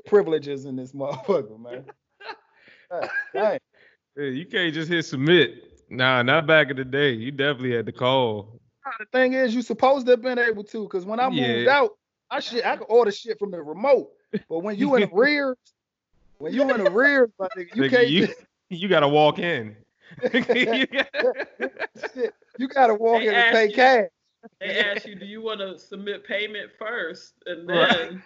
privileges in this motherfucker, man. God damn. Hey, you can't just hit submit. Nah, not back in the day. You definitely had to call. The thing is, you supposed to have been able to, because when I moved Yeah. out, I shit, I could order shit from the remote. But when you in the rear, when you in the rear, my nigga, you Nigga, can't. you, just- you gotta walk in. shit, you gotta walk They in and pay you- cash. They ask you, do you want to submit payment first, and Right. then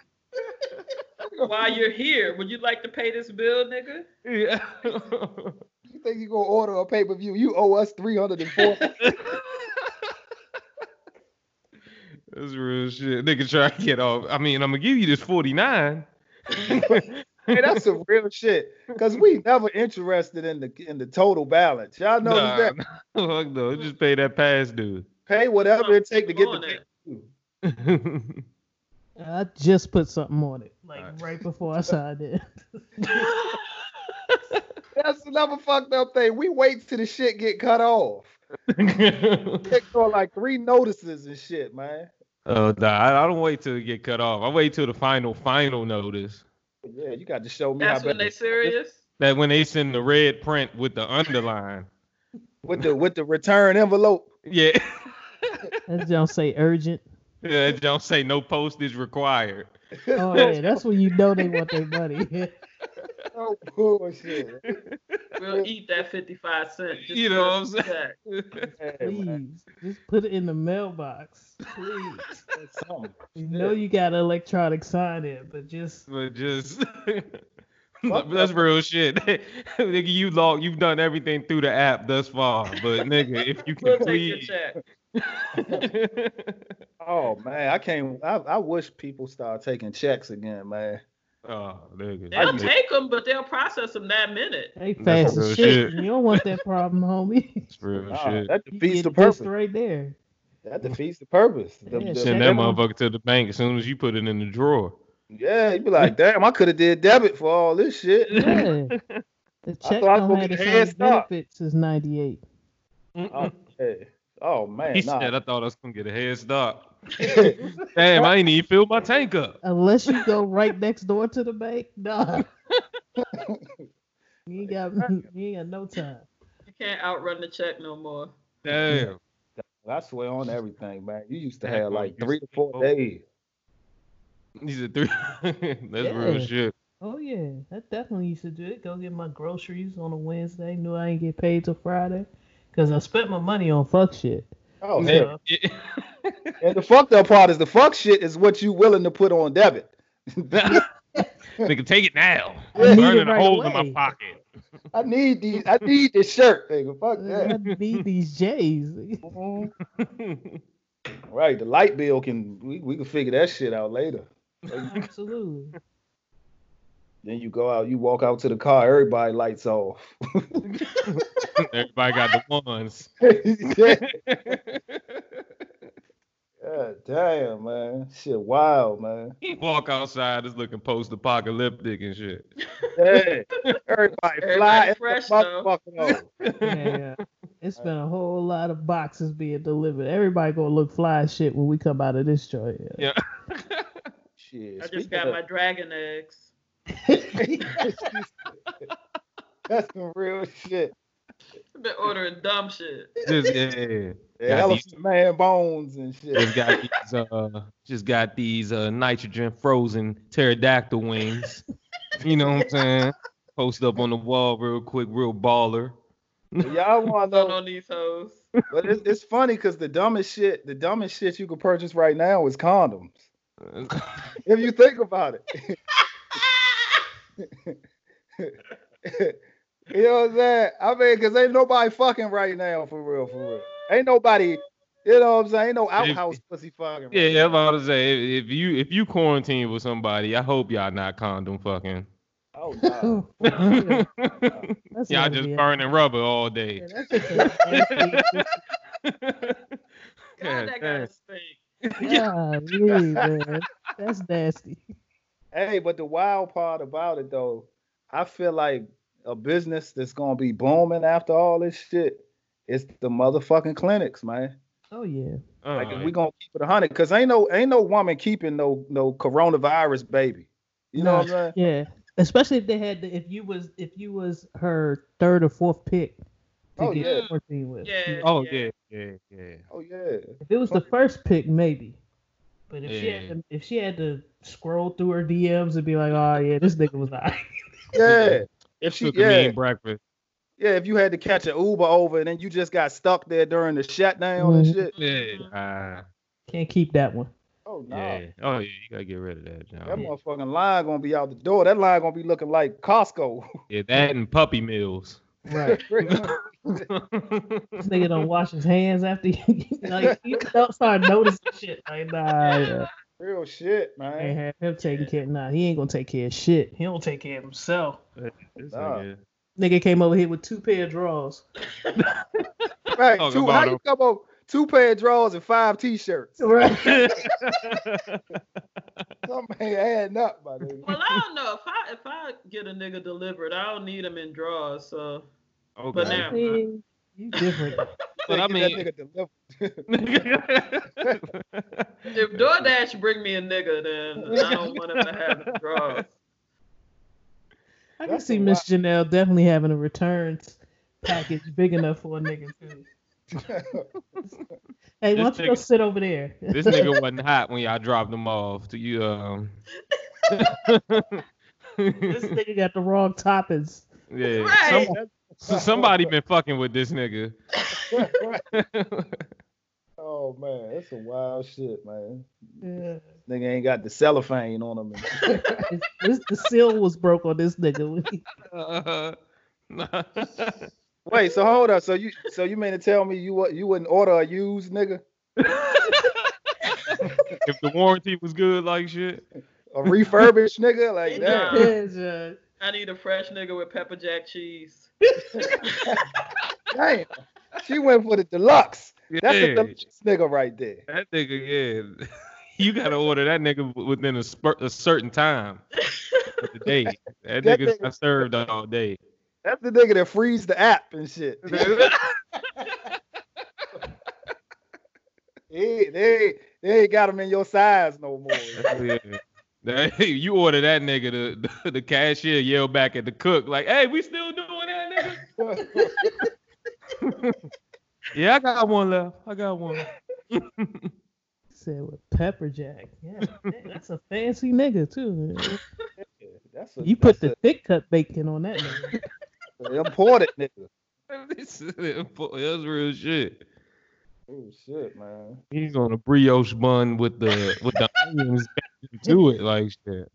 while you're here, would you like to pay this bill, nigga? yeah. You think you gonna order a pay per view? You owe us three hundred and four. That's real shit. Nigga try to get off. I mean, I'm gonna give you this 49. hey, that's some real shit. Cause we never interested in the in the total balance. Y'all know Nah, that. Fuck no, just pay that pass dude. Pay whatever it take to get the it. pay-per-view. I just put something on it, like Alright. right before I signed it. That's another fucked up thing. We wait till the shit get cut off. It for like three notices and shit, man. oh, nah, I, I don't wait till it get cut off. I wait till the final, final notice. Yeah, you got to show me That's how when they serious. That when they send the red print with the underline. with the with the return envelope. Yeah. That don't say urgent. Yeah, it don't say no postage required. Oh yeah, that's when you know they want their money. Oh bullshit. We'll eat that 55 cent. Just You know what I'm saying? check. Please, just put it in the mailbox. Please. that's something. You know you got an electronic sign in, but just but just that's real shit. nigga, you log, you've done everything through the app thus far, but nigga, if you We'll can take your please. Check. Oh man, I can't. I, I wish people start taking checks again, man. oh, nigga. They'll nigga, take them, but they'll process them that minute. they fast as shit. shit. You don't want that problem, homie. it's real Nah, shit. that defeats the purpose. right there. That defeats the purpose. The- Yeah, the- Send that motherfucker to the bank as soon as you put it in the drawer. yeah, you be like, damn, I could have did debit for all this shit. Yeah. The check thought I don't have the get a head same benefits as '98. Oh, hey. Oh man, he nah. said, "I thought I was gonna get a head start." Damn, I ain't even filled my tank up. Unless you go right next door to the bank, nah. you ain't got you ain't got no time. You can't outrun the check no more. Damn. I swear on everything, man. You used to That have like three to to four old. days. These are three. That's real shit. Oh yeah, that definitely used to do it. Go get my groceries on a Wednesday. Knew I ain't get paid till Friday, cause I spent my money on fuck shit. Oh man. yeah. And the fucked up part is the fuck shit is what you willing to put on debit. they can take it now. I need Burning it a right hole in my pocket. I need these. I need this shirt, nigga. Fuck I that. need these J's. Mhm. Right, the light bill can we, we can figure that shit out later. Absolutely. Then you go out, you walk out to the car, everybody lights off. Everybody got the ones. God damn, man. Shit wild, man. He walk outside, it's looking post-apocalyptic and shit. Hey, everybody Everybody fly as a fresh, though. motherfucker, though. Yeah, it's been a whole lot of boxes being delivered. Everybody gonna look fly shit when we come out of this joint. Yeah. Shit. I just got of- my dragon eggs. That's some real shit. I've been ordering dumb shit. Just yeah. Yeah, Got elephant man bones and shit. Just got these uh just got these uh nitrogen frozen pterodactyl wings. You know what I'm saying? Post up on the wall real quick, real baller. Y'all want to know, on these hoes. but it's, it's funny because the dumbest shit, the dumbest shit you could purchase right now is condoms. If you think about it. You know what I'm saying? I mean, because ain't nobody fucking right now, for real, for real. Ain't nobody, you know what I'm saying? Ain't no outhouse pussy fucking. right Yeah, I'm about to say if, if you if you quarantine with somebody, I hope y'all not condom fucking. Oh, nah. That's y'all just burning rubber all day. Yeah, that's just a God, that gotta stink. Ah, Golly, man. That's nasty. Hey, but the wild part about it though, I feel like a business that's gonna be booming after all this shit is the motherfucking clinics, man. Oh yeah. Like if we gonna keep it a hundred, cause ain't no ain't no woman keeping no no coronavirus baby. You know Nah, what I'm saying? Yeah, especially if they had the, if you was if you was her third or fourth pick to Oh, get yeah. quarantine with. Yeah. Oh yeah, yeah, yeah. Oh yeah. If it was the first pick, maybe. But if she had to, if she had to scroll through her DMs and be like, oh yeah, this nigga was alright. Yeah. If she Took a yeah, mean breakfast. yeah, if you had to catch an Uber over and then you just got stuck there during the shutdown and Mhm. shit. Yeah. Uh, Can't keep that one. Oh no. yeah. Oh yeah, you gotta get rid of that, That John. motherfucking line gonna be out the door. That line gonna be looking like Costco. Yeah, that and puppy mills. Right. This nigga don't wash his hands after he like you don't start noticing shit. Like nah, yeah. Real shit, I ain't man. have him taking care. Nah, he ain't gonna take care of shit. He don't take care of himself. Nah. nigga- Nigga came over here with two pair of drawers. Right. Talk Two, how a- you come over two pair of drawers and five t-shirts? Right. Something ain't adding up, my nigga. Well, I don't know if I if I get a nigga delivered, I don't need him in drawers. So, okay. But now- you different. But I mean- nigga if DoorDash bring me a nigga, then I don't want him to have the drawers. I can That's see Miss Janelle definitely having a returns package big enough for a nigga too. Hey, why don't This you go sit over there? this nigga wasn't hot when y'all dropped him off. Do you um? This nigga got the wrong toppings. yeah. Right. Some, somebody been fucking with this nigga. oh man, that's some wild shit, man. Yeah. Nigga ain't got the cellophane on him. It's- this, the seal was broke on this nigga. Uh, Wait, so hold up. So you so you mean to tell me you you wouldn't order a used nigga? if the warranty was good like shit. A refurbished nigga? Like Nah. that? Yeah, Judge. I need a fresh nigga with pepper jack cheese. Damn. She went for the deluxe. That's a deluxe nigga right there. That nigga, yeah. You gotta order that nigga within a, spur, a certain time of the day. That That nigga's nigga- not served all day. That's the nigga that frees the app and shit. They, they, they ain't got him in your size no more. Yeah. That- you order that nigga, the, the, the cashier yell back at the cook, like, hey, we still doing that, nigga? Yeah, I got one left. I got one. Said with pepper jack. Yeah, man, that's a fancy nigga too. That's a, You put that's the thick cut bacon on that nigga. imported nigga. That's real shit. Oh shit, man. He's on a brioche bun with the with the onions baked into it like shit.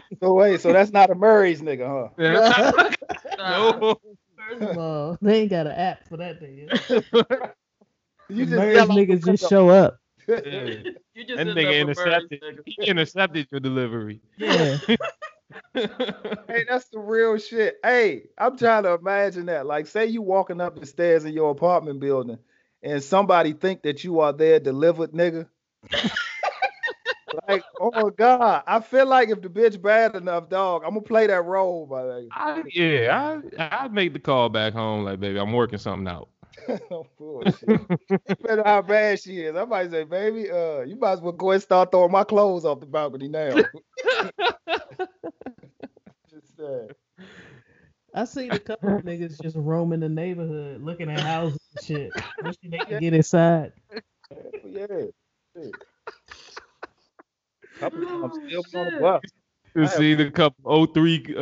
So wait, so that's not a Murray's nigga, huh? Nah. no. First of all, they ain't got an app for that nigga. You Murray's niggas just show up. window. Yeah. You just That nigga up with intercepted. nigga. He intercepted your delivery. Yeah. Hey, that's the real shit. Hey, I'm trying to imagine that. Like, say you walking up the stairs in your apartment building, and somebody think that you are their delivered nigga. Like, oh my god, I feel like if the bitch bad enough, dog, I'm gonna play that role, my nigga. I, yeah, I I make the call back home like, baby, I'm working something out. Oh, Bullshit. Depending on how bad she is, I might say, baby, uh, you might as well go and start throwing my clothes off the balcony now. Just saying. I seen a couple of niggas just roaming the neighborhood looking at houses and shit. Wishing they could get inside. Yeah. Shit. Couple times still Oh, on the bus. You see the couple 03 uh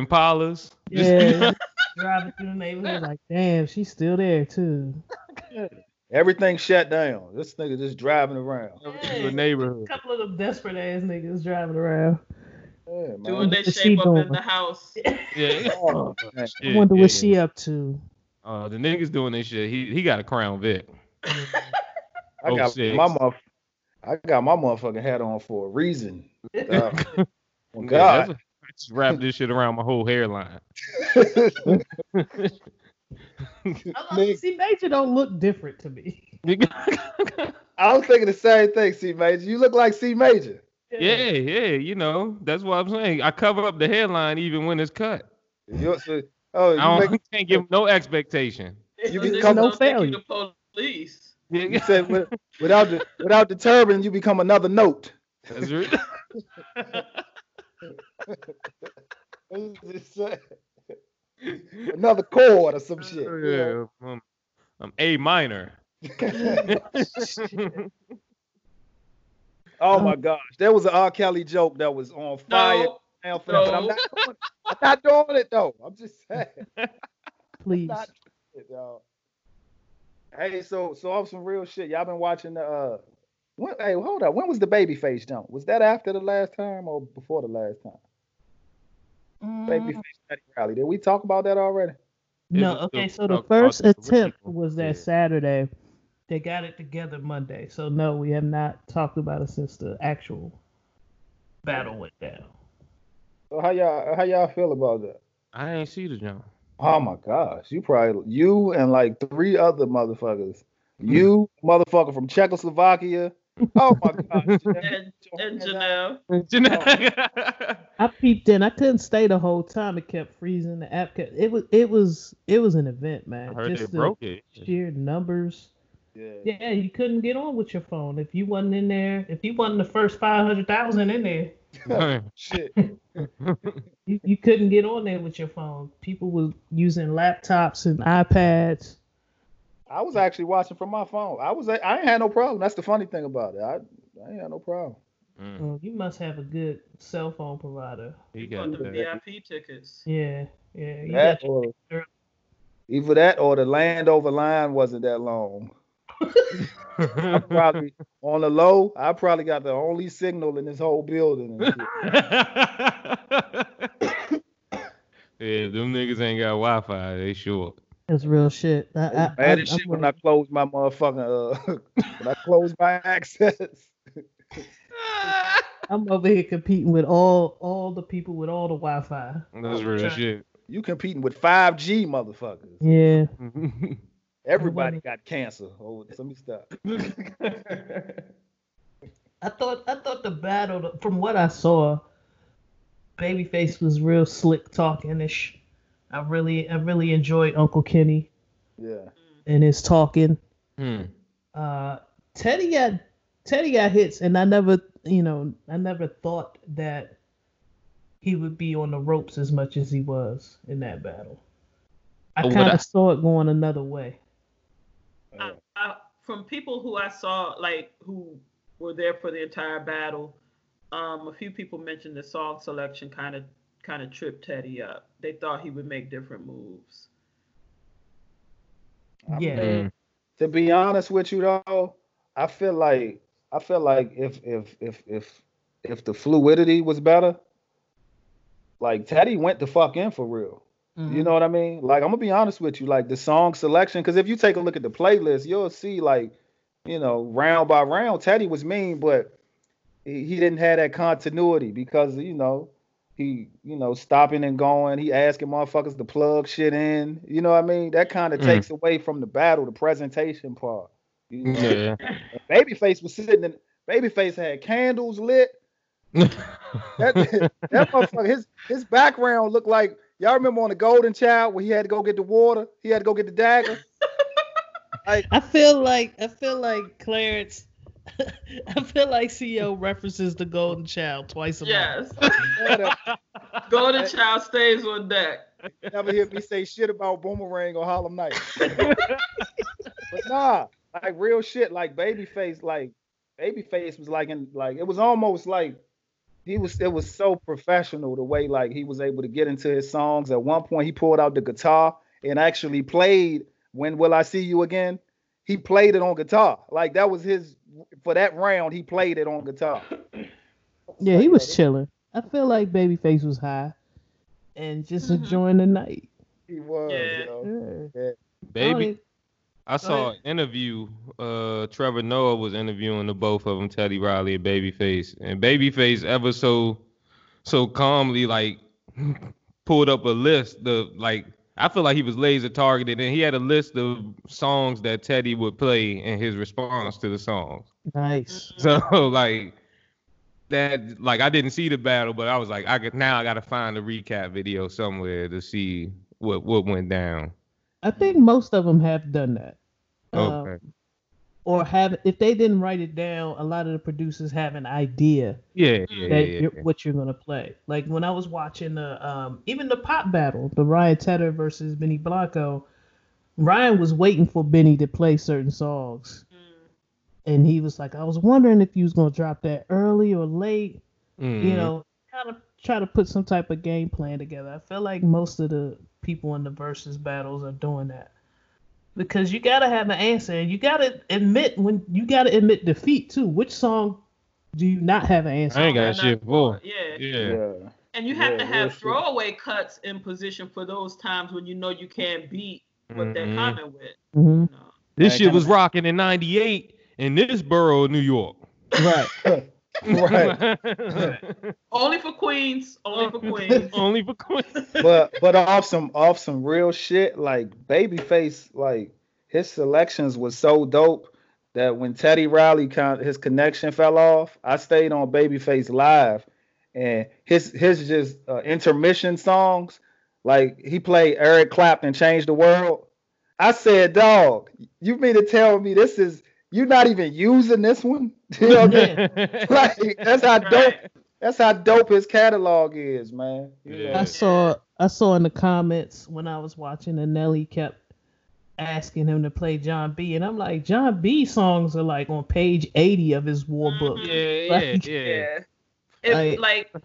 Impalas. Yeah. driving through the neighborhood like, damn, she's still there too. Everything shut down. This nigga just driving around. to the neighborhood. A couple of them desperate ass niggas driving around. Yeah, man. Doing their shape up in the house. Yeah. Oh, man. I wonder yeah. what she up to. Uh, the niggas doing this shit. He he got a Crown Vic. I Oh, got six. my motherf- I got my motherfucking hat on for a reason. Uh, Yeah, God. that's- I just wrap this shit around my whole hairline. Nigga. See, Major don't look different to me. I was thinking the same thing, C Major. You look like C Major. yeah, yeah, you know, that's what I'm saying. I cover up the hairline even when it's cut. You, so, oh, I don't, make, can't give no expectation. You Niggas become- No you the police. You said without the without the turban, you become another note. That's right. It's just, Another chord or some shit. you know? Yeah, um, um, A minor. Oh my gosh, there was an R. Kelly joke that was on fire. No, now for that, but I'm not, doing, I'm not doing it though. I'm just saying. Please. not doing it, y'all. Hey, so so off some real shit. Y'all been watching the. Uh, when, hey, hold up. When was the Babyface jump? Was that after the last time or before the last time? Mm, Babyface Teddy Riley. Did we talk about that already? No, okay, so the first attempt was that. Saturday. They got it together Monday. So no, we have not talked about it since the actual battle went down. So how y'all how y'all feel about that? I ain't see the jump. Oh my gosh, you probably you and like three other motherfuckers. You motherfucker from Czechoslovakia. Oh my gosh. And, and Janelle. Oh I peeped in. I couldn't stay the whole time. It kept freezing. The app kept. It was. It was. It was an event, I man. heard they Just the broke it. sheer numbers. Yeah. Yeah, you couldn't get on with your phone if you wasn't in there. If you wasn't the first five hundred thousand in there, Shit. you, you couldn't get on there with your phone. People were using laptops and iPads. I was actually watching from my phone. I was I ain't had no problem. That's the funny thing about it. I I ain't had no problem. Mm, Well, you must have a good cell phone provider. You Got got the. VIP tickets. Yeah, yeah. You That got or either that or the Landover line wasn't that long. I probably on the low, I probably got the only signal in this whole building. Yeah, them niggas ain't got Wi-Fi. They short. that's real shit. I, I, Bad I, as shit when I close my motherfucking uh when I close my access. I'm over here competing with all all the people with all the Wi-Fi. That's real shit. You competing with 5G motherfuckers. Yeah. Everybody got cancer. Oh, let me stop. I thought I thought the battle from what I saw, Babyface was real slick talking ish. I really I really enjoyed Uncle Kenny Yeah. and his talking. Hmm. Uh Teddy got Teddy got hits and I never you know, I never thought that he would be on the ropes as much as he was in that battle. I kind of saw it going another way. I, I, from people who I saw, like who were there for the entire battle, um, a few people mentioned the song selection kind of kind of tripped Teddy up. They thought he would make different moves. I Yeah. mean, Mm. to be honest with you though, I feel like I feel like if if if if if the fluidity was better, like Teddy went the fuck in for real. Mm-hmm. You know what I mean? Like I'm gonna be honest with you, like the song selection, because if you take a look at the playlist, you'll see like, you know, round by round, Teddy was mean, but he, he didn't have that continuity because you know he you know stopping and going, he asking motherfuckers to plug shit in. You know what I mean? That kind of Mm. takes away from the battle, the presentation part. You know? Yeah. And Babyface was sitting in. Babyface had candles lit. That that motherfucker, his his background looked like y'all remember on the Golden Child where he had to go get the water, he had to go get the dagger. like I feel like I feel like Clarence. I feel like CEO references the Golden Child twice a month. Yes. Golden Child stays on deck. never hear me say shit about Boomerang or Harlem Night. but nah, like real shit, like Babyface, like Babyface was like in like it was almost like he was it was so professional the way like he was able to get into his songs. At one point he pulled out the guitar and actually played When Will I See You Again? He played it on guitar. Like that was his for that round, he played it on guitar. Yeah, he was chilling. I feel like Babyface was high and just Mhm. enjoying the night. He was, Yeah. yo. Yeah. Baby, I saw ahead. an interview. Uh, Trevor Noah was interviewing the both of them, Teddy Riley and Babyface, and Babyface ever so, so calmly like pulled up a list. The like, I feel like he was laser targeted, and he had a list of songs that Teddy would play in his response to the songs. Nice. So like that, like I didn't see the battle, but I was like, I could now I gotta find a recap video somewhere to see what what went down. I think most of them have done that. Um, Okay. or have if they didn't write it down, a lot of the producers have an idea Yeah, yeah, that yeah. you're, what you're gonna play. Like when I was watching the um even the pop battle, the Ryan Tedder versus Benny Blanco, Ryan was waiting for Benny to play certain songs. Mm. And he was like, I was wondering if you was gonna drop that early or late. Mhm. You know, kind of try to put some type of game plan together. I feel like most of the people in the versus battles are doing that. Because you gotta have an answer and you gotta admit when you gotta admit defeat too. Which song do you not have an answer? I ain't got they're shit not for. Yeah. Yeah. Yeah. And you have Yeah, to real have shit. throwaway cuts in position for those times when you know you can't beat what they're Mhm. coming with. hmm You know? This shit was rocking in '98 in this borough of New York. Right. right. Only for Queens. Only for Queens. Only for Queens. but but off some off some real shit, like Babyface, like his selections was so dope that when Teddy Riley kind his connection fell off, I stayed on Babyface live, and his his just uh, intermission songs, like he played Eric Clapton, "Change the World." I said, "Dog, you mean to tell me this is you not even using this one?" You know what I mean? Like that's how dope that's how dope his catalog is, man. Yeah. I saw I saw in the comments when I was watching and Nelly kept asking him to play Jon B. And I'm like, Jon B songs are like on page 80 of his war book. Mhm. Yeah, yeah, Like- yeah. Yeah. If Like- like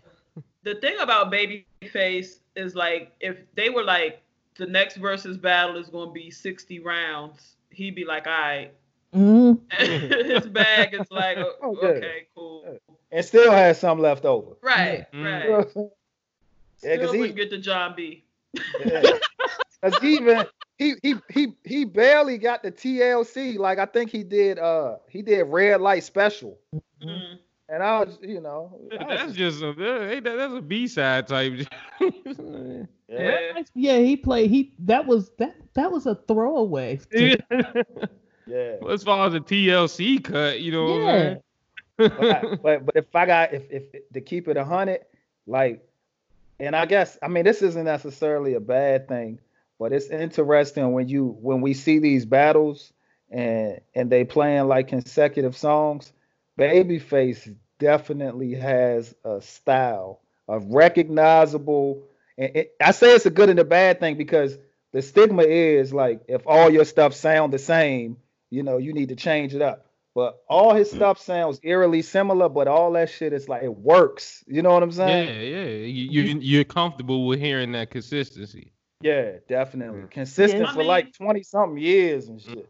the thing about Babyface is like if they were like the next versus battle is gonna be 60 rounds, he'd be like, all right. Hmm His bag is like, oh, Oh, okay, cool. and still has some left over. Right, Mm. right. You know what I'm? Yeah, Still 'cause he- wouldn't get to Jon B. Yeah. Cause he even he he he he barely got the TLC. Like I think he did uh he did red light special. Mm. And I was, you know, was That's just a that- that- that's a B side type. yeah. Yeah. Yeah, he played he that was that that was a throwaway. to- yeah. as far as the TLC cut, you know yeah. But, I- but but if I got if if to keep it a hundred, like, and I guess I mean this isn't necessarily a bad thing, but it's interesting when you when we see these battles and and they playing like consecutive songs. Babyface definitely has a style, a recognizable. And it, I say it's a good and a bad thing because the stigma is like if all your stuff sound the same, you know, you need to change it up. But all his stuff sounds eerily similar, but all that shit is like it works. You know what I'm saying? yeah. You, you you're comfortable with hearing that consistency. Yeah, definitely. Consistent Yeah. I for mean- like 20 something years and shit.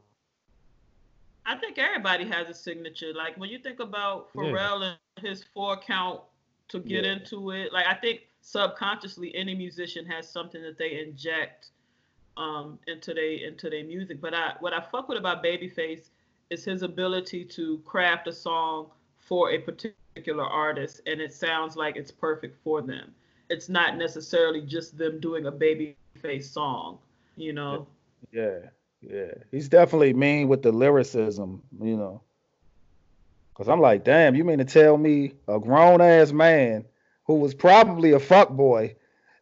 I think everybody has a signature. Like when you think about Yeah. Pharrell and his four count to get Yeah. into it, like I think subconsciously any musician has something that they inject um into their into their music. But I what I fuck with about Babyface is his ability to craft a song for a particular artist and it sounds like it's perfect for them. It's not necessarily just them doing a Babyface song, you know. Yeah, yeah. He's definitely mean with the lyricism, you know. Cause I'm like, damn, you mean to tell me a grown ass man who was probably a fuck boy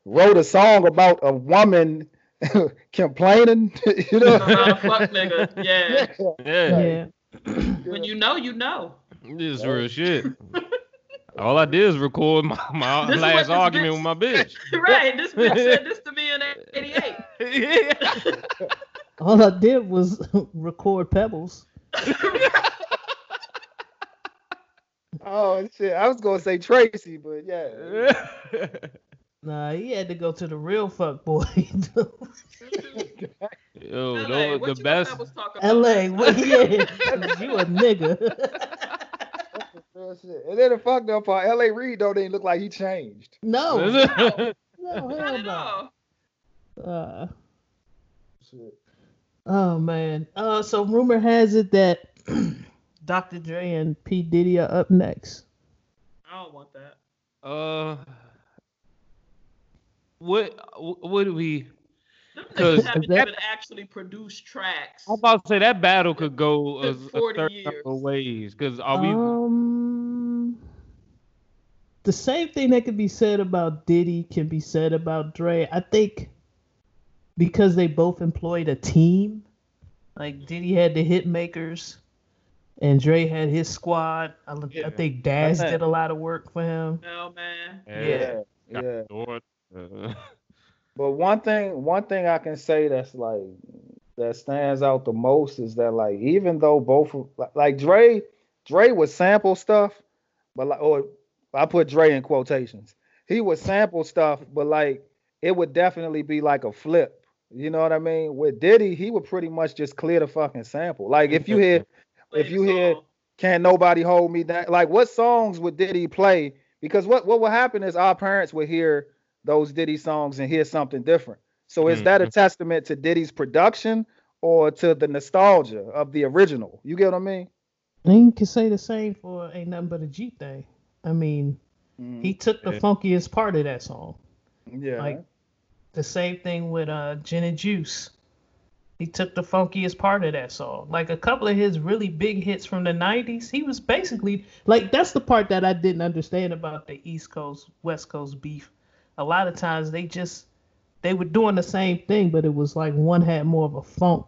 wrote a song about a woman complaining? you know? About a fuck nigga. Yeah. Yeah, Yeah. When you know, you know. this is real shit. All I did is record my, my This is last argument bitch- with my bitch. right. This bitch said this to me in '88. yeah. All I did was record Pebbles. Oh shit. I was gonna say Tracy, but yeah. Nah, he had to go to the real fuck boy. Yo, LA, those- what the you best. Pebbles talk? LA, what yeah, you a nigga. And then the fucked up part, L.A. Reid didn't look like he changed. no, no, hell Not at no. all. Uh, Shit. oh man. Uh, so rumor has it that Dr. Dre and P Diddy are up next. I don't want that. uh, what what do we? Them 'Cause niggas haven't that- even actually produced tracks. I'm about to say that battle could go a, a 40 certain years. of ways. Cause are we? Um, the same thing that could be said about Diddy can be said about Dre. I think because they both employed a team. Like Diddy had the hit makers, and Dre had his squad. I, Yeah. I think Daz did a lot of work for him. No man. Yeah. yeah. Lord, But one thing, one thing I can say that's like that stands out the most is that like even though both of- like- like Dre, Dre would sample stuff, but like or I put Dre in quotations. He would sample stuff, but like it would definitely be like a flip. You know what I mean? With Diddy, he would pretty much just clear the fucking sample. Like if you hear if you hear. Can't Nobody Hold Me Down, like what songs would Diddy play? Because what what would happen is our parents would hear those Diddy songs and hear something different. So is that a testament to Diddy's production or to the nostalgia of the original? You get what I mean? And you can say the same for Ain't Nothing But a G Thing. I mean, Mhm. he took the Yeah. funkiest part of that song. yeah. like- The same thing with uh Gin and Juice. He took the funkiest part of that song. Like a couple of his really big hits from the 90s, he was basically like that's the part that I didn't understand about the East Coast West Coast beef. A lot of times they just they were doing the same thing, but it was like one had more of a funk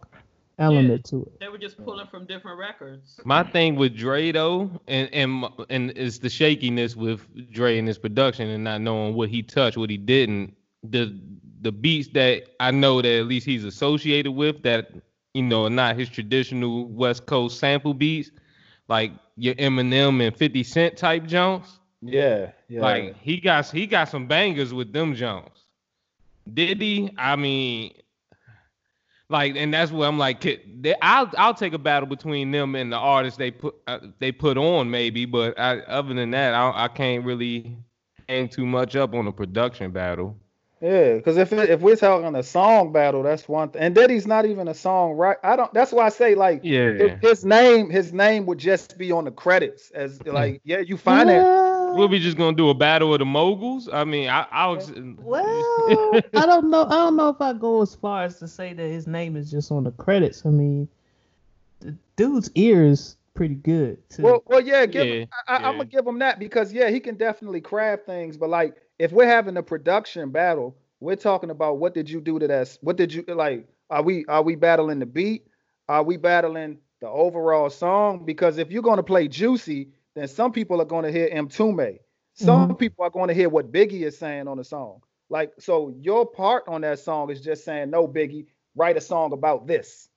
element to it. They were just pulling from different records. my thing with Dre though, and and and it's the shakiness with Dre and his production and not knowing what he touched, what he didn't. The the beats that I know that at least he's associated with that you know are not his traditional West Coast sample beats, like your Eminem and 50 Cent type Jones. Yeah, yeah. Like he got he got some bangers with them Jones. Did he? I mean, like, and that's where I'm like. they- I'll I'll take a battle between them and the artists they put uh, they put on maybe, but I, other than that, I I can't really hang too much up on a production battle. Yeah, because if it, if we're talking a song battle, that's one thing. And Diddy's not even a song, right? I don't. That's why I say like Yeah. his, his name, his name would just be on the credits as like, yeah, you find that. Well, We'll be just gonna do a battle of the moguls. I mean, I I was. Well, I don't know. I don't know if I go as far as to say that his name is just on the credits. I mean, the dude's ear is pretty good. Too. Well, well, yeah, give, Yeah, I, I, I'm yeah. gonna give him that because yeah, he can definitely craft things. But like, if we're having a production battle, we're talking about what did you do to that? What did you like? Are we are we battling the beat? Are we battling the overall song? Because if you're gonna play Juicy, then some people are gonna hear Mtume. Some people are going to hear what Biggie is saying on the song. Like, so your part on that song is just saying, no, Biggie, write a song about this,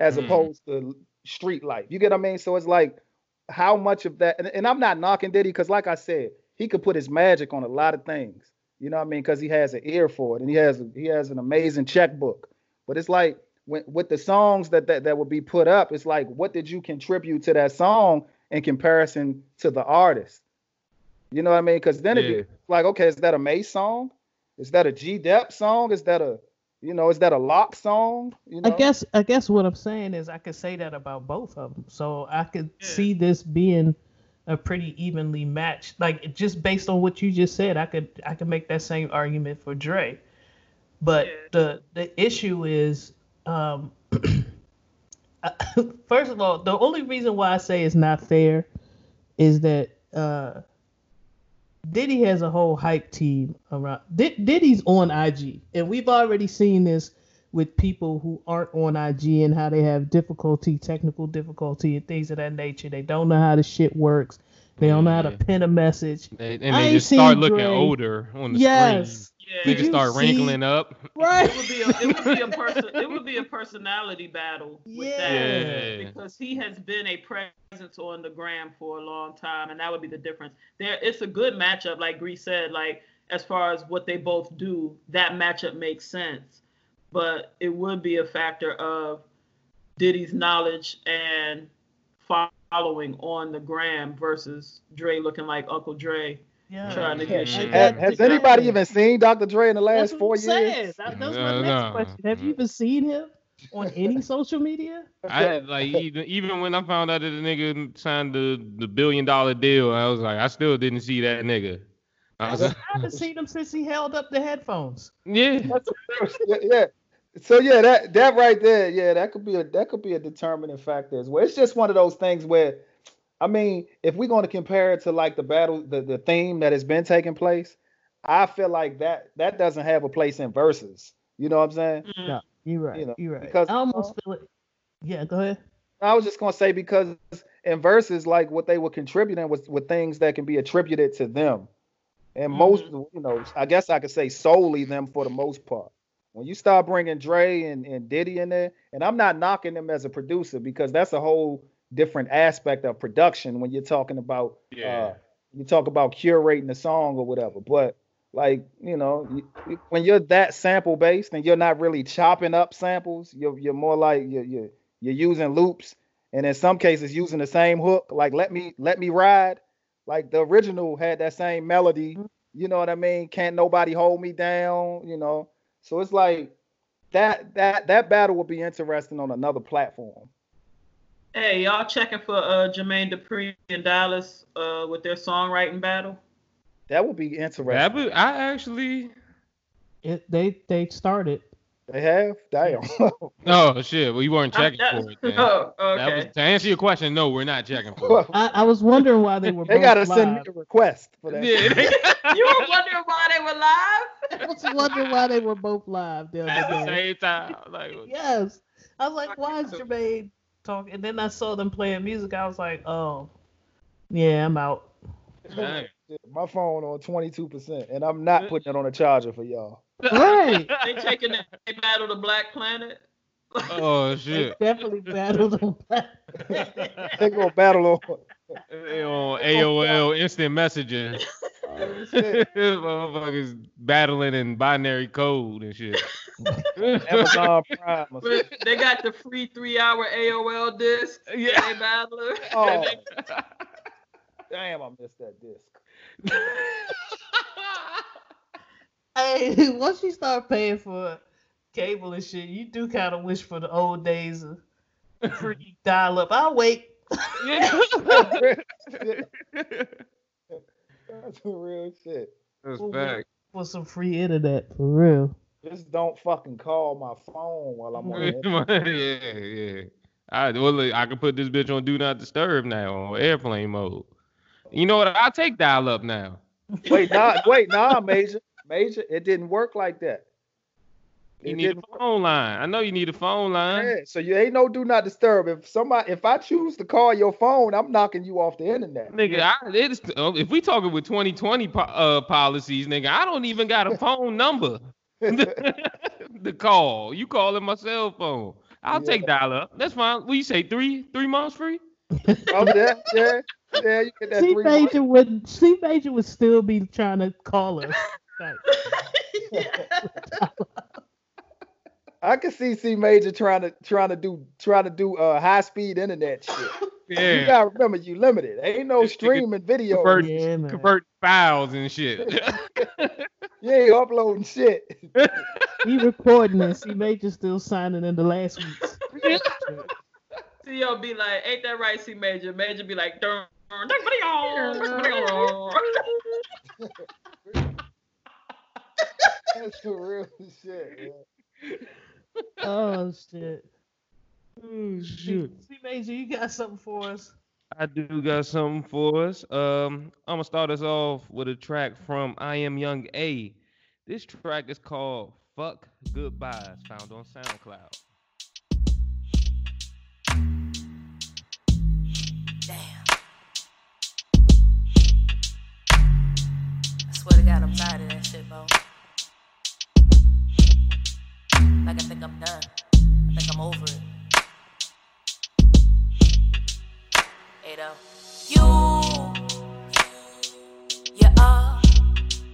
as Mhm. opposed to street life. You get what I mean? So it's like, how much of that? And, and I'm not knocking Diddy because, like I said, he could put his magic on a lot of things. You know what I mean? Because he has an ear for it, and he has he has an amazing checkbook. But it's like when, with the songs that, that that would be put up, it's like, what did you contribute to that song in comparison to the artist? You know what I mean? Because then Yeah. it be like, okay, is that a Mase song? Is that a G Dep song? Is that a, you know, is that a Lox song? You know? I guess I guess what I'm saying is I could say that about both of them. So I could Yeah. see this being a pretty evenly matched. Like just based on what you just said, I could I could make that same argument for Dre. But Yeah. the the issue is um first of all, the only reason why I say it's not fair is that uh Diddy has a whole hype team around. Did, Diddy's on IG, and we've already seen this with people who aren't on IG and how they have difficulty, technical difficulty, and things of that nature. They don't know how the shit works. They don't know how to pin a message. They, and I they ain't just start looking Dre. older on the Yes. Screen. Did Niggas you start see- wrinkling up. Right. It would be a it would be a person it would be a personality battle with that Yeah. because he has been a presence on the gram for a long time and that would be the difference. There it's a good matchup like Grease said like as far as what they both do that matchup makes sense. But it would be a factor of Diddy's knowledge and following on the gram versus Dre looking like Uncle Dre. Yeah. Trying to get shit has, done. has anybody even seen Dr. Dre in the last That's what four I'm saying. years? That, that's No, my next no. question. Have you even seen him on any social media? I like even even when I found out that the nigga signed the, the billion dollar deal, I was like, I still didn't see that nigga. I was I haven't seen him since he held up the headphones. yeah. yeah, yeah. So yeah, that that right there, yeah, that could be a that could be a determining factor as well. It's just one of those things where, I mean, if we're going to compare it to like the battle, the, the theme that has been taking place, I feel like that that doesn't have a place in verses. You know what I'm saying? Mhm. No, you're right. You know, you're right. because- I almost feel it. Yeah, go ahead. I was just gonna say because and verses, like what they were contributing was with things that can be attributed to them. And most, Mm-hmm. you know, I guess I could say solely them for the most part. When you start bringing Dre and, and Diddy in there, and I'm not knocking them as a producer because that's a whole different aspect of production when you're talking about uh, you talk about curating the song or whatever. But like you know, you- you- when you're that sample based and you're not really chopping up samples, you're you're more like you're you're, you're using loops and in some cases using the same hook. Like let me let me ride. Like the original had that same melody. You know what I mean? Can't nobody hold me down. You know. So it's like that that that battle will be interesting on another platform. Hey, y'all checking for uh, Jermaine Dupri and Dallas uh, with their songwriting battle? That would be interesting. That be- I actually. It, they they started. They have? Damn. Oh shit! Well, you weren't checking that- for it. Then. Oh, That was, to answer your question, no, we're not checking for it. I, I was wondering why they were. they both gotta send me live. a request for that. Yeah, they- you were wondering why they were live? I was wondering why they were both live the at the day. same time. Like, Yes, I was like, why is Jermaine talking? And then I saw them playing music. I was like, oh, yeah, I'm out. dang. My phone on 22%, and I'm not putting it on a charger for y'all. Right. They taking that they battle the Black Planet. oh They shit! definitely battled on that. They gonna battle on. They on AOL instant messaging. Oh, shit. Motherfuckers battling in binary code and shit. Amazon Prime. or something. But they got the free three-hour AOL disc. Yeah. They battling. Oh, damn, I missed that disc. Hey, once you start paying for cable and shit, you do kind of wish for the old days of free dial up. I'll wait. That's some real shit. That's Well, fact. for some free internet for real. Just don't fucking call my phone while I'm on it. yeah, yeah. I well, look, I can put this bitch on do not disturb now on airplane mode. You know what? I'll take dial up now. Wait, nah, wait, nah, Major. Major, it didn't work like that. You It need a didn't phone line. I know you need a phone line. Yeah, so you ain't no do not disturb. If somebody, if I choose to call your phone, I'm knocking you off the internet. Nigga, I, it's, uh, if we talking with 2020 po- uh, policies, nigga, I don't even got a phone number to call. You calling my cell phone. I'll Yeah. take dial up. That's fine. What you say, three three months free? oh yeah, yeah, yeah. You get that C three Major would C Major would still be trying to call us. Like, I can see C Major trying to trying to do trying to do uh high speed internet shit. Yeah. You gotta remember you limited. Ain't no streaming video. convert- yeah. Convert files and shit. You ain't uploading shit. He recording this. C Major still signing in the last week's. CEO be like, ain't that right, C Major? Major be like, dun, dun, dun, dun, dun, dun. That's the real shit. Yeah. Oh shit. oh shit. See, Major, you got something for us? I do got something for us. Um, I'm gonna start us off with a track from I Am Young A. This track is called "Fuck Goodbyes," found on SoundCloud. Damn. I swear to God, I'm tired of that shit, bro. Like, I think I'm done. I think I'm over it. You, you are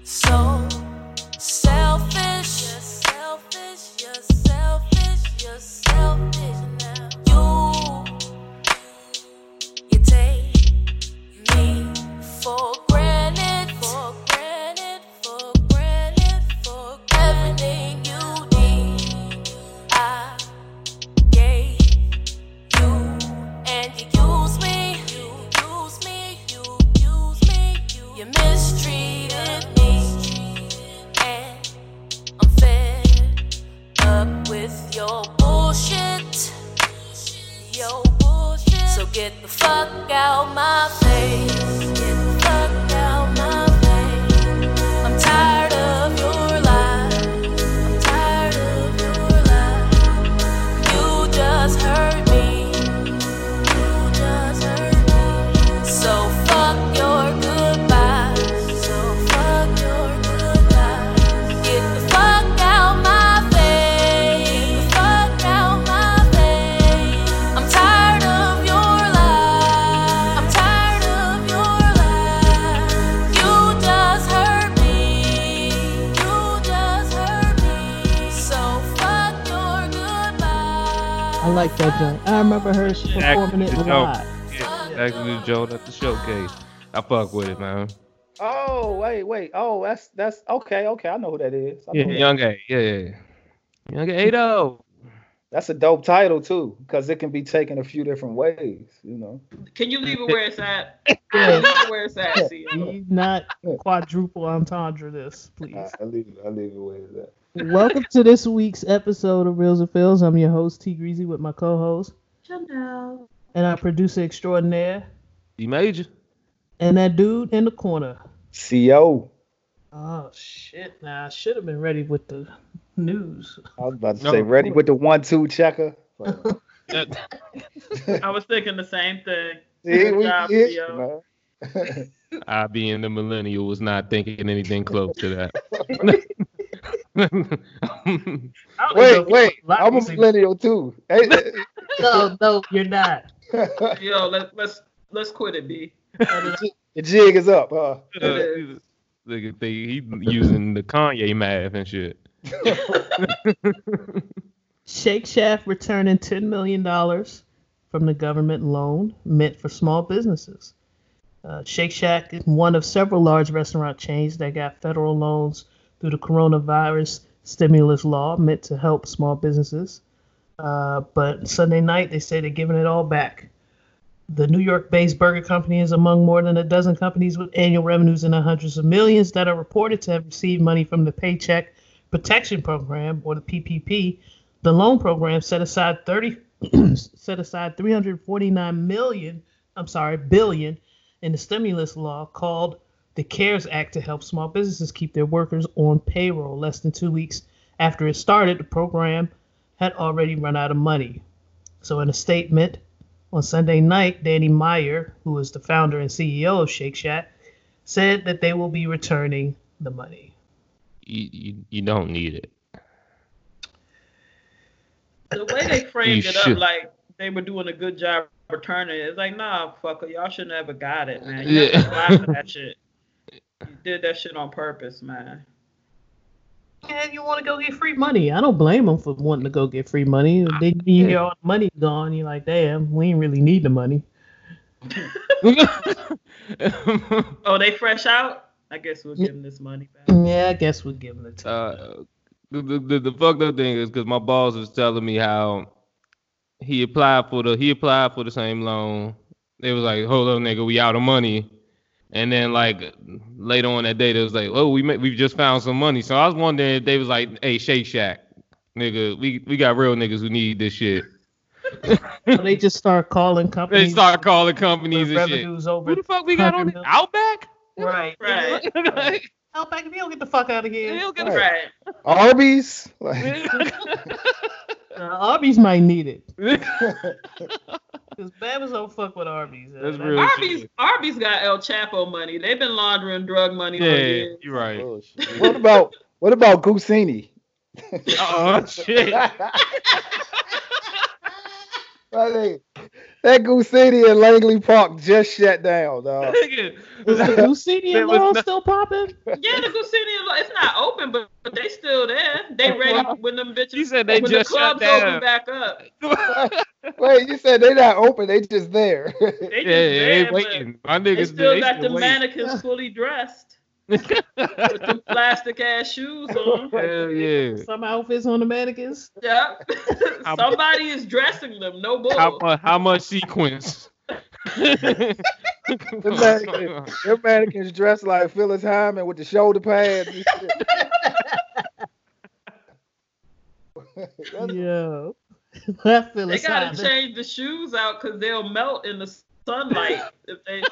so I fuck with it, man. Oh wait, wait. Oh, that's that's okay. Okay, I know who that is. I Yeah, who Young A. Yeah, yeah. Young A. though. That's a dope title too, because it can be taken a few different ways. You know. Can you leave it where it's at? It where it's at, see. Please not quadruple entendre this, please. I, I leave it. I leave it where it's at. Welcome to this week's episode of Reels and Fills. I'm your host T Greasy with my co-host Janelle. and our producer extraordinaire D Major. And that dude in the corner. Co. Oh shit! Now I should have been ready with the news. I was about to No. say, ready with the one-two checker. I was thinking the same thing. See, Good we job, get Theo. you, man. I being the millennial was not thinking anything close to that. Wait, wait. I'm a Obviously- millennial too. No, no, you're not. Yo, let, let's let's quit it, B. the jig is up, huh? is. Look at the he using the Kanye math and shit. Shake Shack returning $10 million from the government loan meant for small businesses. Uh, Shake Shack is one of several large restaurant chains that got federal loans through the coronavirus stimulus law meant to help small businesses. Uh, but Sunday night, they say they're giving it all back. The New York based burger company is among more than a dozen companies with annual revenues in the hundreds of millions that are reported to have received money from the Paycheck Protection Program, or the PPP. The loan program set aside 30 set aside 349 million, I'm sorry, billion in the stimulus law called the CARES Act to help small businesses keep their workers on payroll. Less than 2 weeks after it started, the program had already run out of money. So in a statement on Sunday night, Danny Meyer, who is the founder and CEO of Shake Shack, said that they will be returning the money. You, you, you don't need it. The way they framed You it should. up, like they were doing a good job returning it. It's like, nah, fucker, y'all should never got it, man. You Yeah. yeah. that shit. You did that shit on purpose, man. And you want to go get free money. I don't blame them for wanting to go get free money. They need Yeah. all the money gone. You're like, damn, we ain't really need the money. Oh, they fresh out? I guess we'll give them this money back. Yeah, I guess we'll give them the time. uh, the, the, the, the fucked up thing is because my boss was telling me how he applied for the he applied for the same loan. They was like, hold up, nigga, we out of money. And then like later on that day, they was like, oh, we ma- we just found some money. So I was wondering if they was like, hey, Shake Shack, nigga, we we got real niggas who need this shit. So they just start calling companies. They start calling companies and shit. over. Who the fuck we got on 100 it? Outback? Right. Right. Like, Outback, if you don't get the fuck out of here. hell, get a- Right. Right. Arby's. Like, Uh, Arby's might need it. Because Babs don't fuck with Arby's. Uh, That's that- real. Arby's Arby's got El Chapo money. They've been laundering drug money for yeah, years. you're right. oh, what about what about Gusini? Oh shit. I think that Gusini in Langley Park just shut down, dog. Nigga. Is the Lucini There and was Laurel no- still popping? Yeah, the Goose Gusini, it's not open, but, but they still there. They ready when them bitches. You said they when just the shut clubs open back up. Wait, you said they not open, they just there. They just yeah, there, they but waiting. My They niggas still they got the waiting. mannequins fully dressed with them plastic ass shoes on. Hell yeah. Some outfits on the mannequins. Yeah. Somebody is dressing them. No bull. How much? How much sequence? Them mannequins, them mannequins dressed like Phyllis Hyman with the shoulder pads. And shit. Yeah. that feel They gotta change the shoes out because they'll melt in the sunlight. if they,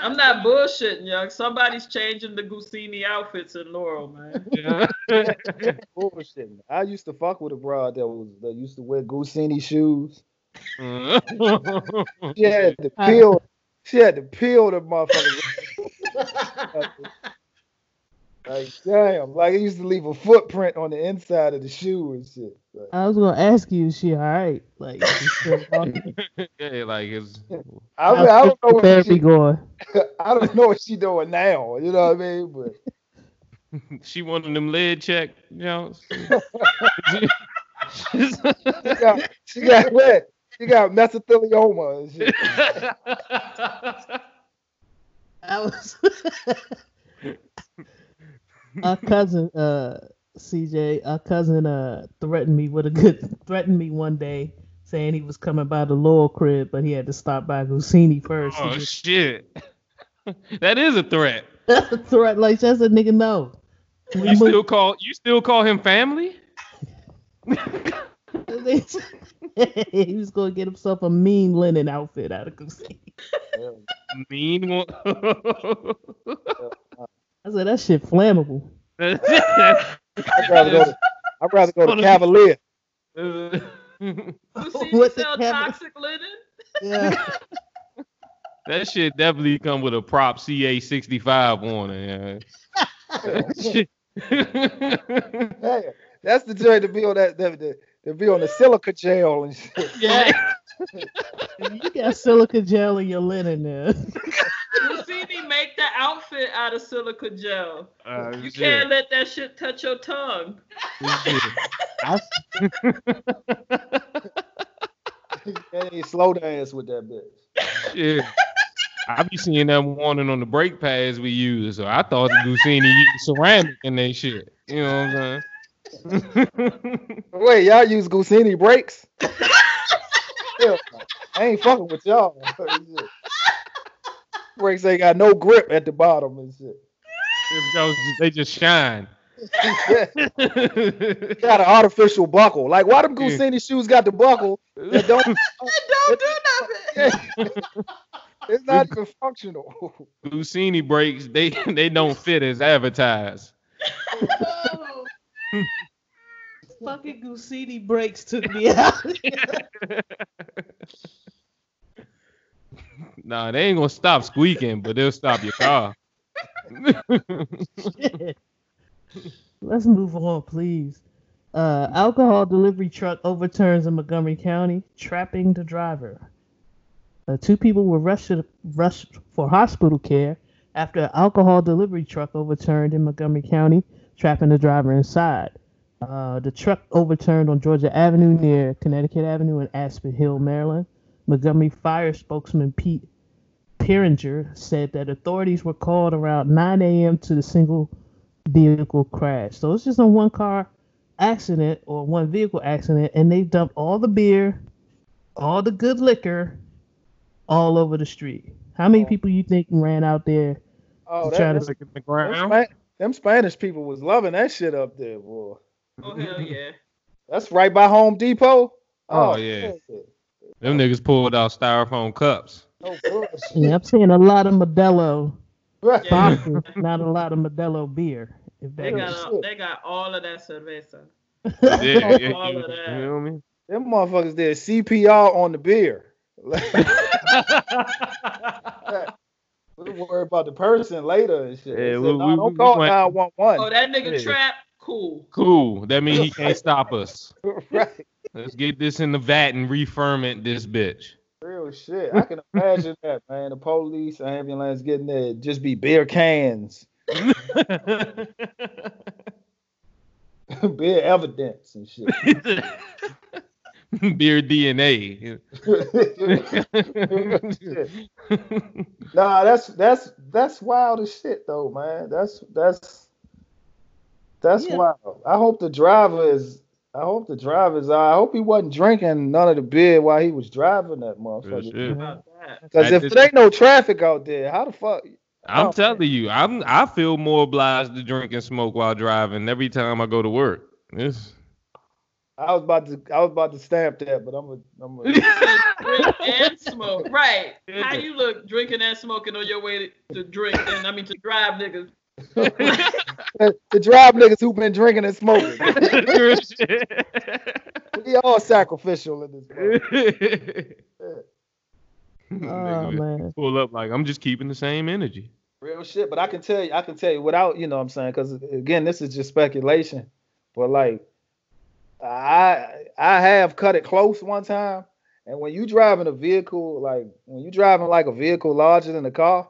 I'm not bullshitting, young. Somebody's changing the Gusini outfits in Laurel, man. bullshit. I used to fuck with a broad that was that used to wear Gusini shoes. Mm. She had to peel. She had to peel the motherfucker. like damn, like it used to leave a footprint on the inside of the shoe and shit. Like, I was gonna ask you, is she all right? Like, she still walking? yeah, like it's I, mean, I don't know what therapy she, going. I don't know what she doing now. You know what I mean? But she wanted them lead check, you know. She got, she got what? She got mesothelioma and shit. I was our cousin uh CJ, our cousin uh threatened me with a good threatened me one day saying he was coming by the Lowell crib, but he had to stop by Gusini first. Oh just- shit. that is a threat. That's a threat like that's a nigga no. We You still moved- call you still call him family? he was gonna get himself a mean linen outfit out of Gusini. Mean one. I said that shit flammable. I'd rather go to, I'd rather go to Cavalier. You see What me the sell hell? toxic linen? Yeah. that shit definitely come with a prop CA65 on it. Yeah. Hey, that's the joint to be on that, that, that to be on the silica gel and shit. yeah. you got silica gel in your linen there. You see me make the outfit out of silica gel. Uh, You shit. can't let that shit touch your tongue. I, You slow dance with that bitch. Shit. I be seeing that warning on the brake pads we use, so I thought Lucini used ceramic in that shit. You know what I'm saying? Wait, y'all use Gusini brakes? I ain't fucking with y'all. Shit. brakes ain't got no grip at the bottom and shit. Them they just shine. got an artificial buckle. Like why them Yeah. Gusini shoes got the buckle that don't Don't do nothing. it's not even functional. Lucini brakes, they they don't fit as advertised. Oh. fucking Gusini breaks took me out. Nah, they ain't gonna stop squeaking, but they'll stop your car. Let's move on, please. Uh, alcohol delivery truck overturns in Montgomery County, trapping the driver. Uh, two people were rushed, rushed for hospital care after an alcohol delivery truck overturned in Montgomery County, trapping the driver inside. Uh, the truck overturned on Georgia Avenue near Connecticut Avenue in Aspen Hill, Maryland. Montgomery Fire spokesman Pete Pieringer said that authorities were called around 9 a.m. to the single vehicle crash. So it's just a one car accident or one vehicle accident, and they dumped all the beer, all the good liquor, all over the street. How many Oh. people you think ran out there? Oh, To try to- them, Look at the them, ground. Spa- them Spanish people was loving that shit up there, boy. Oh hell yeah. That's right by Home Depot. Oh, oh yeah. Them niggas pulled out styrofoam cups. No. Yeah, I'm seeing a lot of Modelo Right. Yeah. not a lot of Modelo beer. If They got all, they got all of that cerveza. Yeah, yeah, All you, of that. you know what I mean? Them motherfuckers did CPR on the beer. we don't worry about the person later and shit. Yeah, They said, we- "Nah, we- don't we call went- 911. Oh, that nigga Yeah. trap? Cool. cool. That means he can't stop us. right. Let's get this in the vat and referment this bitch. Real shit. I can imagine that, man. The police, ambulance getting there, just be beer cans, beer evidence and shit. Beer DNA. nah, that's that's that's wild as shit though, man. That's that's that's Yeah. wild. I hope the driver is. I hope the driver's. I hope he wasn't drinking none of the beer while he was driving that motherfucker. shit. About that. Because if there ain't no traffic out there, how the fuck? I'm telling you, I'm I feel more obliged to drink and smoke while driving every time I go to work. It's, I was about to. I was about to stamp that, but I'm a. I'm a drink and smoke. Right. How you look drinking and smoking on your way to, to drink and I mean to drive niggas. To drive niggas who've been drinking and smoking. Real we all sacrificial in this. motherfucker. Oh ah, man. Pull up like I'm just keeping the same energy. Real shit, but I can tell you, I can tell you without, you know what I'm saying, because again, this is just speculation. But like, I I have cut it close one time, and when you driving a vehicle, like when you driving like a vehicle larger than a car,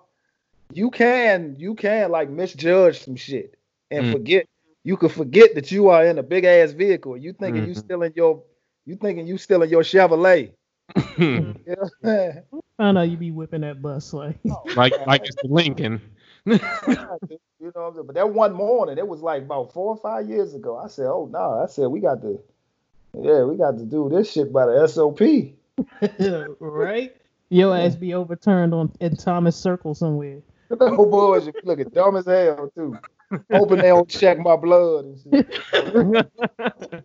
you can you can like misjudge some shit and Mm. forget you could forget that you are in a big ass vehicle. You thinking you Mhm. still in your you thinking you still in your Chevrolet. You know what I'm saying? I know you be whipping that bus like. like like it's the Lincoln. you know what I'm saying? But that one morning, it was like about four or five years ago. I said, "Oh no!" I said, "We got to, yeah, we got to do this shit by the SOP." right? Your ass be overturned on in Thomas Circle somewhere. No bullshit. You looking dumb as hell too. Hoping they don't check my blood and shit.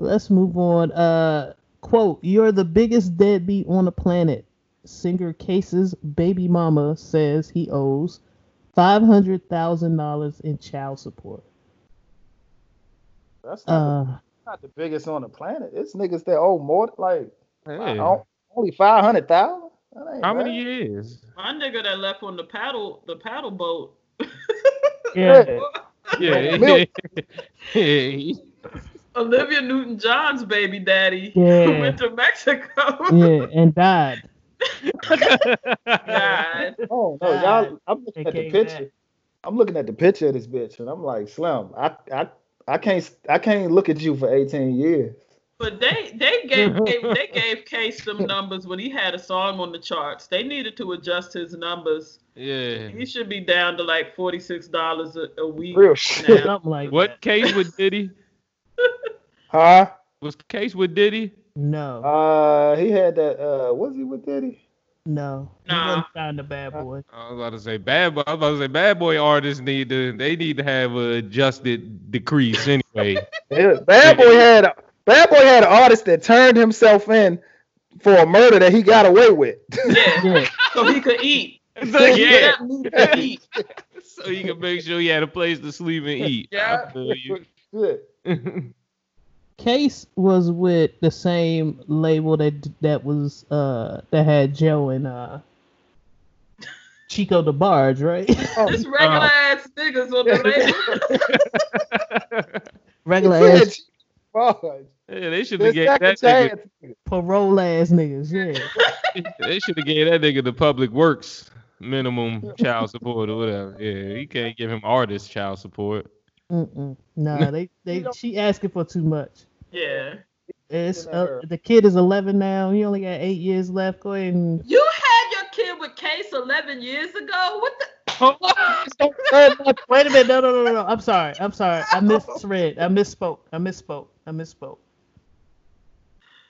Let's move on. Uh, quote: "You're the biggest deadbeat on the planet." Singer Case's baby mama says he owes five hundred thousand dollars in child support. That's not, Uh, the, not the biggest on the planet. It's niggas that owe more like Hey, only five hundred thousand. How many years? My nigga that left on the paddle the paddle boat. yeah, Yeah, Milk. yeah. Olivia Newton John's baby daddy Yeah. went to Mexico. yeah, and died. God. Oh no, y'all! I'm looking at the picture. back. I'm looking at the picture of this bitch, and I'm like, Slim, I, I, I can't, I can't look at you for 18 years. But they they gave, gave they gave Case some numbers when he had a song on the charts. They needed to adjust his numbers. yeah. He should be down to like forty six dollars a week. Real shit, now. Something like What that. case with Diddy? huh? Was case with Diddy? No, Uh, he had that. Uh, was he with Diddy? no, he Nah. wasn't signed to Bad Boy. I was about to say bad boy. I was about to say bad boy artists need to. They need to have a adjusted decrease anyway. Bad Boy had a Bad Boy had an artist that turned himself in for a murder that he got away with. Yeah, Yeah, so he could eat. so yeah, He could eat. so you can make sure he had a place to sleep and eat. Yeah. Feel you. Shit. Case was with the same label that that was uh that had Joe and uh Chico DeBarge, right? Oh, This regular ass niggas on the label. Regular ass Fudge. yeah, they should have gave second that nigga. parole ass niggas, yeah. They should have gave that nigga the public works minimum child support or whatever. Yeah, you can't give him artist child support. Mm-mm. Nah, they they she asking for too much. Yeah. It's uh, the kid is 11 now. He only got eight years left. Go ahead and You had your kid with Case 11 years ago? What the? wait a minute. No, no, no, no, no. I'm sorry. I'm sorry. I misread. I misspoke. I misspoke. I misspoke.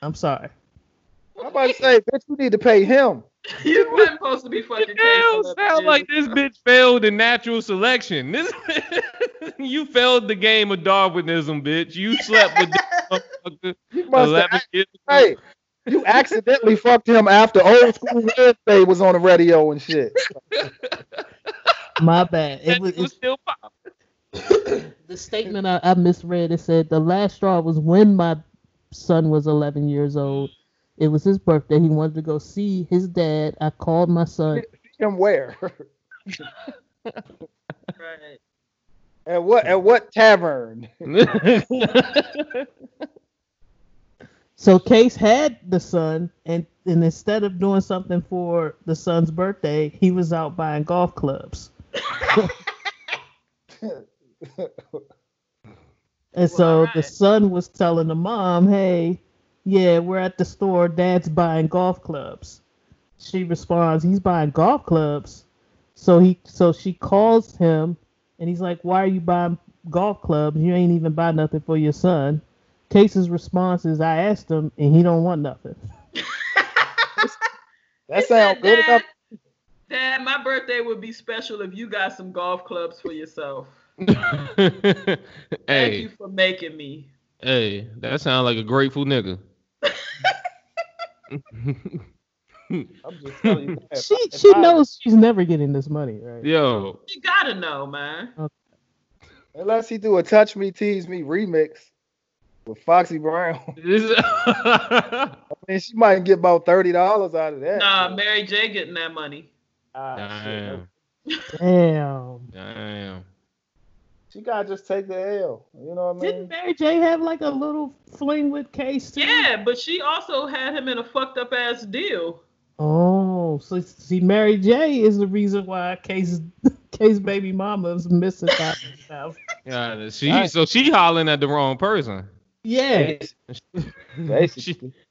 I'm sorry. I'm about to say, bitch, you need to pay him. You weren't supposed to be fucking Case Hell, 11 sound years like this bitch failed in natural selection. This you failed the game of Darwinism, bitch. You slept with this motherfucker You must eleven have, years ago. hey, you accidentally fucked him after old school Wednesday was on the radio and shit. My bad. It was, nigga was still pop. the statement I, I misread. It said the last straw was when my son was 11 years old. It was his birthday. He wanted to go see his dad. I called my son. Him where? Right. At what? At what tavern? So Case had the son, and, and instead of doing something for the son's birthday, he was out buying golf clubs. And so the son was telling the mom, "Hey, yeah, we're at the store. Dad's buying golf clubs." She responds, "He's buying golf clubs." So he, so she calls him, and he's like, "Why are you buying golf clubs? You ain't even buy nothing for your son." Case's response is, "I asked him, and he don't want nothing." That sounds good Dad, enough. Dad, my birthday would be special if you got some golf clubs for yourself. Thank you for making me. hey, that sounds like a grateful nigga. I'm just telling you. She If she I- knows she's never getting this money, right? Yo, You gotta know, man. Unless he do a Touch Me, Tease Me remix with Foxy Brown. this I mean, she might get about thirty dollars out of that. Nah, Mary J getting that money. Ah, damn, shit. Damn. damn. She gotta just take the L. You know what I mean? Didn't? Mary J have like a little fling with Case too? Yeah, but she also had him in a fucked up ass deal. Oh. So see, Mary J is the reason why Case Case baby mama is missing five hundred thousand. Yeah, she Right. so she hollering at the wrong person. Yeah. Basically.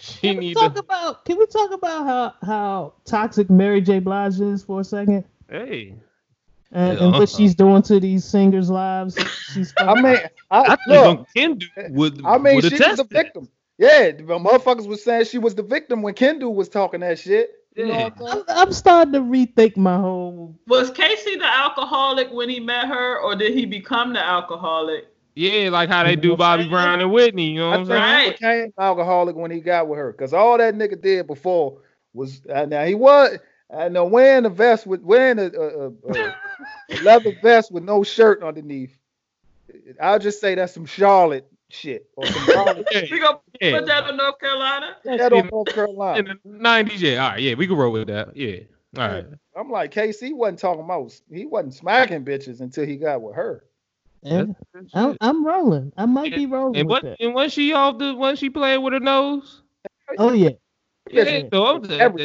She Can we talk to. about Can we talk about how how toxic Mary J. Blige is for a second, Hey, and, Yeah, and what she's doing to these singers' lives? She's I mean, I, I think look, Uncle Ken would I mean, would she was attest the that. victim. Yeah, the motherfuckers was saying she was the victim when Kendu was talking that shit. You know I'm? I'm, I'm starting to rethink my whole. Was K-Ci the alcoholic when he met her, or did he become the alcoholic? Yeah, like how they do Bobby Brown and Whitney. You know what I I'm think saying? he became alcoholic when he got with her, cause all that nigga did before was uh, now he was I know uh, wearing a vest with wearing a, a, a, a leather vest with no shirt underneath. I'll just say that's some Charlotte shit or some Charlotte Yeah, We gonna yeah. put that in North Carolina. shit on North Carolina. In the nineties, yeah. All right, yeah, we can roll with that. Yeah. All right. I'm like K-Ci wasn't talking about he wasn't smacking bitches until he got with her. And I'm, I'm rolling. I might be rolling And with what? And when she off the when she played with her nose? Oh yeah. Yeah. Yeah. So I'm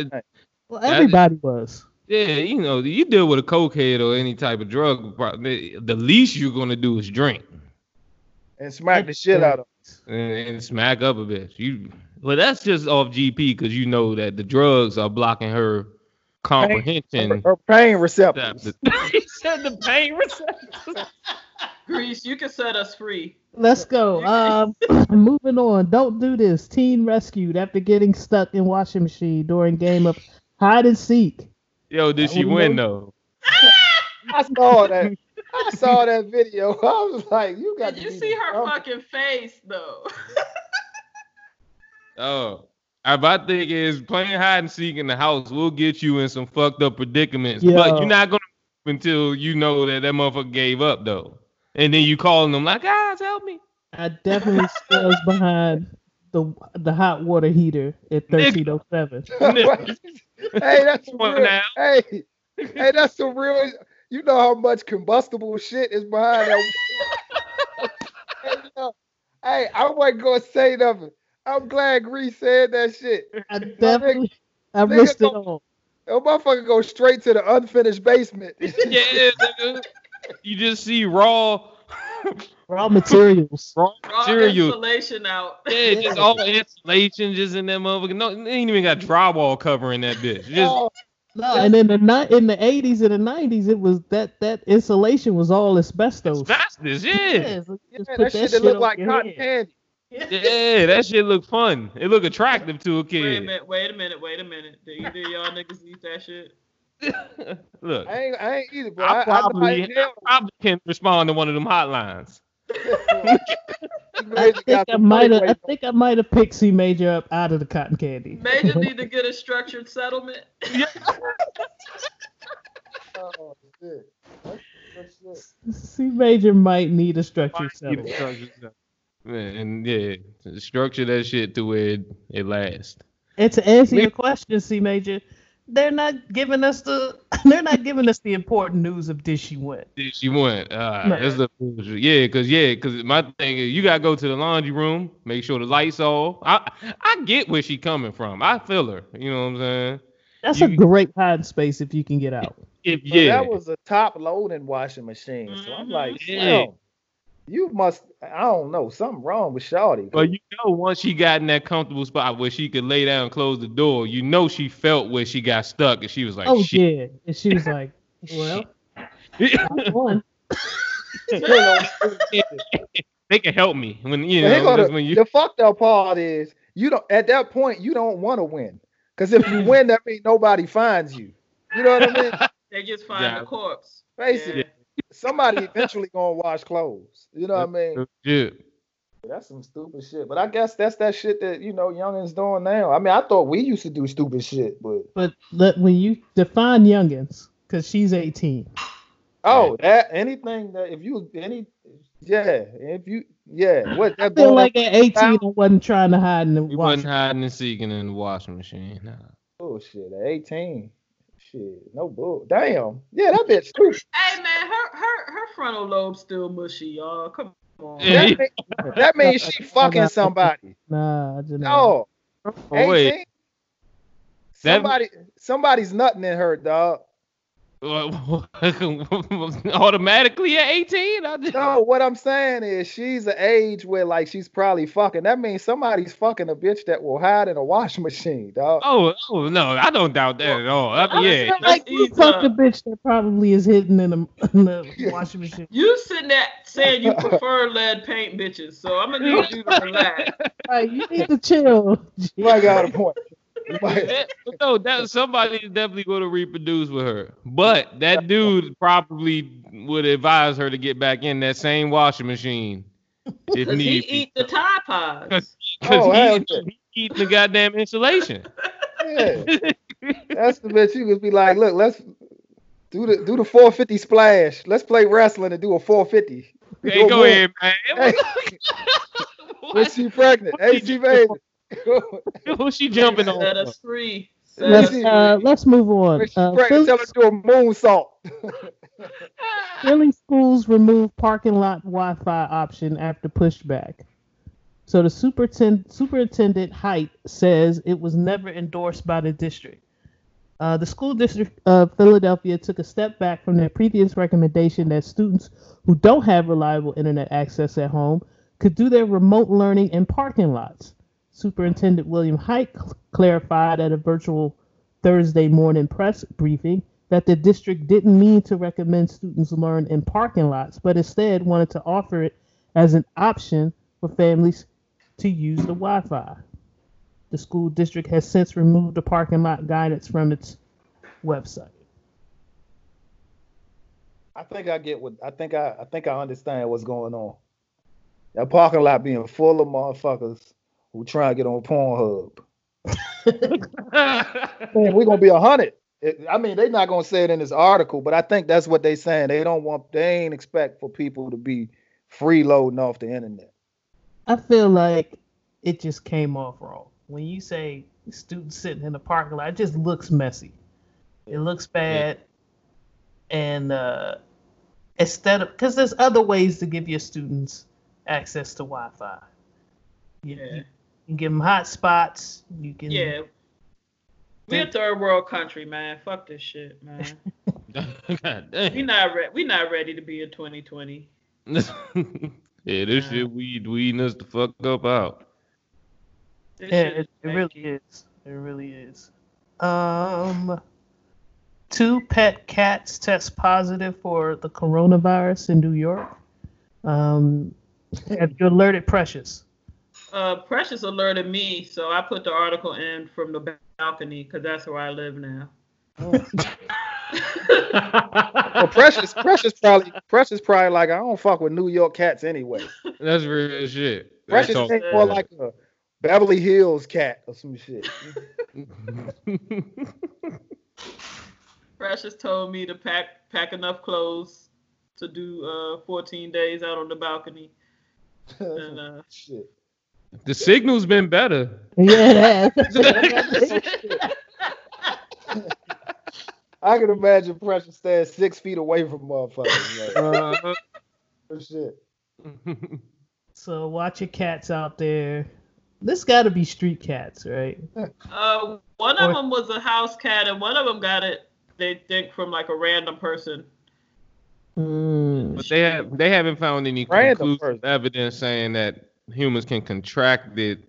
the, Everything. Well, That is- everybody was. yeah, you know, you deal with a cokehead or any type of drug, the the least you're gonna do is drink And smack the shit out of and, and smack up a bit. You, well, that's just off GP because you know that the drugs are blocking her her. comprehension. Her pain That- receptors. the- he said the pain receptors. Grease, you can set us free. Let's go. Um, moving on. Don't do this. Teen rescued after getting stuck in washing machine during game of hide and seek. Yo, did she win no. though? I saw that. I saw that video. I was like, you got Did to you see her dumb. fucking face though? Oh. I think is playing hide and seek in the house will get you in some fucked up predicaments. Yo. But you're not gonna until you know that that motherfucker gave up though. And then you calling them like, ah, guys, help me. I definitely stands behind the the hot water heater at thirteen oh seven. Hey, that's some real. now. Hey, hey, that's some real. You know how much combustible shit is behind that. hey, you know, hey, I wasn't gonna say nothing. I'm glad Grease said that shit. I definitely I nigga risked it all. That motherfucker go straight to the unfinished basement. yeah. You just see raw Raw materials. raw Raw insulation out. Yeah, just all insulation just in that motherfucker. No, they ain't even got drywall covering that bitch. Just Oh, No, and in the ni- in the eighties and the nineties, it was that that insulation was all asbestos. asbestos, yeah. Yeah, so yeah, just that, put shit that look like cotton head. candy. Yeah, that shit look fun. It look attractive to a Wait a kid. minute, wait a minute, wait a minute. Do either of y'all niggas eat that shit? look, I ain't, I ain't either, but I, I I, probably, you feel. I probably can respond to one of them hotlines. I think I might have. money I think I might have picked C Major up out of the cotton candy. Major need to get a structured settlement. Oh, shit. That's good shit. C Major might need a structured settlement. Man, and yeah, structure that shit to where it, it lasts. And to answer your question, C Major, they're not giving us the. They're not giving us the important news of did she win? Did she went? Uh, No. that's the. Yeah, cause yeah, cause my thing is you gotta go to the laundry room, make sure the lights off. I I get where she coming from. I feel her. You know what I'm saying? That's You- a great hiding space if you can get out. If But yeah, that was a top loading washing machine. So I'm like, Yeah. damn, you must, I don't know, something wrong with Shawty. But you know, once she got in that comfortable spot where she could lay down and close the door, you know she felt where she got stuck, and she was like, oh "Shit." yeah, and she was like, "Well, I won." they can help me when you know go that's the, when you. the fucked up part is you don't at that point you don't want to win. Cause if you win, that means nobody finds you. You know what I mean? They just find Yeah. the corpse. Basically, somebody eventually gonna wash clothes. You know what I mean? Yeah. That's some stupid shit. But I guess that's that shit that you know youngins doing now. I mean, I thought we used to do stupid shit, but But let, when you define youngins, because she's 18. oh, that anything that if you any yeah, if you yeah, what I feel like at 18, I wasn't trying to hide in the We wasn't hiding and seeking in the washing machine. Nah. Oh, bullshit at 18. Shit, no bull. Damn. Yeah, that bitch stupid. Hey man, her her her frontal lobe's still mushy, y'all. Come on. Yeah. That, mean- that means she fucking somebody. Nah, I just No, Oh, wait. 18. That- somebody somebody's nothing in her, dog. Automatically at 18? I just, No, what I'm saying is she's an age where like she's probably fucking. That means somebody's fucking a bitch that will hide in a washing machine, dog. oh, oh no, I don't doubt that at all. I, I yeah, feel like you Ease fuck up. the bitch that probably is hidden in the, in the washing machine. You sitting there saying you prefer lead paint bitches, so I'm gonna need you to relax. Like, you need to chill. You might got a point. You no, that somebody is definitely going to reproduce with her. But that dude probably would advise her to get back in that same washing machine if Cause he need be. eat the Tide Pods. Because Oh, he, yeah. he eating the goddamn insulation. Yeah. That's the bitch you could be like, look, let's do the do the 450 splash. Let's play wrestling and do a 450. hey, Go go ahead. ahead, man. Hey, was she pregnant? Hey, she baby. Who's she jumping on? Set us free. Set Let's us uh, free. let's move on. When she Uh, Philly, tell her to do a moonsault. Philly schools remove parking lot Wi-Fi option after pushback. So the superintendent, superintendent Hite says it was never endorsed by the district. Uh, the school district of Philadelphia took a step back from their previous recommendation that students who don't have reliable internet access at home could do their remote learning in parking lots. Superintendent William cl- clarified at a virtual Thursday morning press briefing that the district didn't mean to recommend students learn in parking lots, but instead wanted to offer it as an option for families to use the Wi Fi. The school district has since removed the parking lot guidance from its website. I think I get what I think I I think I understand what's going on. That parking lot being full of motherfuckers who trying to get on Pornhub. Man, we're gonna be a hundred. I mean, they're not gonna say it in this article, but I think that's what they're saying. They don't want they ain't expect for people to be freeloading off the internet. I feel like it just came off wrong. When you say students sitting in the parking lot, it just looks messy. It looks bad. And uh, instead of, because there's other ways to give your students access to Wi Fi. You, Yeah. you can give them hot spots. You can. Yeah. We a third world country, man. Fuck this shit, man. God damn. We damn. not re- we not ready to be in 2020. yeah, this shit weed weeding us the fuck up out. This Yeah, shit it, is it really is. It really is. Um, two pet cats test positive for the coronavirus in New York. Um, have you alerted Precious? Uh, Precious alerted me, so I put the article in from the balcony because that's where I live now. Well, Precious, Precious probably, Precious probably like I don't fuck with New York cats anyway. That's real shit. Precious That's ain't more like a Beverly Hills cat or some shit. Precious told me to pack pack enough clothes to do uh 14 days out on the balcony. And uh, shit. The signal's been better. Yeah. I can imagine pressure staying six feet away from motherfuckers. Like, Uh, oh, shit. so watch your cats out there. This got to be street cats, right? uh, one of Or- them was a house cat, and one of them got it. They think from like a random person. Mm. but they have they haven't found any Random conclusive person. evidence saying that humans can contract it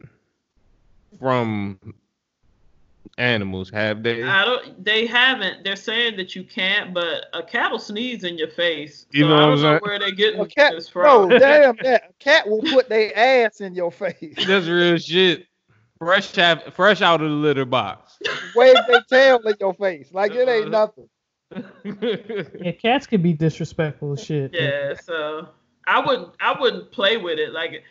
from animals, have they? I don't. They haven't. They're saying that you can't, but a cat will sneeze in your face. You so know I don't I'm know saying? where they getting A cat, this no, damn that. A cat will put their ass in your face. That's real shit. Fresh have, fresh out of the litter box. Wave their tail in your face. Like it ain't uh-huh. nothing. Yeah, cats can be disrespectful as shit. Yeah, so I wouldn't I wouldn't play with it. Like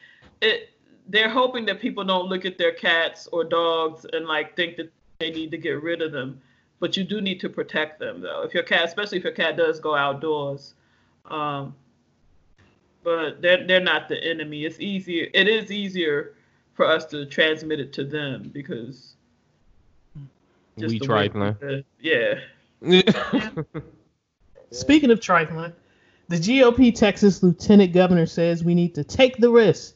it they're hoping that people don't look at their cats or dogs and like think that they need to get rid of them. But you do need to protect them though. If your cat, especially if your cat does go outdoors. Um but they're they're not the enemy. It's easier it is easier for us to transmit it to them because we the way- trifling. yeah. Speaking of trifling, the GOP Texas Lieutenant Governor says we need to take the risk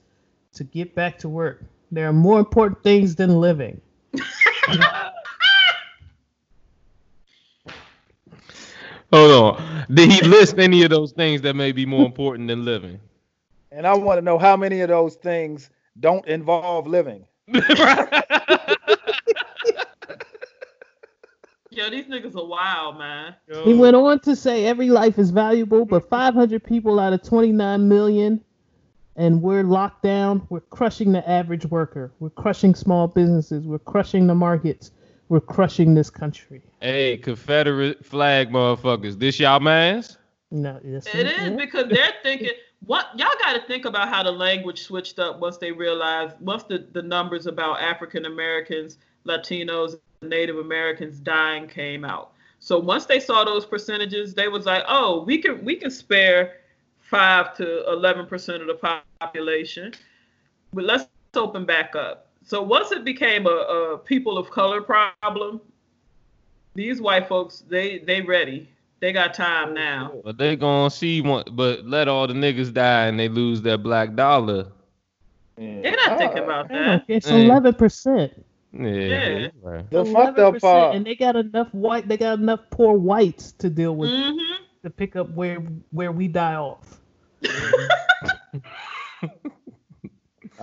to get back to work. There are more important things than living. Hold on. Did he list any of those things that may be more important than living? And I want to know how many of those things don't involve living. Yo, these niggas are wild, man. Yo. He went on to say every life is valuable, but 500 people out of 29 million and we're locked down. We're crushing the average worker. We're crushing small businesses. We're crushing the markets. We're crushing this country. Hey, Confederate flag motherfuckers. This y'all mans? No, yes, It is yeah. because they're thinking what y'all got to think about how the language switched up once they realized once the, the numbers about African Americans, Latinos, Native Americans dying came out. So once they saw those percentages, they was like, oh, we can we can spare five to eleven percent of the population, but let's open back up. So once it became a, a people of color problem, these white folks they they ready. They got time now. But they gonna see one but let all the niggas die and they lose their black dollar. They're not thinking about that. It's. 11 percent. Yeah. Yeah. The fucked up part. and they got enough white. They got enough poor whites to deal with Mm-hmm. To pick up where where we die off.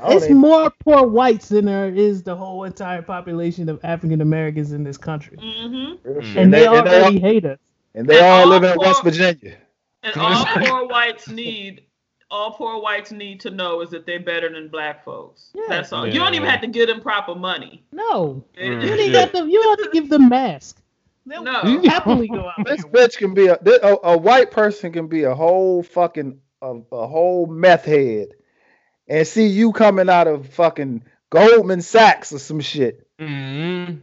It's even- more poor whites than there is the whole entire population of African Americans in this country, Mm-hmm. Mm. and they and they, already hate us. and they And all all live in four- West Virginia. And all poor whites need, all poor whites need to know is that they're better than black folks. Yeah. That's all. You don't even have to give them proper money. No, Mm. you ain't got them. You don't have to give them masks. They'll No. happily go out This bitch can be a, thi- a a white person can be a whole fucking a, a whole meth head, and see you coming out of fucking Goldman Sachs or some shit. Mm-hmm.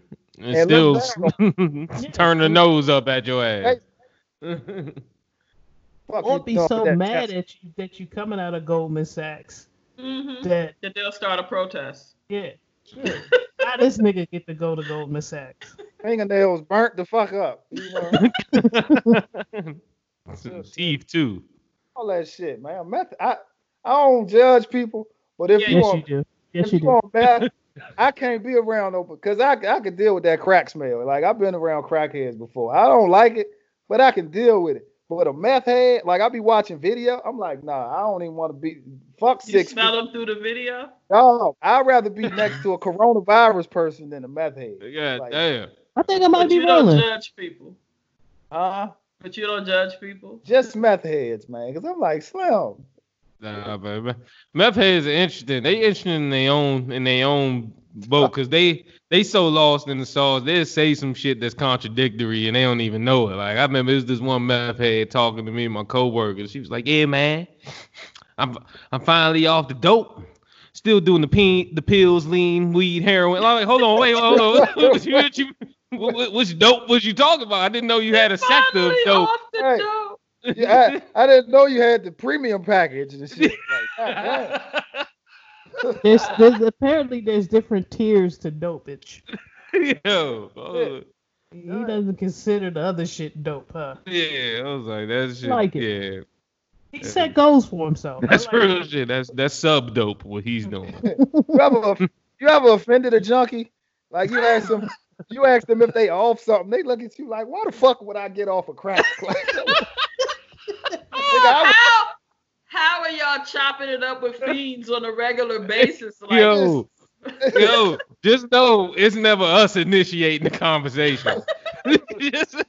And, And still turn the nose up at your ass. Fuck Or you be so with that mad test? at you that you coming out of Goldman Sachs Mm-hmm. that That they'll start a protest. yeah. yeah. How this nigga get to go to Goldman Sachs? Fingernails burnt the fuck up. You know, Some teeth too. all that shit, man. Meth, I I don't judge people, but if Yeah, you Yes, want you do. Yes, if you you do. want meth, I can't be around no because I I could deal with that crack smell. Like I've been around crackheads before. I don't like it, but I can deal with it. But a meth head, like I'll be watching video, I'm like, nah, I don't even want to be fuck You six. smell them through the video. No, I'd rather be next to a coronavirus person than a meth head. Yeah, Like- damn. I think I might But be you don't judge people. Uh, But you don't judge people. just meth heads, man. Cause I'm like, Slim. Nah, baby. Meth heads are interesting. They interesting in their own in their own boat because they they so lost in the sauce. They'll say some shit that's contradictory and they don't even know it. Like I remember it was this one meth head talking to me, my coworker. She was like, "Yeah, man, I'm I'm finally off the dope." Still doing the pe- the pills, lean, weed, heroin. I'm like, hold on, wait, hold on. what you, what you, what, what- which dope was you talking about? I didn't know you had a sector of Finally dope. off the Right. dope. Yeah, I, I didn't know you had the premium package and shit. Like, God. There's, there's apparently there's different tiers to dopage. Yo, oh, He doesn't consider the other shit dope, huh? yeah, I was like, that shit. Like it. Yeah, He set goals for himself. That's like real it. shit. That's that's sub dope. What he's doing. you ever you ever offended a junkie? Like you ask them, you ask them if they off something. They look at you like, why the fuck would I get off a crack? Like, how, how are y'all chopping it up with fiends on a regular basis? Like, Yo, yo, just know it's never us initiating the conversation. Just-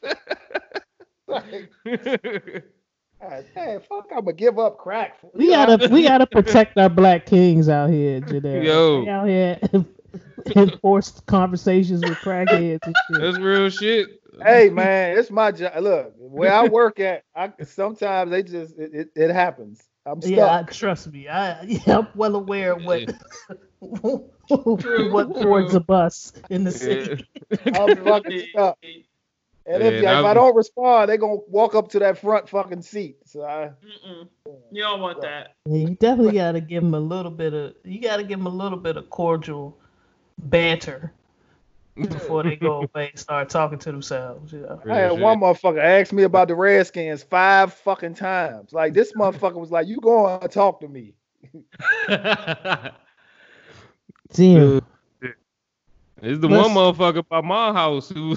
like, God damn, fuck, I'm gonna give up crack. For, We gotta we gotta protect our black kings out here, Janelle. Yo. We out here enforced conversations with crackheads and shit. that's real shit. Hey man, it's my job. Look, where I work at, I sometimes they just it, it, it happens. I'm stuck. Yeah, I, trust me. I yeah, I'm well aware of what what boards a bus in the city. I'm fucking stuck. And if, Yeah, if I don't respond, they're gonna walk up to that front fucking seat. So I, Mm-mm. You don't want that. You definitely got to give them a little bit of you got to give them a little bit of cordial banter before they go away and start talking to themselves. You know? I had one motherfucker ask me about the Redskins five fucking times. Like this motherfucker was like, "You go and talk to me." Damn. It's the Let's- one motherfucker by my house who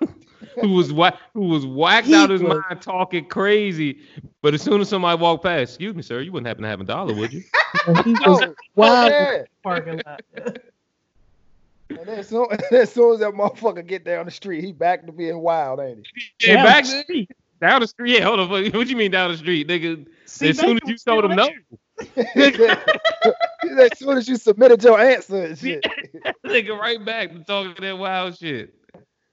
who was wha- who was whacked He out his was- mind talking crazy. But as soon as somebody walked past, excuse me, sir, you wouldn't happen to have a dollar, would you? He Oh, was wild in yeah. the parking lot. And then as soon, as soon as that motherfucker get down the street, he back to being wild, ain't he? Yeah, Down back the street. down the street. Yeah, hold on. What you mean down the street, nigga? See, as soon as you was told him no, there. He said- he said, as soon as you submitted your answer and shit. nigga, right back to talking that wild shit.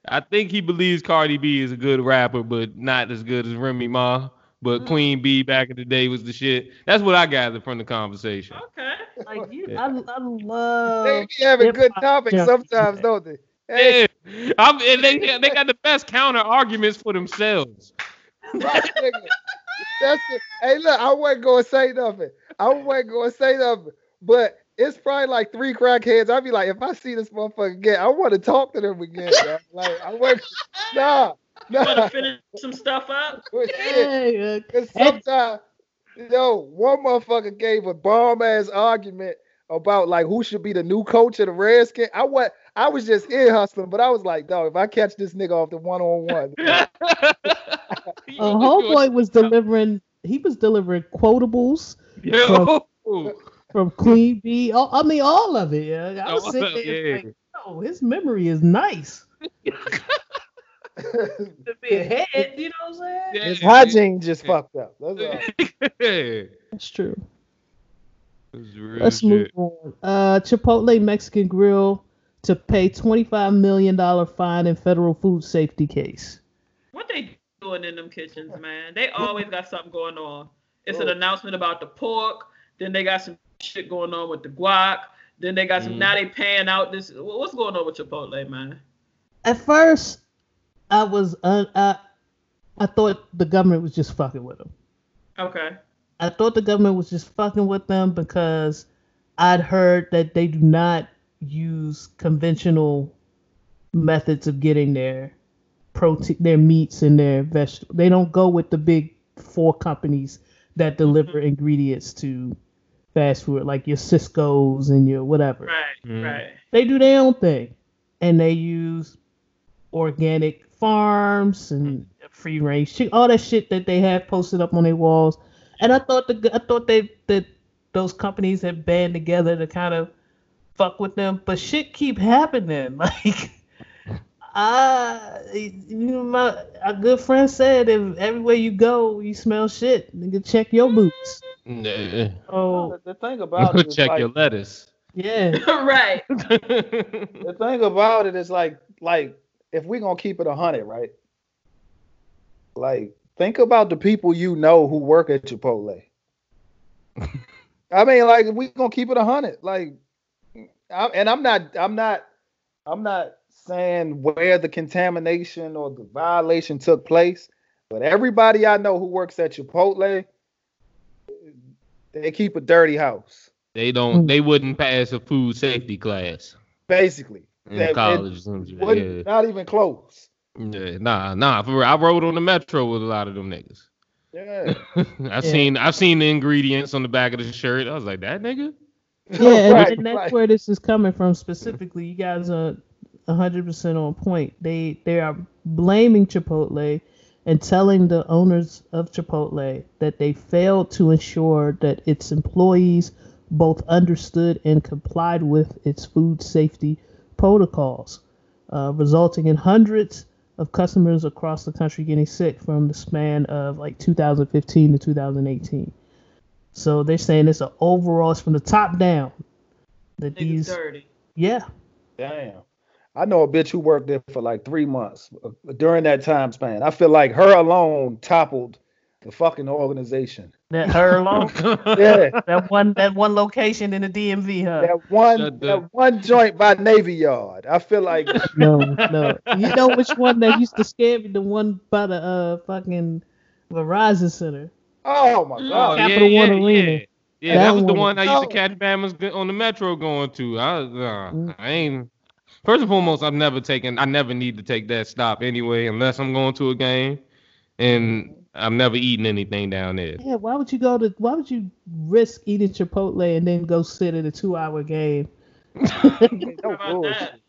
I think he believes Cardi B is a good rapper, but not as good as Remy Ma. But Mm. Queen B back in the day was the shit. That's what I gathered from the conversation. Okay. Like you, Yeah. I, I love. They be having good hip-hop topics junkies, sometimes, don't they? Hey, Yeah, I'm, and they they got the best counter arguments for themselves. right. That's the, hey, look, I wasn't gonna say nothing. I wasn't gonna say nothing, but it's probably like three crackheads. I'd be like, if I see this motherfucker again, I want to talk to them again. dog. Like, I want, nah, Want to finish some stuff up? Shit. Yeah, uh, Cause sometimes, yo, one motherfucker gave a bomb ass argument about like who should be the new coach of the Redskins. I was I was just ear hustling, but I was like, dog, if I catch this nigga off the one on one, a homeboy was delivering. He was delivering quotables Yo. from Queen Bee. Oh, I mean, all of it. Yeah. I was All sitting there yeah. like, oh, his memory is nice. To be ahead, you know what I'm saying? Yeah. his hygiene just fucked up. That's all. That's true. It's real Let's move on. Uh, Chipotle Mexican Grill to pay $25 million fine in federal food safety case. What they doing in them kitchens, man? They always got something going on. It's an announcement about the pork. Then they got some shit going on with the guac. Then they got some. Mhm. Now they paying out this. What's going on with Chipotle, man? At first, I was un- I, I thought the government was just fucking with them. Okay. I thought the government was just fucking with them because I'd heard that they do not use conventional methods of getting their protein, their meats and their vegetables. They don't go with the big four companies that deliver ingredients to fast food, like your Sysco's and your whatever. Right. Mhm. Right. They do their own thing, and they use organic farms and mm-hmm. free range chicken, all that shit that they have posted up on their walls. And I thought the I thought they that those companies had band together to kind of fuck with them, but shit keep happening. Like I, you know, my a good friend said, if everywhere you go, you smell shit, nigga, check your boots. Nah. Oh the thing about it is Check like, your lettuce. yeah, right. the thing about it is like like if we're gonna keep it a hundred, right? Like think about the people you know who work at Chipotle. I mean, like if we gonna keep it a hundred, like, I, and I'm not, I'm not, I'm not saying where the contamination or the violation took place, but everybody I know who works at Chipotle, they keep a dirty house, They don't. They wouldn't pass a food safety class basically. In That- college. or some shit. Wouldn't- Yeah. Not even close. yeah. Nah, nah. For real. I rode on the metro with a lot of them niggas. Yeah. I've seen. I've seen the ingredients on the back of the shirt. I was like, that nigga. Yeah, and, Right, and that's right. where this is coming from specifically. You guys are 100% on point. They they are blaming Chipotle and telling the owners of Chipotle that they failed to ensure that its employees both understood and complied with its food safety protocols, uh, resulting in hundreds of customers across the country getting sick from the span of like 2015 to 2018. So they're saying it's an overall, it's from the top down. That Niggas these, dirty. yeah, Damn. I know a bitch who worked there for like three months uh, during that time span. I feel like her alone toppled the fucking organization. that her alone, Yeah. that one, that one location in the DMV, huh? that one Shut the- that one joint by Navy Yard. I feel like No, no. You know which one that used to scare me? The one by the uh fucking Verizon Center. oh my Oh, god. Capital One Arena. Yeah, yeah That that was the one- one I used to Oh. catch Bama's on the metro going to. I, uh, Mm. I ain't. First and foremost, I've never taken. I never need to take that stop anyway, unless I'm going to a game, and I've never eating anything down there. Yeah, why would you go to? Why would you risk eating Chipotle and then go sit at a two-hour game? No How bullshit.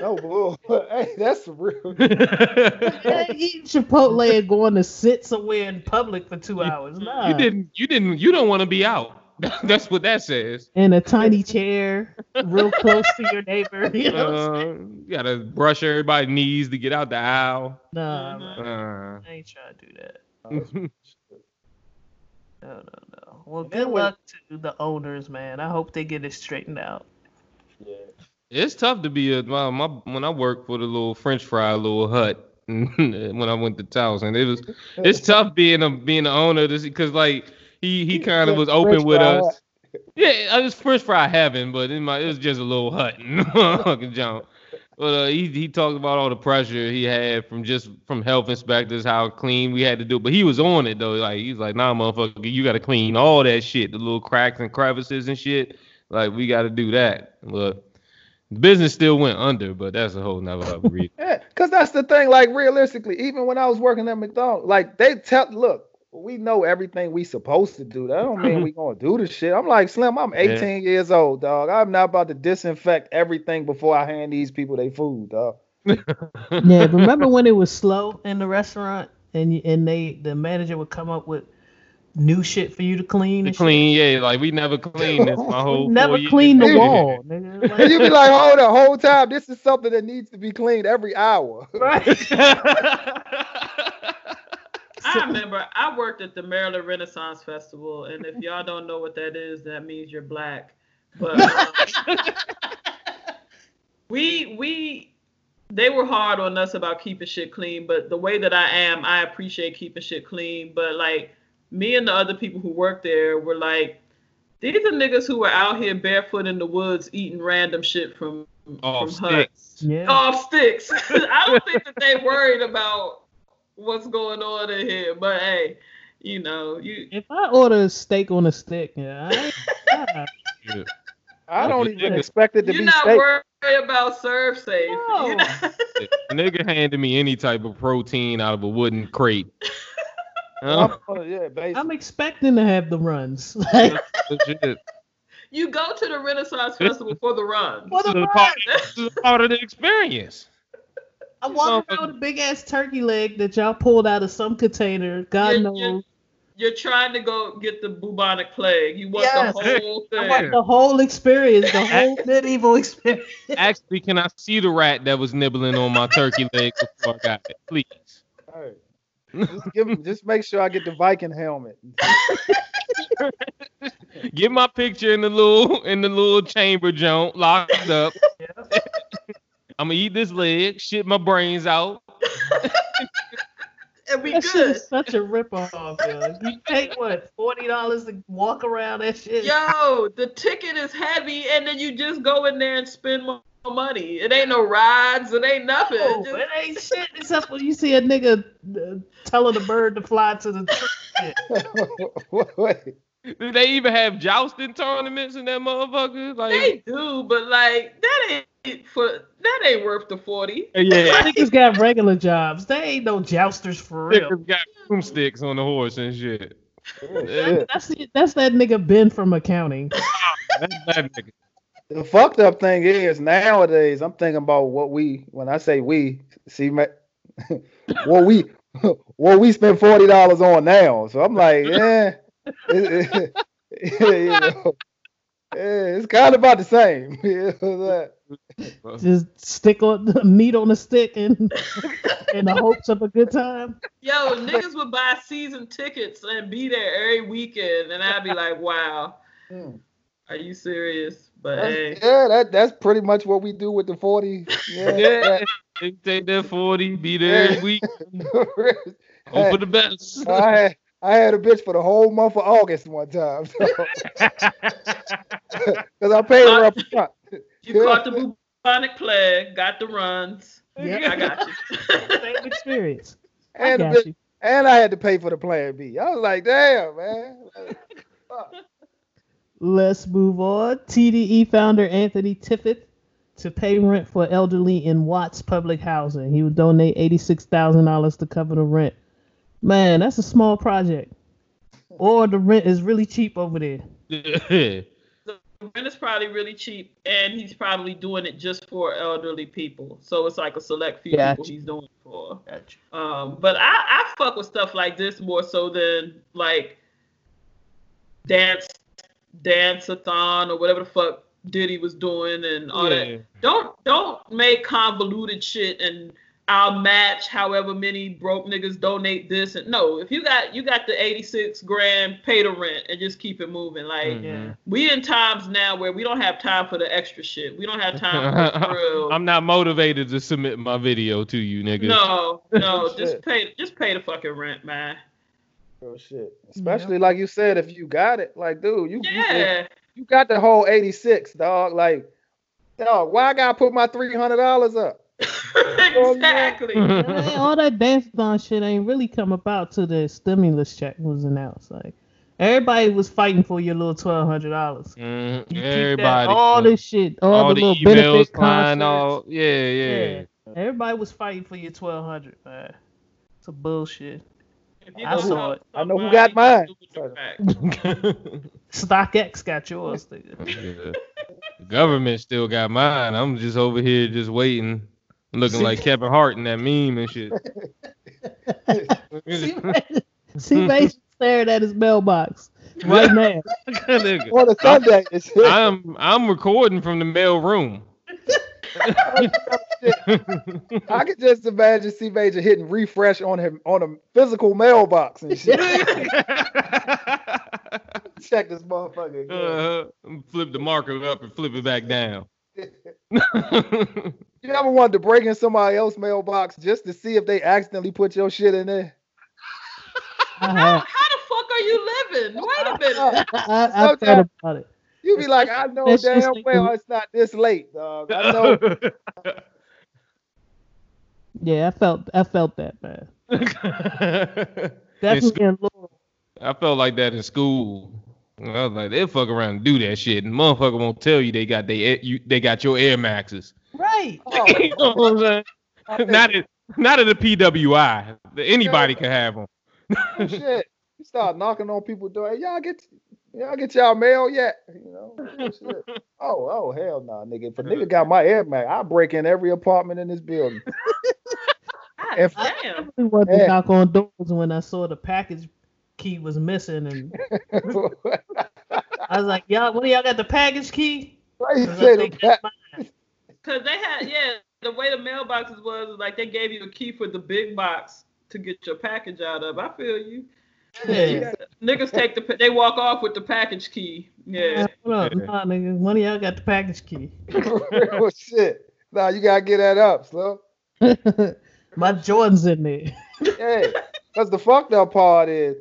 No bull. hey, that's real. Yeah, eating Chipotle and going to sit somewhere in public for two hours. Nah. You didn't. You didn't. You don't want to be out. That's what that says. In a tiny chair, real close to your neighbor. You know what I'm saying? Uh, you gotta brush everybody's knees to get out the aisle. Nah. Uh, I ain't trying to do that. Uh, No, no, no. Well, good then when- luck to the owners, man. I hope they get it straightened out. Yeah. it's tough to be a my, my when I worked for the little French fry little hut when I went to Towson. It was it's tough being a being the owner because like he he kind of was open French with fry us. Yeah, I was French fry heaven, but in my it was just a little hut, fucking jump. But uh, he he talked about all the pressure he had from just from health inspectors, how clean we had to do. But he was on it though. Like he's like, nah, motherfucker, you got to clean all that shit, the little cracks and crevices and shit. Like we got to do that. But the business still went under, but that's a whole nother reason. Yeah, cause that's the thing. Like realistically, even when I was working at McDonald's, like they tell, look, we know everything we supposed to do. That don't mean we gonna do the shit. I'm like Slim. I'm 18 years old, dog. I'm not about to disinfect everything before I hand these people their food, dog. Yeah, remember when it was slow in the restaurant and and they the manager would come up with new shit for you to clean? To and shit? clean, yeah, like we never cleaned this my whole. Never four years. cleaned the wall, nigga. And you be like, hold the whole time. This is something that needs to be cleaned every hour. right? I remember I worked at the Maryland Renaissance Festival, and if y'all don't know what that is, that means you're black. But um, we we they were hard on us about keeping shit clean, but the way that I am, I appreciate keeping shit clean. But like me and the other people who worked there were like, these are niggas who were out here barefoot in the woods eating random shit from Off from huts sticks. Yeah. off sticks. I don't think that they worried about what's going on in here, but hey, you know, you If I order a steak on a stick, yeah, I ain't, ah, Yeah. I don't Yeah. even expect it to you're be not steak. worried about ServSafe. No. You know? Nigga handed me any type of protein out of a wooden crate. I'm- Huh? oh, yeah. I'm expecting to have the runs. You go to the Renaissance Festival for the run. for This the is part, this is part of the experience. I'm walking around with a big ass turkey leg that y'all pulled out of some container. God You're- knows. you're- You're trying to go get the bubonic plague. You want Yes. the whole I thing. want the whole experience, the whole medieval experience. Actually, can I see the rat that was nibbling on my turkey leg before I got it, please? Hey, just give 'em- just make sure I get the Viking helmet. Get my picture in the little in the little chamber joint, locked up. I'm gonna eat this leg, shit my brains out. It'd be That shit good. is such a ripoff, yo. You take what, forty dollars to walk around that shit? Yo, the ticket is heavy, and then you just go in there and spend more money. It ain't no rides. It ain't nothing. No, Just- it ain't shit except when you see a nigga uh, telling a bird to fly to the. Wait, Do they even have jousting tournaments in that motherfucker? Like, They do, but like that ain't for that ain't worth the forty. yeah, Niggas got regular jobs. They ain't no jousters for real. niggas got broomsticks on the horse and shit. Oh, shit. That's that's that nigga Ben from accounting. Ah, that's that nigga. The fucked up thing is nowadays I'm thinking about what we when I say we see ma- what we what we spend forty dollars on now. So I'm like, yeah, it, it- you know, yeah, it's kind of about the same. You Just stick on the meat on the stick and in the hopes of a good time. Yo, niggas would buy season tickets and be there every weekend, and I'd be like, wow, Hmm. are you serious? But That's- hey, yeah, that that's pretty much what we do with the forty. Yeah, Yeah, they take that 40, be there every week, hope for the best. I had I had a bitch for the whole month of August one time. Because I paid her up front. you caught the bubonic plague, got the runs. Yeah, I got you. same experience. I And, the got bitch, you. and I had to pay for the plan B. I was like, damn, man. Let's move on. TDE founder Anthony Tiffith to pay rent for elderly in Watts public housing. He would donate eighty-six thousand dollars to cover the rent. Man, that's a small project. Or the rent is really cheap over there. Yeah. rent is probably really cheap, and he's probably doing it just for elderly people. So it's like a select few Gotcha. people he's doing it for. Gotcha. Um, but I, I fuck with stuff like this more so than like dance dance-a-thon or whatever the fuck Diddy was doing and all Yeah. that. Don't don't make convoluted shit and I'll match however many broke niggas donate this and no, if you got you got the 86 grand, pay the rent and just keep it moving. Like Mhm. We in times now where we don't have time for the extra shit. We don't have time for the thrill. I'm not motivated to submit my video to you, nigga. no, no, just pay just pay the fucking rent, man. Oh shit. Especially like you said, if you got it, like, dude, you you, Yeah. you got the whole 86, dog. Like, dog, why I gotta put my three hundred dollars up? exactly. Man, all that dance thon shit ain't really come about till the stimulus check was announced. Like everybody was fighting for your little twelve hundred dollars. Mm-hmm. You that- Everybody. all this shit, all, all the, the little emails benefit flying concerts. all. Yeah, yeah. Everybody was fighting for your twelve hundred, man. It's a bullshit. I saw it. I know who got mine. do it direct. StockX got yours. Yeah. The government still got mine. I'm just over here just waiting, looking like Kevin Hart in that meme and shit. See, Mason staring at his mailbox right now. Nigga, On a Sunday. I'm I'm recording from the mail room. I could just imagine C Major hitting refresh on him on a physical mailbox and shit. Check this motherfucker. uh, flip the marker up and flip it back down. You ever wanted to break in somebody else's mailbox just to see if they accidentally put your shit in there? I, How, how the fuck are you living? Wait a minute. I, I, I thought about it. You be like, I know damn like well the- it's not this late, dog. I know. Yeah, I felt I felt that, man. Definitely in Laurel. I felt like that in school. I was like, they'll fuck around and do that shit, and motherfucker won't tell you they got they you, they got your Air Maxes. Right. Oh, you know what I'm saying? Think- Not at not at the PWI. Anybody can have them. oh, shit. You start knocking on people's door. Hey, y'all get y'all get y'all mail yet? You know? Oh, shit. Oh, oh hell no, nah, nigga. If a nigga got my Air Max, I break in every apartment in this building. God If- damn. I wanted to Yeah. knock on doors when I saw the package key was missing, and I was like, "Y'all, one of y'all got the package key?" Why you 'Cause I say the think that's pa- mine. Cause they had yeah, the way the mailboxes was like they gave you a key for the big box to get your package out of. I feel you. Yeah. Niggas take the they walk off with the package key. Yeah. Hold up, nah, nigga. One of y'all got the package key. Real shit. Nah, you gotta get that up, slow. My Jordan's in there. Hey, because the fucked up part is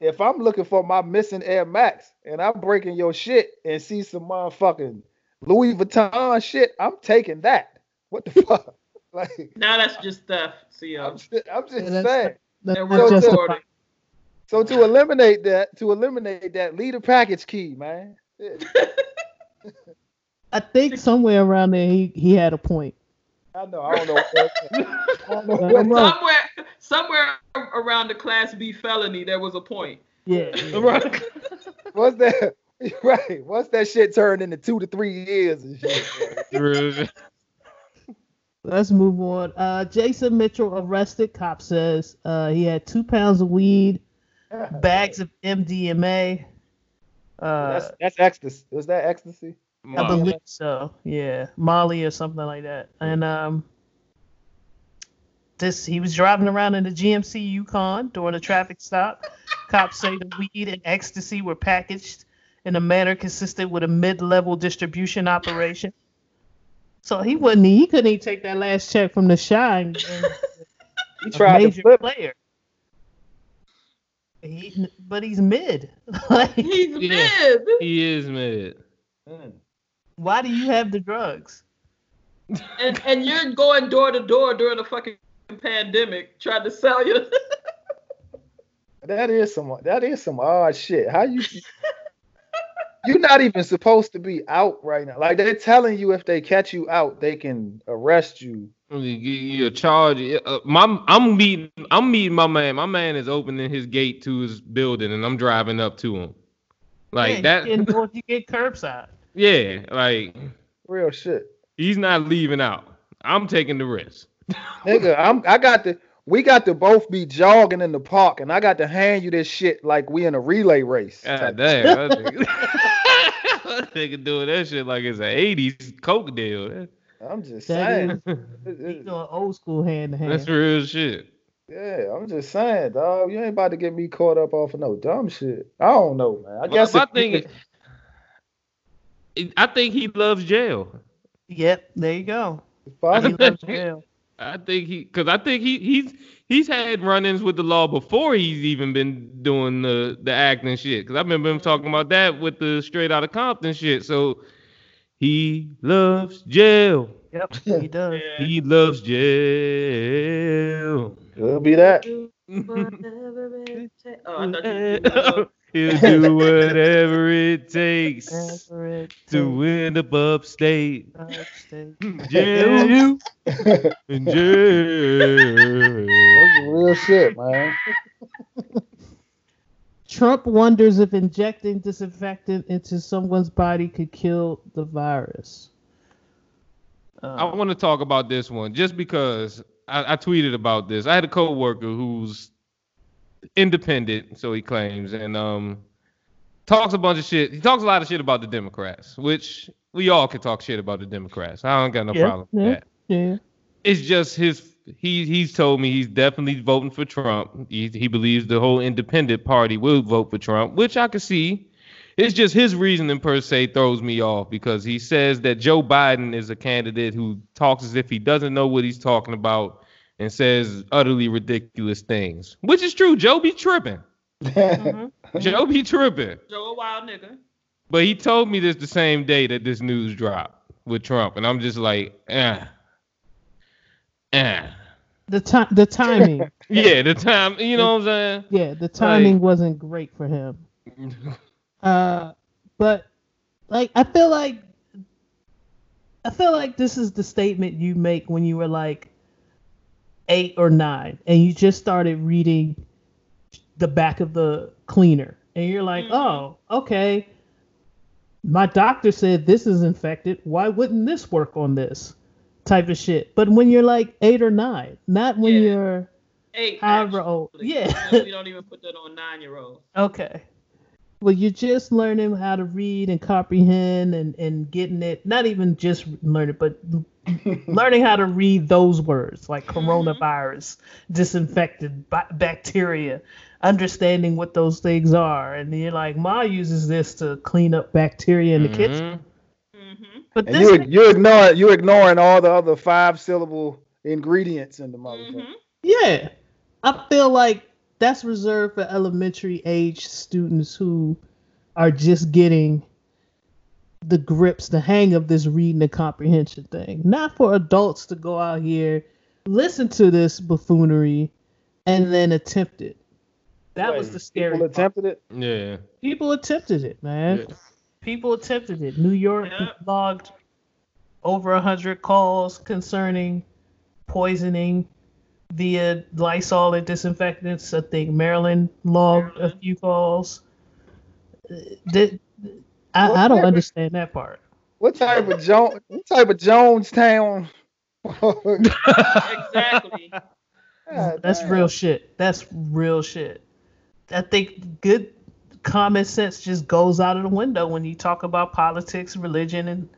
if I'm looking for my missing Air Max and I'm breaking your shit and see some motherfucking Louis Vuitton shit, I'm taking that. What the fuck? Like, Now that's just theft, CO. I'm just, I'm just Yeah, that's- saying. That's And not we're justified. recording. So to eliminate that, to eliminate that, leave the package key, man. Shit. I think somewhere around there he, he had a point. I know. I don't know. What that, I don't know Yeah, what I'm. Somewhere somewhere around the class B felony there was a point. Yeah. yeah. Right. What's that? Right. What's that shit turned into two to three years and shit? Let's move on. Uh, Jason Mitchell arrested. Cop says uh, he had two pounds of weed, bags of MDMA. Uh, that's that's ecstasy. Was that ecstasy? I believe so. Yeah, Molly or something like that. And um, this he was driving around in the GMC Yukon during a traffic stop. Cops say the weed and ecstasy were packaged in a manner consistent with a mid-level distribution operation. So he wouldn't. He couldn't even take that last check from the Chi. And, He a tried to major flip. player. He, but he's mid. like, He's Yeah. mid. He is mad. Mm. why do you have the drugs? And and you're going door to door during a fucking pandemic tried to sell you. That is some that is some odd shit. How you you're not even supposed to be out right now. Like they're telling you if they catch you out, they can arrest you. You you charge. Uh, my, I'm meeting. I'm meeting my man. My man is opening his gate to his building, and I'm driving up to him. Like yeah, that. You get, you get curbside. Yeah, like Real shit. he's not leaving out. I'm taking the risk. Nigga, I'm I got to we got to both be jogging in the park and I got to hand you this shit like we in a relay race. God damn. That nigga, nigga doing that shit like it's an 80s Coke deal. I'm just That saying. is- It- He's doing old school hand to hand. That's real shit. yeah, I'm just saying, dog. You ain't about to get me caught up off of no dumb shit. I don't know, man. I Well, guess my if- thing is- I think he loves jail. Yep, there you go. He loves jail. I think he, cause I think he he's he's had run-ins with the law before he's even been doing the the acting shit. Cause I remember him talking about that with the Straight Outta Compton shit. So he loves jail. Yep, he does. Yeah. He loves jail. Could be that. Whatever it takes. Oh, I thought you were He'll do whatever it takes Whatever it to win up upstate. takes, upstate. Jail. In jail. That's real shit, man. Trump wonders if injecting disinfectant into someone's body could kill the virus. I Uh, want to talk about this one just because I, I tweeted about this. I had a coworker who's independent, so he claims, and um talks a bunch of shit. He talks a lot of shit about the Democrats, which we all can talk shit about the Democrats. I don't got no Yeah, problem with yeah. that. yeah. It's just his. He he's told me he's definitely voting for Trump. He he believes the whole independent party will vote for Trump, which I can see. It's just his reasoning per se throws me off because he says that Joe Biden is a candidate who talks as if he doesn't know what he's talking about and says utterly ridiculous things, which is true. Joe be tripping. Mhm. Joe be tripping. Joe a wild nigga. But he told me this the same day that this news dropped with Trump, and I'm just like, eh, eh. The time, the timing, Yeah, the time, you know what I'm saying? yeah, the timing wasn't great for him. Uh, but like I feel like I feel like this is the statement you make when you were like eight or nine and you just started reading the back of the cleaner and you're like, Mhm. oh, okay. My doctor said this is infected. Why wouldn't this work on this? Type of shit. But when you're like eight or nine, not when Yeah. you're Eight. however actually. old. Yeah. we don't even put that on nine year olds. Okay. Well, you're just learning how to read and comprehend and, and getting it, not even just learn it, but learning how to read those words like coronavirus, disinfected ba- bacteria, understanding what those things are. And you're like, Ma uses this to clean up bacteria in the kitchen. Mhm. Mm-hmm. But And this, you you ignoring you ignoring all the other five syllable ingredients in the motherfucker. Mm-hmm. yeah, I feel like that's reserved for elementary age students who are just getting the grips, the hang of this reading and comprehension thing. Not for adults to go out here, listen to this buffoonery, and then attempt it. That was the scary People part. attempted it. Yeah. People attempted it, man. Yeah. People attempted it. New York Yeah. logged over a hundred calls concerning poisoning via Lysol and disinfectants. I think Maryland logged a few calls. Uh, Did, I, I don't understand that part. What type of Jones? What type of Jonestown? Exactly. God That's damn. real shit. That's real shit. I think good common sense just goes out of the window when you talk about politics, religion, and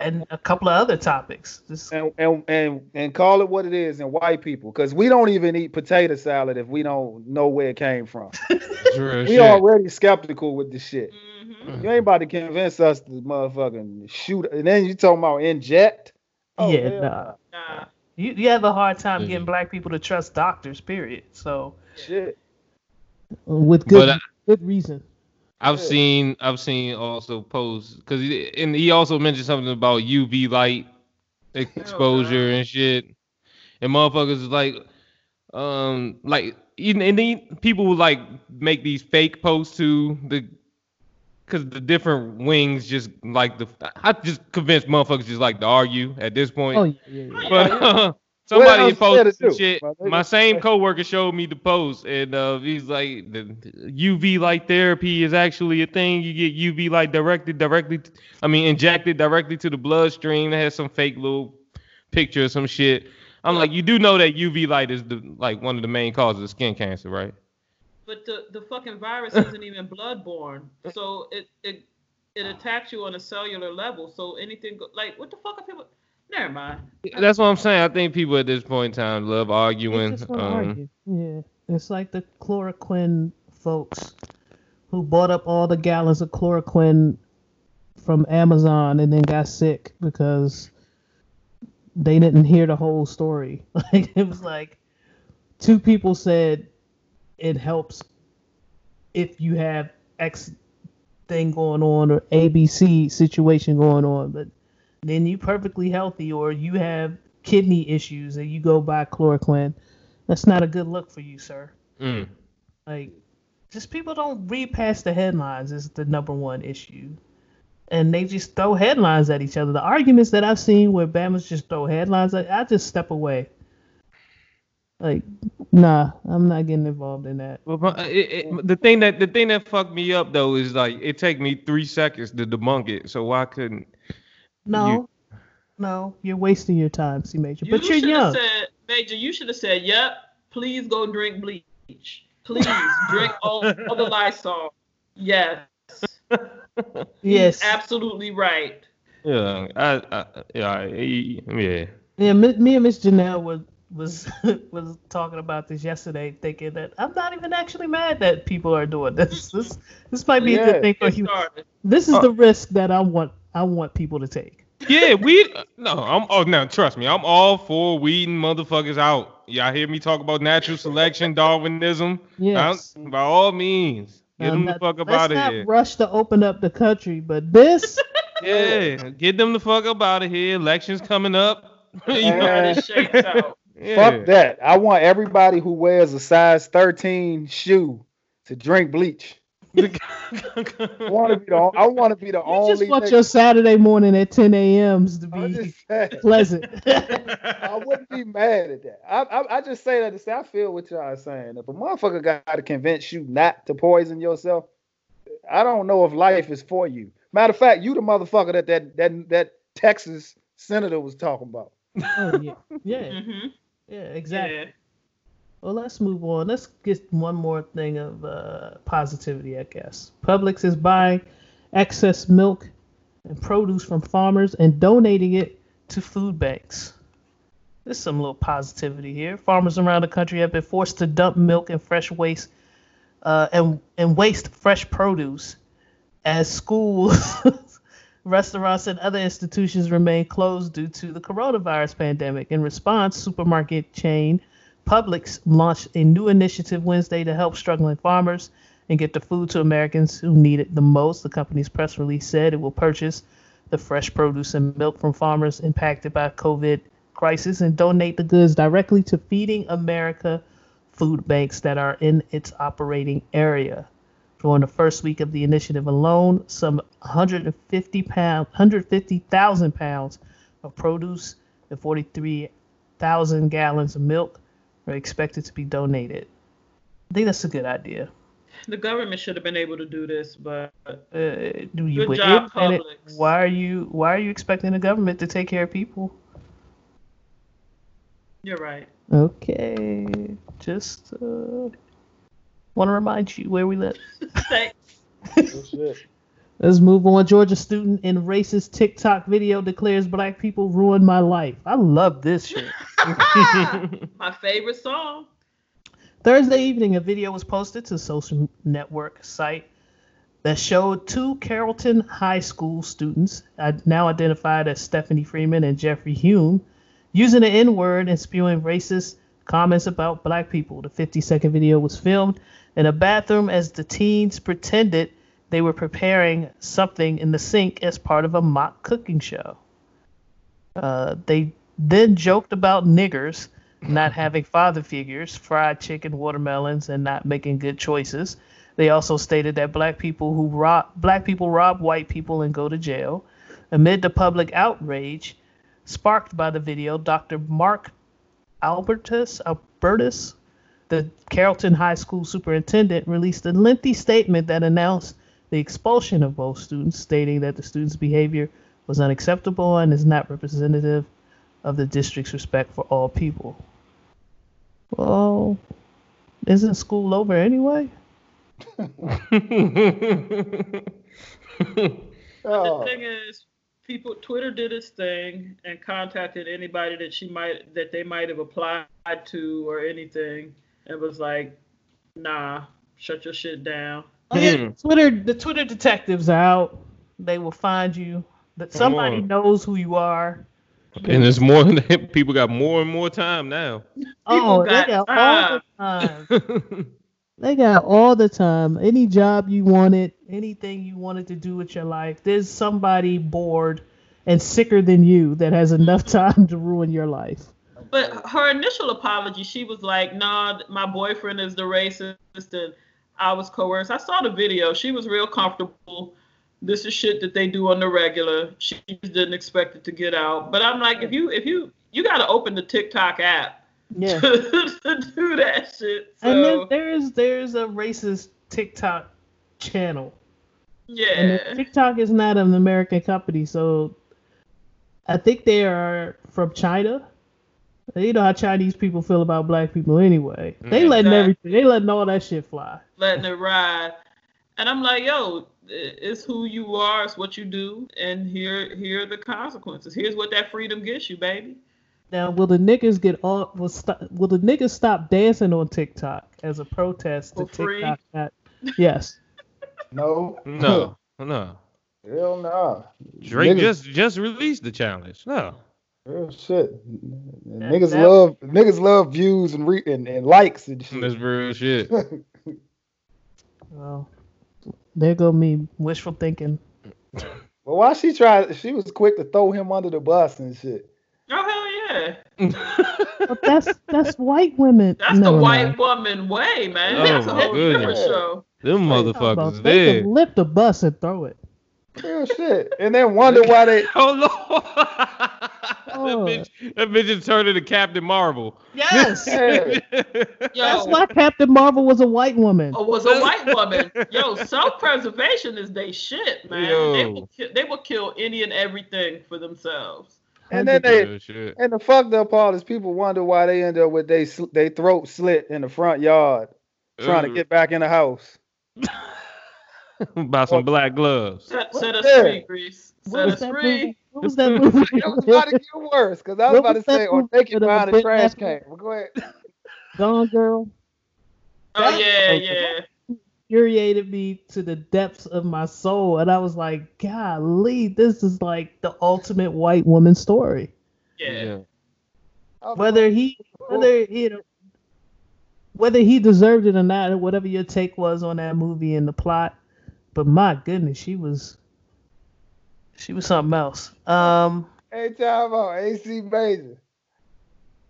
and a couple of other topics. Just, And, and and and call it what it is and white people because we don't even eat potato salad if we don't know where it came from. We shit. already skeptical with the shit. Mm-hmm. You ain't about to convince us to motherfucking shoot. And then you talking about inject? Oh, yeah, hell nah. Nah. You you have a hard time Mhm. getting black people to trust doctors. Period. So Shit. with good I- good reason. I've Yeah. seen I've seen also posts because and he also mentioned something about UV light exposure and shit, and motherfuckers is like, um, like even and then people would like make these fake posts to the. Cause the different wings just like the I just convinced motherfuckers just like to argue at this point. Oh yeah, yeah, yeah. But Somebody else is there to posted some do, shit. my? My same coworker showed me the post, and uh, he's like, the UV light therapy is actually a thing. You get UV light directed directly, t- I mean, injected directly to the bloodstream. It has some fake little picture or some shit. I'm like, you do know that UV light is the like one of the main causes of skin cancer, right? But the, the fucking virus isn't even bloodborne, so it it it attacks you on a cellular level. So anything go- like what the fuck are people? Never mind. That's what I'm saying. I think people at this point in time love They arguing. just Um, argue. Yeah, it's like the chloroquine folks who bought up all the gallons of chloroquine from Amazon and then got sick because they didn't hear the whole story. Like it was like two people said it helps if you have X thing going on or ABC situation going on, but then you perfectly healthy or you have kidney issues and you go buy chloroquine. That's not a good look for you, sir. mm. Like, just people don't read past the headlines is the number one issue. And they just throw headlines at each other. The arguments that I've seen where Bama's just throw headlines, I, I just step away. Like, nah, I'm not getting involved in that. Well, my- uh, it, it, the thing that the thing that fucked me up though is like it take me three seconds to debunk it. So why couldn't? No, no, you're wasting your time, C Major. But you're should young. have said, Major. You should have said, "Yep, please go drink bleach. Please drink all, all the Lysol." Yes, yes. absolutely right. Yeah, I, I yeah, I, yeah. Yeah, me, me and Miss Janelle was was was talking about this yesterday, thinking that I'm not even actually mad that people are doing this. This this might be a Yeah. good thing for you. This is Uh, the risk that I want I want people to take. Yeah, we no, I'm oh now trust me, I'm all for weeding motherfuckers out. Y'all hear me talk about natural selection, Darwinism? Yes. I'm- by all means, get Now, them the not- fuck up let's out of not here. rush to open up the country, but this Yeah, get them the fuck up out of here. Elections coming up. You know? How this shakes out. Yeah. Fuck that. I want everybody who wears a size 13 shoe to drink bleach. I want to be the I want to be the you only. just want nigga- your Saturday morning at 10 a.m.s to be pleasant. I wouldn't be mad at that. I, I I just say that to say I feel what y'all are saying. If a motherfucker got to convince you not to poison yourself, I don't know if life is for you. Matter of fact, you the motherfucker that that that that Texas senator was talking about. oh yeah, yeah, hmm yeah, exactly. Yeah. Well, let's move on. Let's get one more thing of uh, positivity, I guess. Publix is buying excess milk and produce from farmers and donating it to food banks. There's some little positivity here. Farmers around the country have been forced to dump milk and fresh waste uh, and and waste fresh produce as schools, restaurants, and other institutions remain closed due to the coronavirus pandemic. In response, supermarket chain Publix launched a new initiative Wednesday to help struggling farmers and get the food to Americans who need it the most. The company's press release said it will purchase the fresh produce and milk from farmers impacted by COVID crisis and donate the goods directly to Feeding America food banks that are in its operating area. During the first week of the initiative alone, some 150 pound, 150,000 pounds of produce and 43,000 gallons of milk are expected to be donated. I think that's a good idea. The government should have been able to do this, but Uh, do you Good job, it- it- Publix. why are you why are you expecting the government to take care of people? you're right. Okay, just uh, want to remind you where we live. Thanks. Oh. Let's move on. Georgia student in racist TikTok video declares black people ruined my life. I love this shit. My favorite song. Thursday evening, a video was posted to social network site that showed two Carrollton High School students, uh, now identified as Stephanie Freeman and Jeffrey Hume, using the N word and spewing racist comments about black people. The 50 second video was filmed in a bathroom as the teens pretended they were preparing something in the sink as part of a mock cooking show. Uh, they then joked about niggers not having father figures, fried chicken, watermelons, and not making good choices. They also stated that black people who rob black people rob white people and go to jail. Amid the public outrage sparked by the video, Dr. Mark Albertus Albertus, the Carrollton High School superintendent, released a lengthy statement that announced the expulsion of both students, stating that the students' behavior was unacceptable and is not representative of the district's respect for all people. Well, isn't school over anyway? Oh, The thing is, people Twitter did its thing and contacted anybody that she might that they might have applied to or anything, and was like, "Nah, shut your shit down." Oh, yeah, Hmm. Twitter, the Twitter detectives out. They will find you. That somebody knows who you are. and it's more than people got more and more time now. oh, got they got all the time. They got all the time. Any job you wanted, anything you wanted to do with your life. There's somebody bored and sicker than you that has enough time to ruin your life. But her initial apology, she was like, "Nah, my boyfriend is the racist, and I was coerced." I saw the video. She was real comfortable. This is shit that they do on the regular. She didn't expect it to get out. But I'm like, if you if you you got to open the TikTok app Yeah. to do that shit. And then there's there's a racist TikTok channel. Yeah, TikTok is not an American company, so I think they are from China. You know how Chinese people feel about black people anyway. They Mm. letting everything, they letting all that shit fly. letting it ride. And I'm like, yo, it's who you are, it's what you do, and here here are the consequences. Here's what that freedom gets you, baby. Now, will the niggas get all? Will stop? Will the niggas stop dancing on TikTok as a protest to For free? TikTok? Not, yes. no. no, no. Hell nah. Drake Niggas- just just released the challenge. No. Real shit. That- niggas that- love niggas love views and re- and, and likes and shit. That's real shit. Well, there go me wishful thinking. Well, why she tried? She was quick to throw him under the bus and shit. Oh hell yeah. But that's that's white women. That's the white mind. woman way, man. Oh, That's a my whole different show. Them Talking about motherfuckers They there. can lift the bus and throw it. Real shit. And then wonder why they. Oh Lord. that, Oh. bitch, that bitch just turned into Captain Marvel. Yes. Yeah. Yo, That's why Captain Marvel was a white woman. Oh, was a white woman. Yo, self-preservation is they shit, man. They will, ki- they will kill any and everything for themselves. And then they. Shit. And the fucked up part is people wonder why they end up with they sl- they throat slit in the front yard trying to get back in the house. Buy some black gloves. Set, set us Yeah. free, Grease. What Set was us that free. movie? What was that movie? It was about to get worse because I was What about to was that say, or movie take it with a behind the big trash can. But go ahead. Gone Girl Oh yeah, yeah. Infuriated me to the depths of my soul, and I was like, "Golly, this is like the ultimate white woman story." Yeah. Whether he, whether you know, whether he deserved it or not, or whatever your take was on that movie and the plot, but my goodness, she was, she was something else. Um, Hey, time out. AC Major.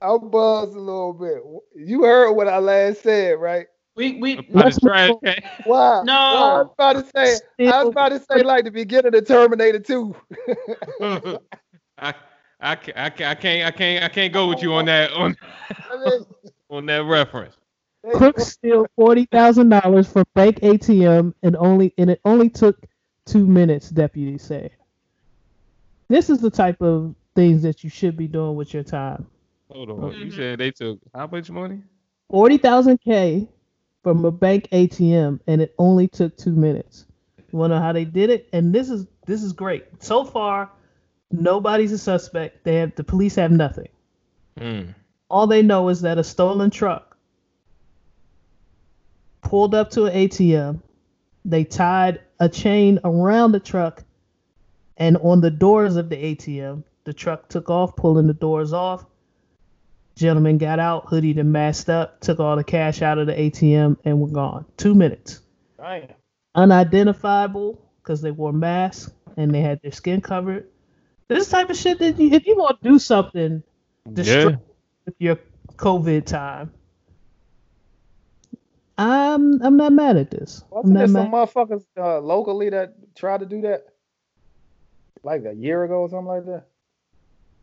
I'm buzzed a little bit. You heard what I last said, right? We we By Let's trash move can. Why? No. Why I was about to say. I was about to say like the beginning of Terminator 2. I, I, ca- I, ca- I can't I can't I can't go with you on that on on that reference. they- Crooks steal forty thousand dollars from bank ATM and only and it only took two minutes. Deputies say. This is the type of things that you should be doing with your time. Hold on. You Mhm. said they took how much money? Forty thousand K from a bank ATM and it only took two minutes. You wanna know how they did it? And this is this is great. So far, nobody's a suspect. They have the police have nothing. Mm. All they know is that a stolen truck pulled up to an ATM. They tied a chain around the truck and on the doors of the ATM. The truck took off, pulling the doors off. Gentleman got out, hoodied and masked up, took all the cash out of the ATM, and were gone. Two minutes. Damn. Unidentifiable because they wore masks and they had their skin covered. This type of shit that you, if you want to do something Yeah. with your COVID time, I'm I'm not mad at this. I'm Wasn't there some motherfuckers uh, locally that tried to do that? Like a year ago or something like that?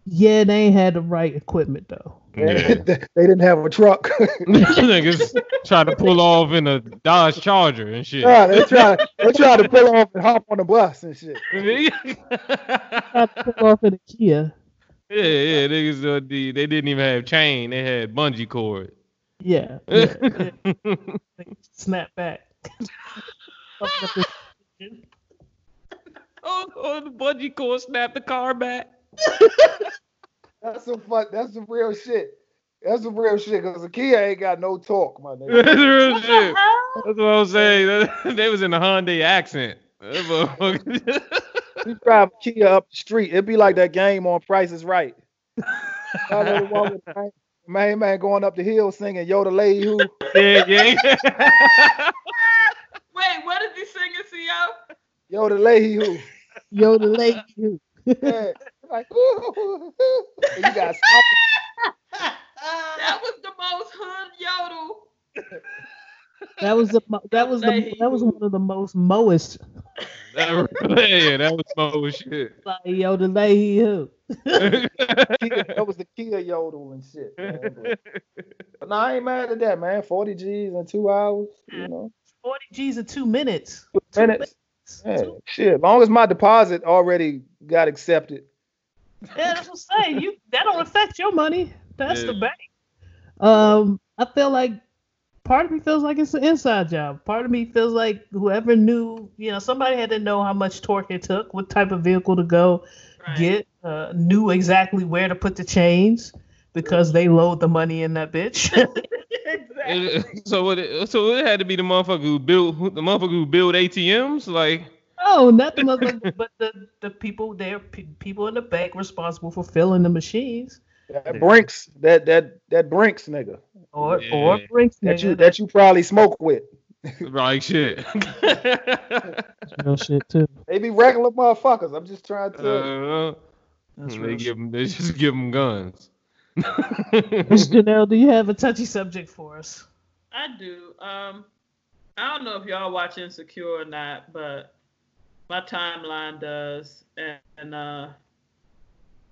Yeah, they ain't had the right equipment though. Yeah. they didn't have a truck. Niggas try to pull off in a Dodge Charger and shit. yeah, they try they try to pull off and hop on the bus and shit. yeah, to pull off in a Kia. yeah, niggas uh, the, they didn't even have chain, they had bungee cord. Yeah. yeah, yeah. Snap back. oh, oh, the bungee cord snapped the car back. That's some fun. That's some real shit. That's some real shit. Cause the Kia ain't got no talk, my nigga. That's real What the shit. hell? That's what I'm saying. they was in a Hyundai accent. That motherfucker- You drive a Kia up the street, it'd be like that game on Price is Right. Y'all know the one with the main- main man going up the hill singing Yoda Lady Who. yeah, yeah. Wait, what did he sing in CO? Yoda Lady Who. Yo, the lady. who- Yeah. Like, ooh, and you got stop. That was the most hood yodel. That was the mo- that was the Lady that was who- one of the most most that, yeah, that was mo shit. like yo the lady who. Kia, that was the Kia yodel and shit. Man. But, but nah, I ain't mad at that, man. 40 G's in two hours, you know. 40 G's in two minutes. Two Minutes. minutes. Yeah, Two- shit. As long as my deposit already got accepted. Yeah, that's what I'm saying. You that don't affect your money. That's the bank. Um, I feel like part of me feels like it's an inside job. Part of me feels like whoever knew, you know, somebody had to know how much torque it took, what type of vehicle to go Right. get, uh, knew exactly where to put the chains because they load the money in that bitch. exactly. so it so it had to be the motherfucker who built the motherfucker who built ATMs like oh, not the motherfucker, but the the people there, pe- people in the bank responsible for filling the machines, That Brinks, that that that Brinks nigga or Yeah. or Brinks that you that you probably smoke with. like shit. real shit too. They be regular motherfuckers. I'm just trying to. Uh, That's they real give 'em- they just give them guns. Miss Janelle, do you have a touchy subject for us? I do. Um, I don't know if y'all watch Insecure or not, but my timeline does. And, and uh,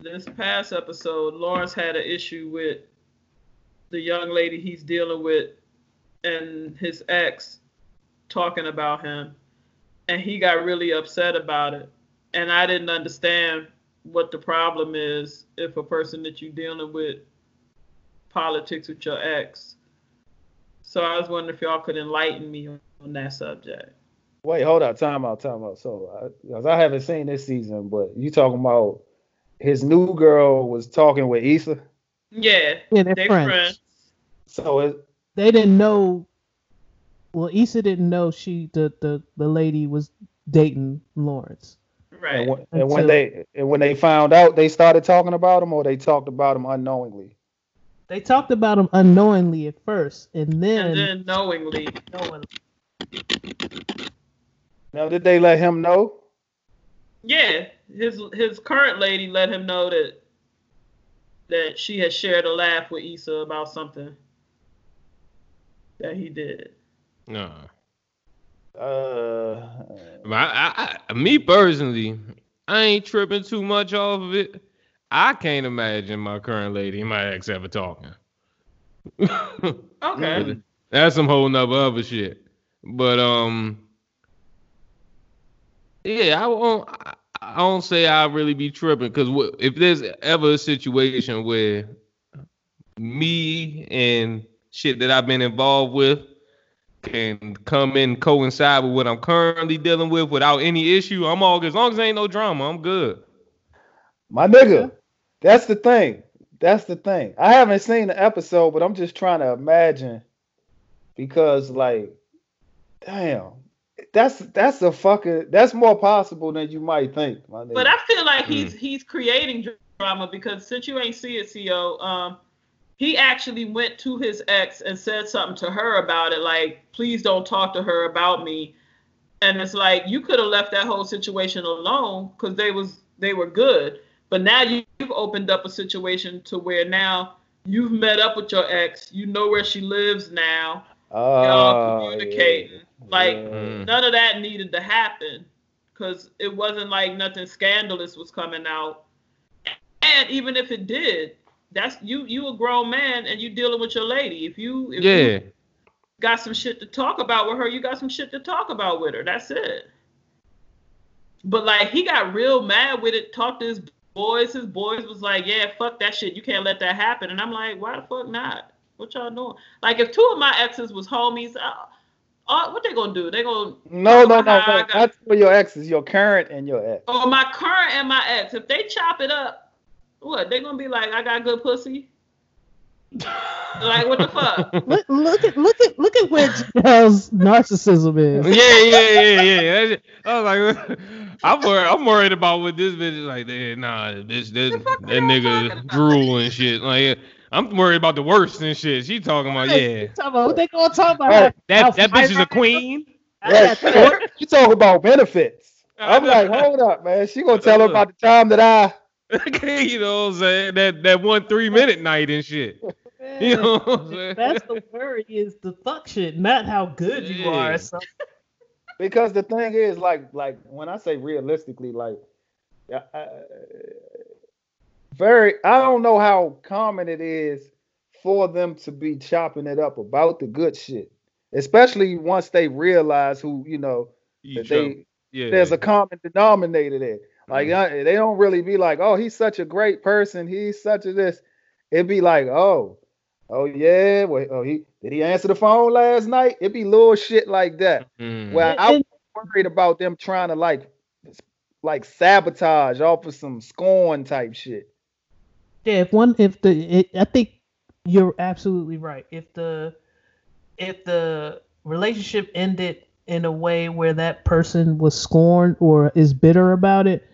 this past episode, Lawrence had an issue with the young lady he's dealing with and his ex talking about him. And he got really upset about it. And I didn't understand what the problem is if a person that you're dealing with politics with your ex. So I was wondering if y'all could enlighten me on, on that subject. Wait, hold up, time out, time out. So, I, 'cause I haven't seen this season, but you talking about his new girl was talking with Issa. Yeah, Yeah, they're they friends. friends. So it, They didn't know. Well, Issa didn't know she the the, the lady was dating Lawrence. Right. and, when, and when they and when they found out, they started talking about him, or they talked about him unknowingly. They talked about him unknowingly at first, and then, and then knowingly, knowingly. Now, did they let him know? yeah, his his current lady let him know that that she had shared a laugh with Issa about something that he did. no. Uh, I, I, I, me personally, I ain't tripping too much off of it. I can't imagine my current lady and my ex ever talking. Okay. That's some whole nother other shit. But um, yeah, I won't. I, I don't say I really be tripping because if there's ever a situation where me and shit that I've been involved with can come in coincide with what I'm currently dealing with without any issue, I'm all. As long as ain't no drama, I'm good. my nigga, that's the thing. That's the thing. I haven't seen the episode, but I'm just trying to imagine because, like, damn, that's that's a fucking that's more possible than you might think, my nigga. But I feel like he's he's creating drama because since you ain't see it, Co, um, he actually went to his ex and said something to her about it, like, please don't talk to her about me. And it's like you could have left that whole situation alone because they was they were good. But now you- you've opened up a situation to where now you've met up with your ex, you know where she lives now, y'all Oh, communicating. yeah. Like. Mm. none of that needed to happen because it wasn't like nothing scandalous was coming out. And even if it did, that's you you a grown man and you dealing with your lady. If you if Yeah. you got some shit to talk about with her, you got some shit to talk about with her. That's it. But like he got real mad with it, talked to his boys. His boys was like, Yeah, fuck that shit. You can't let that happen. And I'm like, why the fuck not? What y'all doing? Like if two of my exes was homies, uh, uh, what they gonna do? They gonna No, no, no, I no. That's for your exes, your current and your ex. or my current and my ex, if they chop it up, what they gonna be like? I got good pussy. like what the fuck? Look, look at look at look at where Janelle's narcissism is. yeah, yeah, yeah, yeah. I was like, I'm worried. I'm worried about what this bitch is like. Nah, this, this, that we all nigga about? drool and shit. Like, I'm worried about the worst and shit. She talking about, yeah, Talking about what they gonna talk about? Right. that that I- bitch is a queen. Right. you talk about benefits. I'm like, hold up, man. She gonna tell her about the time that I. you know what I'm saying? That that one three minute night and shit. You know what I'm saying? That's the worry is the fuck shit, not how good you Yeah. are. So Because the thing is, like, like when I say realistically, like, I, I- very, I don't know how common it is for them to be chopping it up about the good shit, especially once they realize who, you know, that they yeah. there's a common denominator there. Like uh, they don't really be like, oh, he's such a great person. He's such a this. It'd be like, oh, oh yeah. Well, oh, he did he answer the phone last night? It'd be little shit like that. Mm. Well, I was worried about them trying to like, like sabotage off of some scorn type shit. Yeah, if one if the it, I think you're absolutely right. If the if the relationship ended in a way where that person was scorned or is bitter about it,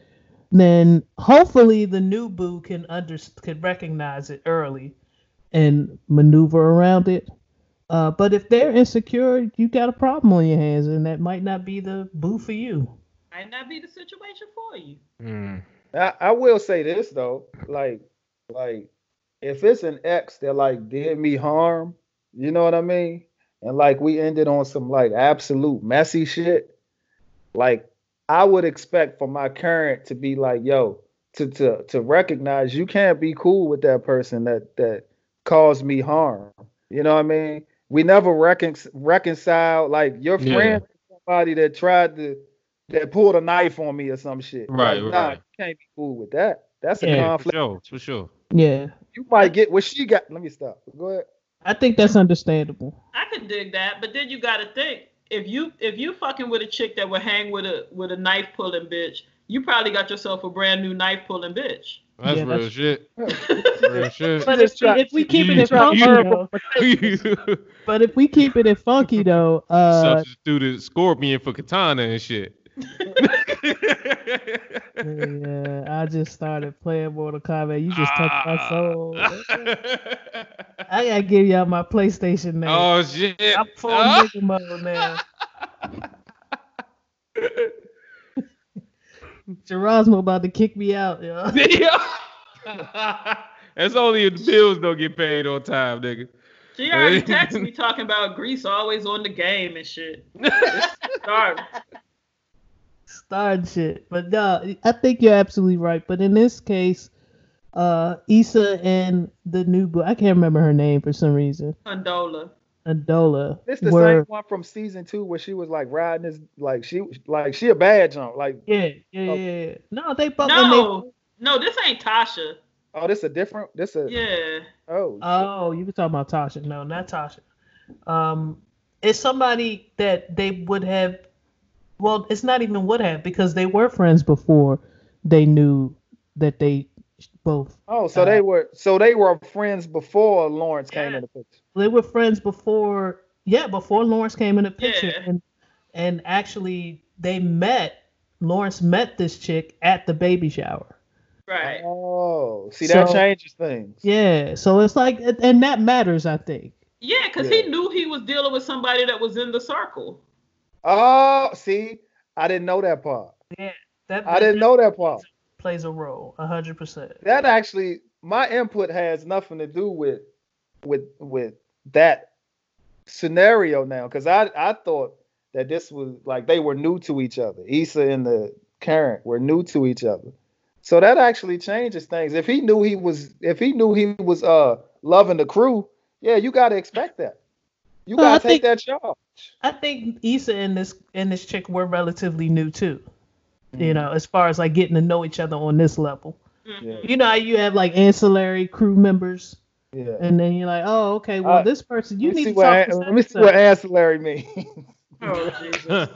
then hopefully the new boo can under can recognize it early and maneuver around it. Uh, but if they're insecure, you got a problem on your hands, and that might not be the boo for you. Might not be the situation for you. Mm. I, I will say this though, like, like if it's an ex that like did me harm, you know what I mean, and like we ended on some like absolute messy shit, like I would expect for my current to be like, yo, to to to recognize you can't be cool with that person that that caused me harm. You know what I mean? We never recon- reconcile. Like your friend, is somebody that tried to that pulled a knife on me or some shit. Right, like, Nah, right. you can't be cool with that. That's a Yeah, For conflict. sure, for sure. Yeah, You might get what she got. Let me stop. Go ahead. I think that's understandable. I could dig that, but then you gotta think if you if you fucking with a chick that would hang with a with a knife pulling bitch, you probably got yourself a brand new knife pulling bitch. That's Yeah, real that's- shit. Real shit. But if, if we keep it in funky, though, but if we keep it in funky though, uh, Substituted scorpion for katana and shit. Yeah, I just started playing Mortal Kombat. You just touched my soul. I gotta give y'all my PlayStation name. oh shit! I'm full Ah. nigga mode now. Gerasmo about to kick me out, yo. That's only if the bills don't get paid on time, nigga. She already texted me talking about Greece always on the game and shit. Sorry. Starting shit. But no, I think you're absolutely right. But in this case, uh Issa and the new boo I can't remember her name for some reason. Condola. Adola This the were same one from season two where she was like riding this like she like she a bad jump. Like yeah, yeah, Oh. yeah, yeah. No, they both and they- No, no, this ain't Tasha. oh this a different this a Yeah. oh Oh, you were talking about Tasha. No, not Tasha. Um, it's somebody that they would have. Well, it's not even would have because they were friends before they knew that they both. oh so uh, they were so they were friends before Lawrence came Yeah. in the picture. They were friends before. Yeah, before Lawrence came in the picture, Yeah. and and actually they met. Lawrence met this chick at the baby shower. Right. Oh, see that So- changes things. Yeah, so it's like, and that matters, I think. Yeah, because Yeah. he knew he was dealing with somebody that was in the circle. Oh, see, I didn't know that part. Yeah, That I didn't know that part. plays a role, a hundred percent. That actually, my input has nothing to do with with with that scenario now, because I I thought that this was like they were new to each other. Issa and the Karen were new to each other. So that actually changes things. If he knew he was, if he knew he was uh loving the crew, yeah, you got to expect that. You got to take think- that charge. I think Issa and this and this chick were relatively new too. You Mm-hmm. know, as far as like getting to know each other on this level. Yeah, You know how you have like ancillary crew members, yeah. and then you're like, oh, okay, well Uh, this person you need to what talk an- to let me see what ancillary means. Oh Jesus!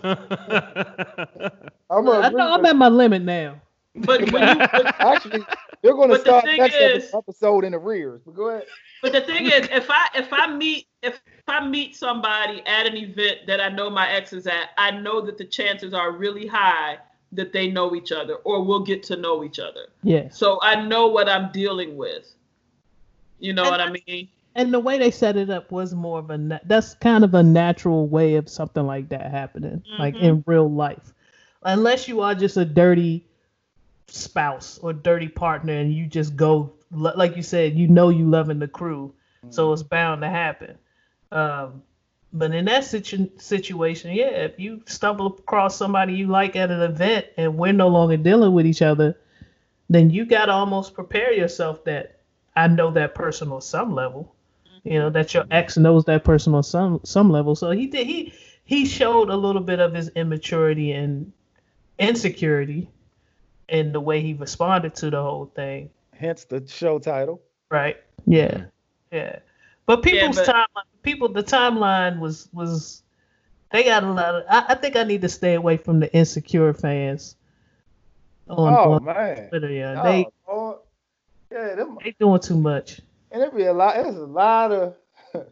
I'm I know I'm at my limit now. But when you, but, actually, you're going to But the start next is- episode in the rears. But go ahead. but the thing is, if I if I meet if I meet somebody at an event that I know my ex is at, I know that the chances are really high that they know each other or will get to know each other. Yeah. So I know what I'm dealing with. You know And what I mean? and the way they set it up was more of a na- that's kind of a natural way of something like that happening like Mhm. in real life unless you are just a dirty spouse or dirty partner and you just go like you said you know you loving the crew so it's bound to happen um but in that situ- situation yeah if you stumble across somebody you like at an event and we're no longer dealing with each other then you got to almost prepare yourself that i know that person on some level. You know that your ex knows that person on some some level. So he did he he showed a little bit of his immaturity and insecurity in the way he responded to the whole thing. Hence the show title. right. Yeah. Yeah. But Yeah, people's but- timeline people the timeline was was they got a lot of I, I think i need to stay away from the insecure fans on, oh on man. twitter yeah Oh, they Lord. Yeah, them, they doing too much and it be a lot. There's a lot of.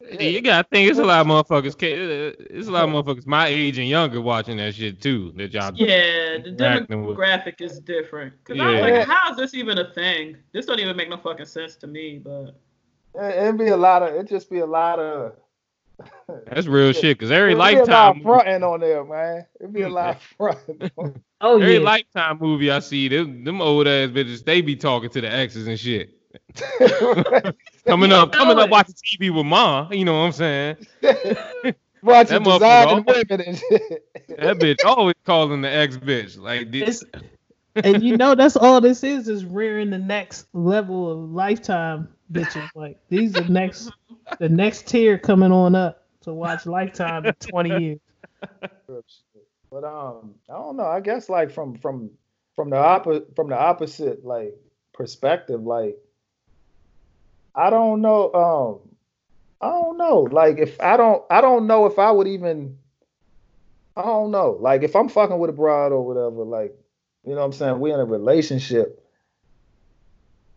yeah. you gotta think it's a lot of motherfuckers. ca- uh, It's a lot of motherfuckers my age and younger watching that shit too. That y'all. Yeah, the Interacting with- demographic is different. Cause I was like, how is this even a thing? This don't even make no fucking sense to me. But It, it'd be a lot of. It'd just be a lot of. That's real shit. Cause every It'd be a lot lifetime, of movie, fronting on there, man. It'd be a lot of fronting. oh every yeah lifetime movie I see, them, them old ass bitches, they be talking to the exes and shit. Coming up, coming up it. watching TV with mom. You know what I'm saying? Watching That motherfucker designing always- women and shit. That bitch always calling the ex bitch. Like this. And you know that's all this is is rearing the next level of lifetime bitches. Like these are next the next tier coming on up to watch Lifetime in 20 years. But um, I don't know. I guess like from from from the opposite from the opposite like perspective, like I don't know. Um, I don't know. Like if I don't, I don't know if I would even. I don't know. Like if I'm fucking with a broad or whatever, like you know what I'm saying, we in a relationship.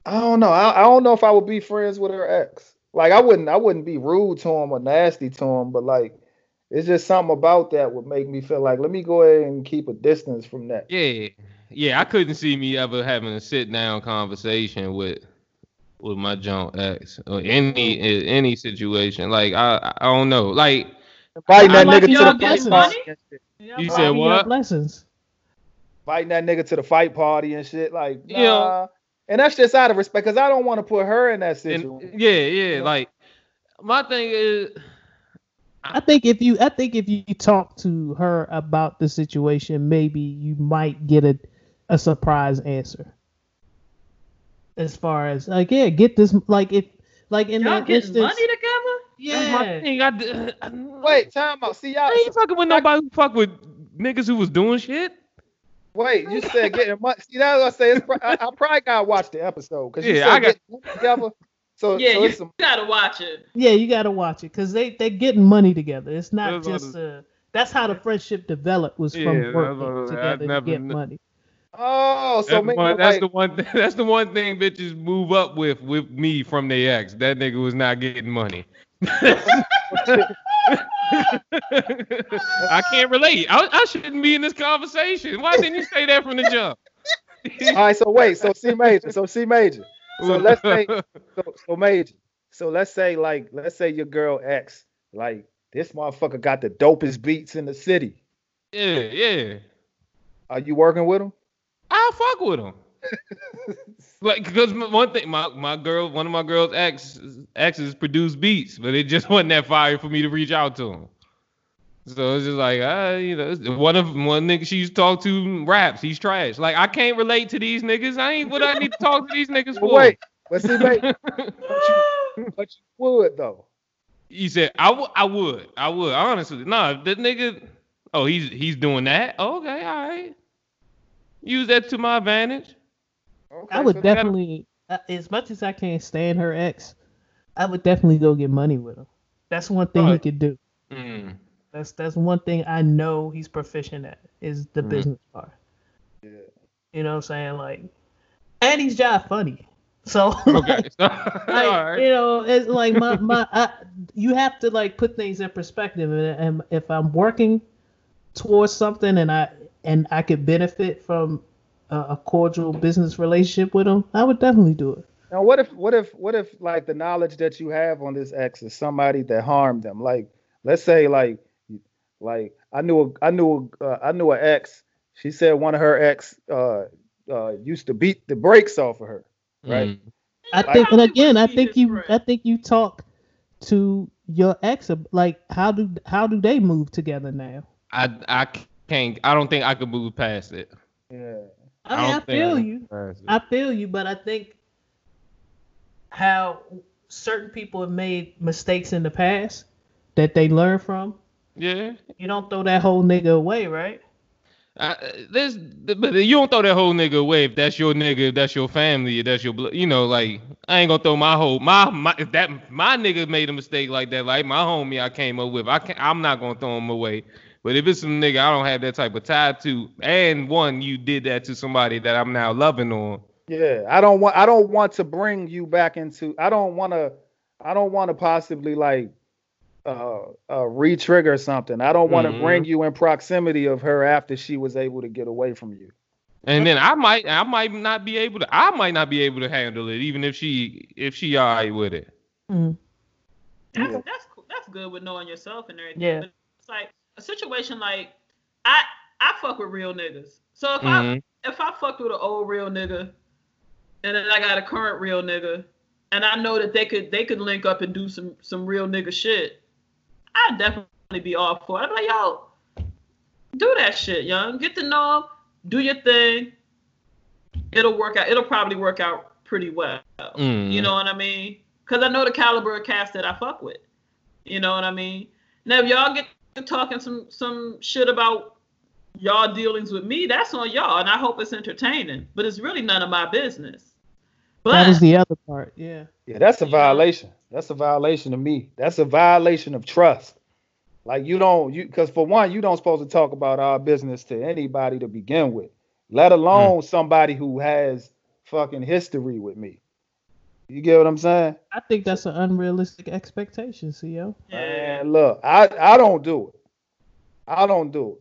I don't know. I, I don't know if I would be friends with her ex. Like I wouldn't. I wouldn't be rude to him or nasty to him, but like it's just something about that would make me feel like let me go ahead and keep a distance from that. Yeah, yeah. I couldn't see me ever having a sit down conversation with with my joint ex or any any situation. Like I I don't know. Like Inviting that like nigga to the fight party. and shit. You said what? Blessings. Inviting that nigga to the fight party and shit. Like, nah. Yeah. And that's just out of respect, because I don't want to put her in that and, situation. yeah, yeah. Like my thing is I think if you I think if you talk to her about the situation, maybe you might get a a surprise answer. As far as like, yeah, get this like if like in y'all that getting instance, money together? that's my yeah, thing. I, d- I- Wait, time out. See y'all. I ain't fucking with nobody who fuck with niggas who was doing shit. Wait, you said getting money. See, that's what I say. It's, pro- I, I probably gotta watch the episode because you Yeah, said I got- together. So, Yeah, so you some, gotta watch it. yeah, you gotta watch it because they they're getting money together. It's not That's what just uh that's how the friendship developed was Yeah, from that's working what- I together to never get money. oh, so That's, the one, that's like, the one. Thing, that's the one thing bitches move up with with me from their ex. That nigga was not getting money. I can't relate. I, I shouldn't be in this conversation. Why didn't you say that from the jump? all right. So wait, so C major, so C major. So let's say, so, so major. So let's say like, let's say your girl X, like this motherfucker got the dopest beats in the city. yeah, yeah. Are you working with him? I'll fuck with him. Like, because one thing, my, my girl, one of my girls' ex exes produced beats, but it just wasn't that fire for me to reach out to him. So it's just like, uh, you know, one of one nigga she used to talk to raps. He's trash. Like I can't relate to these niggas. I ain't what I need to talk to these niggas for. wait, but see, mate, but you, but you would though. He said, I would, I would, I would. Honestly, nah, that nigga. Oh, he's he's doing that. Okay, all right. Use that to my advantage. Okay, I would so- definitely, uh, as much as I can't stand her ex, I would definitely go get money with him. That's one thing he Right. could do. Mm. That's that's one thing I know he's proficient at is the Mhm. business part. Yeah. You know what I'm saying? Like, and he's jive funny. So Okay. So, like, all right. you know, it's like my my I, you have to like put things in perspective, and, and if I'm working towards something and I and I could benefit from a, a cordial business relationship with them, I would definitely do it. Now, what if, what if, what if, like, the knowledge that you have on this ex is somebody that harmed them? Like, let's say, like, like I knew, a, I knew, a, uh, I knew an ex. She said one of her ex uh, uh, used to beat the brakes off of her. Right. Mm. I Like- think, and again, I think you, friend. I think you talk to your ex, like how do how do they move together now? I I can't. I don't think I could move past it. Yeah. I mean, I, don't feel you. move past it. I feel you, but I think how certain people have made mistakes in the past that they learn from. yeah. You don't throw that whole nigga away, right? I, there's, but you don't throw that whole nigga away if that's your nigga, if that's your family, if that's your, blo- you know, like I ain't gonna throw my whole my my if that my nigga made a mistake like that, like my homie I came up with, I can't, I'm not gonna throw him away. But if it's some nigga I don't have that type of tie to, and one you did that to somebody that I'm now loving on, Yeah. I don't want, I don't want to bring you back into. I don't want to. I don't want to possibly like uh, uh re-trigger something. I don't want to Mhm. bring you in proximity of her after she was able to get away from you. and then I might I might not be able to I might not be able to handle it, even if she if she alright with it. Mm. That's Yeah. that's cool. That's good with knowing yourself and everything. Yeah. But it's like a situation like I I fuck with real niggas. So if Mhm. I if I fucked with an old real nigga, and then I got a current real nigga, and I know that they could they could link up and do some some real nigga shit, I'd definitely be all for it. I'd be like, yo, do that shit, young. Get to know do your thing. It'll work out. It'll probably work out pretty well. Mm. You know what I mean? Because I know the caliber of cast that I fuck with. You know what I mean? Now, if y'all get talking some some shit about y'all dealings with me, that's on y'all, and I hope it's entertaining. But it's really none of my business. But That is the other part. Yeah. Yeah, that's a You violation. That's a violation of me. That's a violation of trust. Like you don't you because for one, you don't supposed to talk about our business to anybody to begin with, let alone hmm. somebody who has fucking history with me. You get what I'm saying? I think that's an unrealistic expectation, CO. yeah, And look, I I don't do it. I don't do it.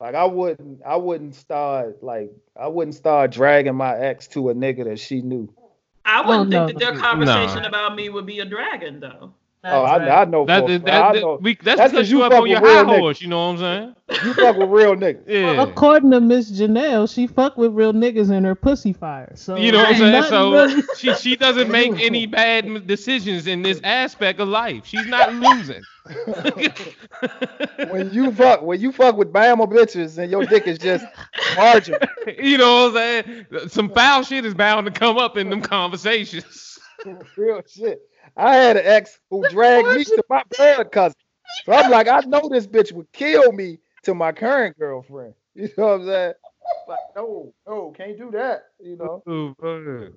Like I wouldn't I wouldn't start like I wouldn't start dragging my ex to a nigga that she knew. I wouldn't Oh, no. think that their No. conversation about me would be a dragon, though. Oh, I, I know. That, for a that. I know. we, that's, That's 'cause because you you up on your high niggas. horse. You know what I'm saying? You fuck with real niggas. Yeah. According to Miss Janelle, she fuck with real niggas in her pussy fire. So You know what I'm saying? So really- she she doesn't make any bad decisions in this aspect of life. She's not losing. when you fuck when you fuck with Bama bitches and your dick is just marginal. you know what I'm saying? Some foul shit is bound to come up in them conversations. Real shit. I had an ex who dragged me to my blood cousin. So I'm like, I know this bitch would kill me to my current girlfriend. You know what I'm saying? Like, no, no, can't do that. You know, Oh, man.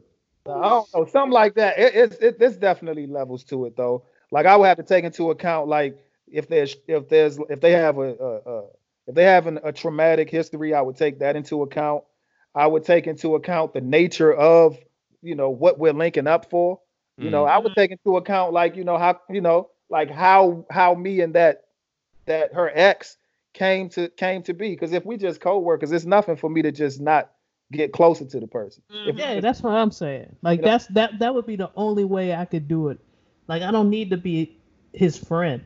I don't know, something like that. It, it's it, there's definitely levels to it though. Like I would have to take into account like if there's if there's if they have a, a, a if they have an, a traumatic history, I would take that into account. I would take into account the nature of you know what we're linking up for. You know, I would take into account like you know how you know like how how me and that that her ex came to came to be. Because if we just co-workers, it's nothing for me to just not get closer to the person. If- Mhm. Yeah, that's what I'm saying. Like You know- that's that that would be the only way I could do it. Like I don't need to be his friend.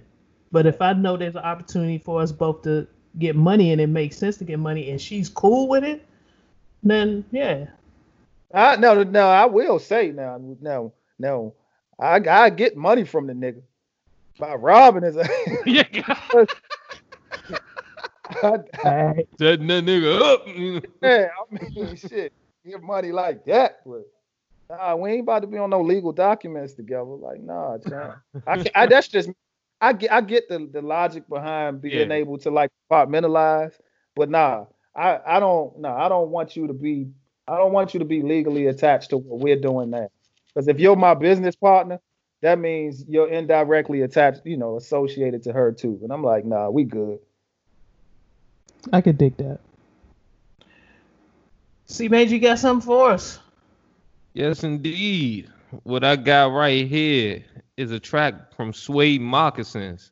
But if I know there's an opportunity for us both to get money and it makes sense to get money and she's cool with it, then yeah. I no no I will say now no no I I get money from the nigga by robbing his ass. Yeah. Right. Setting that nigga up. yeah, I mean, shit, get money like that, but nah, we ain't about to be on no legal documents together. Like, nah, John. I, I that's just I get I get the the logic behind being Yeah. able to like compartmentalize, but nah, I I don't nah, I don't want you to be I don't want you to be legally attached to what we're doing now. Because if you're my business partner, that means you're indirectly attached, you know, associated to her too. And I'm like, nah, we good. I could dig that. See, Major, you got something for us? Yes, indeed. What I got right here is a track from Suede Moccasins.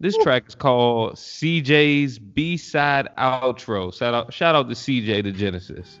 This track is called CJ's B-side outro. Shout out, shout out to CJ the Genesis.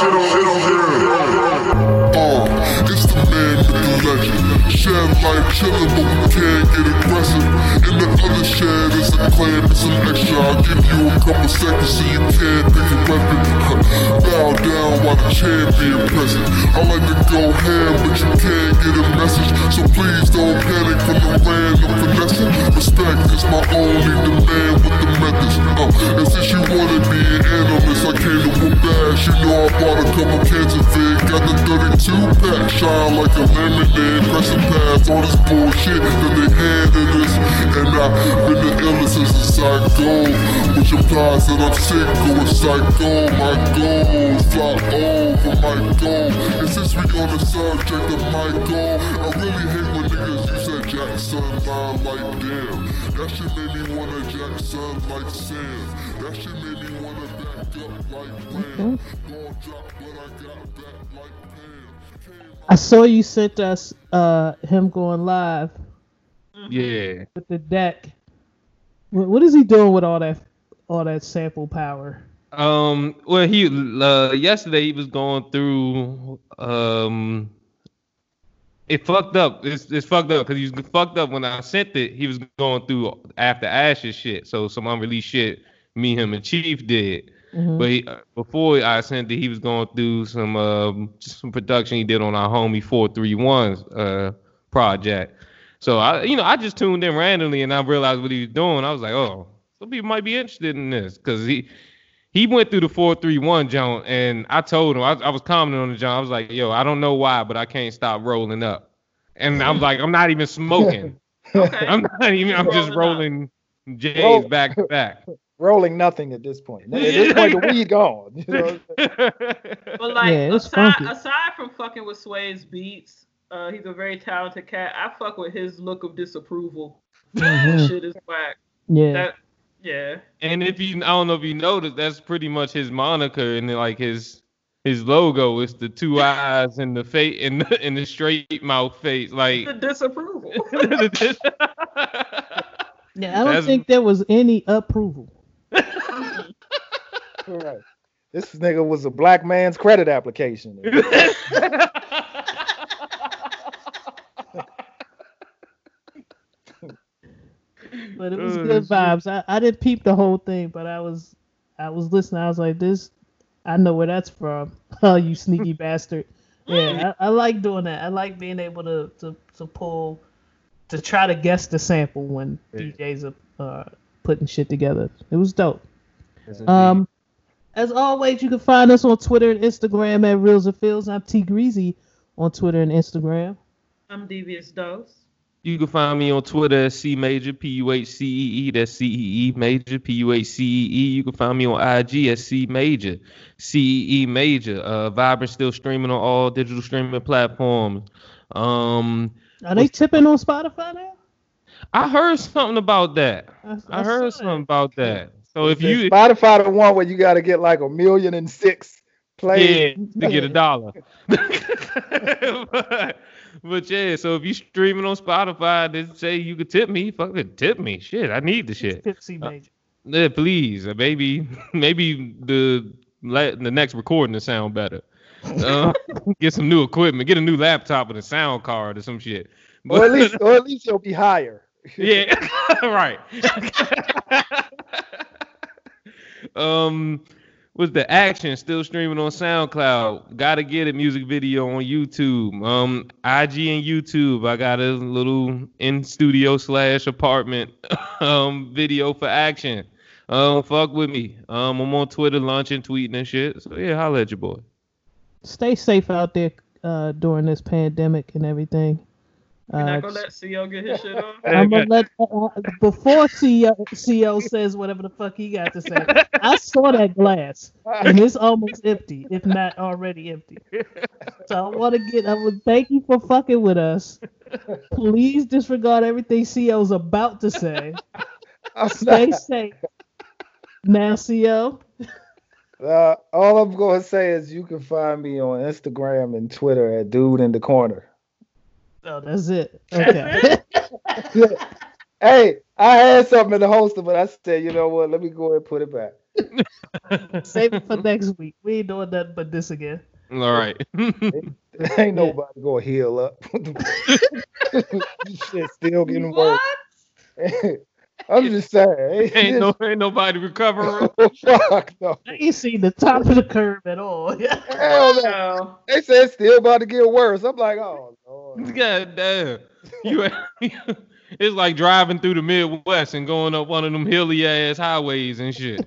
shit on shit on here. Uh, it's the man with the legend. Shed light chillin', but we can't get aggressive. In the other shed is a clan and some extra. I'll give you a couple seconds so you can't pick a weapon. Bow down while the champion present. I like to go ham, but you can't get a message. So please don't panic from the random finessing. Respect is my only demand with the methods. Uh, and since you wanna be an analyst, I came to whoop. You know I bought a couple cans of Vic. Got the 32 pack, shine like a lemonade. Press and pass all this bullshit that they handed us. And I've been the illest since a psycho. Which implies that I'm sick or psycho. My goals fly over my goal. And since we on the subject of my goal, I really hate when niggas use that Jackson line like damn. That shit made me wanna Jackson like Sam. That shit made me wanna back up like Ram. Drop, but I got back like Pam. I saw you sent us uh him going live Yeah. with the deck. What, what is he doing with all that all that sample power? Um. Well, he uh, yesterday he was going through. Um. It fucked up. It's, it's fucked up because he was fucked up when I sent it. He was going through after Ashes shit. So some unreleased shit. Me, him, and Chief did. Mhm. But he, uh, before I sent it, he was going through some um, some production he did on our homie 431's uh, project. So I, you know, I just tuned in randomly and I realized what he was doing. I was like, oh, some people might be interested in this because he he went through the 431 joint and I told him I, I was commenting on the joint. I was like, yo, I don't know why, but I can't stop rolling up. And I'm like, I'm not even smoking. Okay. I'm not even. I'm just Rolling up. J's Roll- back to back. Rolling nothing at this point. At this point, the weed gone. You know what I'm saying? But like Yeah, aside, funky. aside from fucking with Sway's beats, uh, he's a very talented cat. I fuck with his look of disapproval. Mhm. Shit is whack. Yeah. That yeah. And if you, I don't know if you noticed, that's pretty much his moniker and like his his logo is the two eyes and the face and the, and the straight mouth face. Like, The disapproval. yeah, I don't That's- think there was any approval. Right. This nigga was a black man's credit application. But it was Oh, good shit. vibes. I, I didn't peep the whole thing, but I was I was listening. I was like, this I know where that's from. Oh, you sneaky bastard. Yeah, I, I like doing that. I like being able to, to, to pull to try to guess the sample when DJs are uh, putting shit together. It was dope. Um, as always, you can find us on Twitter and Instagram at Reels and Fields. I'm T Greasy on Twitter and Instagram. I'm Devious Dose. You can find me on Twitter at C Major, P U H C E E. That's C E E Major, P U H C E E. You can find me on IG at C Major, C E E Major. Uh, Vibrant still streaming on all digital streaming platforms. Um, Are they tipping on Spotify now? I heard something about that. I, I heard something that. about that. So if you Spotify the one where you got to get like a million and six plays. yeah to get a dollar. but, but yeah, so if you streaming on Spotify, they say you could tip me. Fucking tip me. Shit, I need the shit. Tipsy Major. Yeah, please. Uh, Maybe maybe the la- the next recording to sound better. Uh, get some new equipment. Get a new laptop with a sound card or some shit. Or at least, or at least you'll be higher. yeah, right. um, was the action still streaming on SoundCloud? Gotta get it music video on YouTube. Um, IG and YouTube. I got a little in studio slash apartment um video for action. Um, fuck with me. Um, I'm on Twitter launching, tweeting and shit. So yeah, holla at your boy. Stay safe out there uh, during this pandemic and everything. You're Uh, not gonna let CO get his shit off. I'm gonna let uh, before CEO, CEO says whatever the fuck he got to say. I saw that glass and it's almost empty, if not already empty. So I want to get. I would thank you for fucking with us. Please disregard everything CEO's about to say. I'm Stay not- safe. Now, CEO. uh, all I'm going to say is you can find me on Instagram and Twitter at Dude in the Corner. Oh, that's it. Okay. Hey, I had something in the holster, but I said, you know what? Let me go ahead and put it back. Save it for next week. We ain't doing nothing but this again. All right. Ain't nobody going to heal up. Shit still getting worse. What? I'm just saying. ain't no ain't nobody recovering. Oh, fuck no. I ain't seen the top of the curve at all. Hell no. No. They said it's still about to get worse. I'm like, oh lord. God damn. You it's like driving through the Midwest and going up one of them hilly ass highways and shit.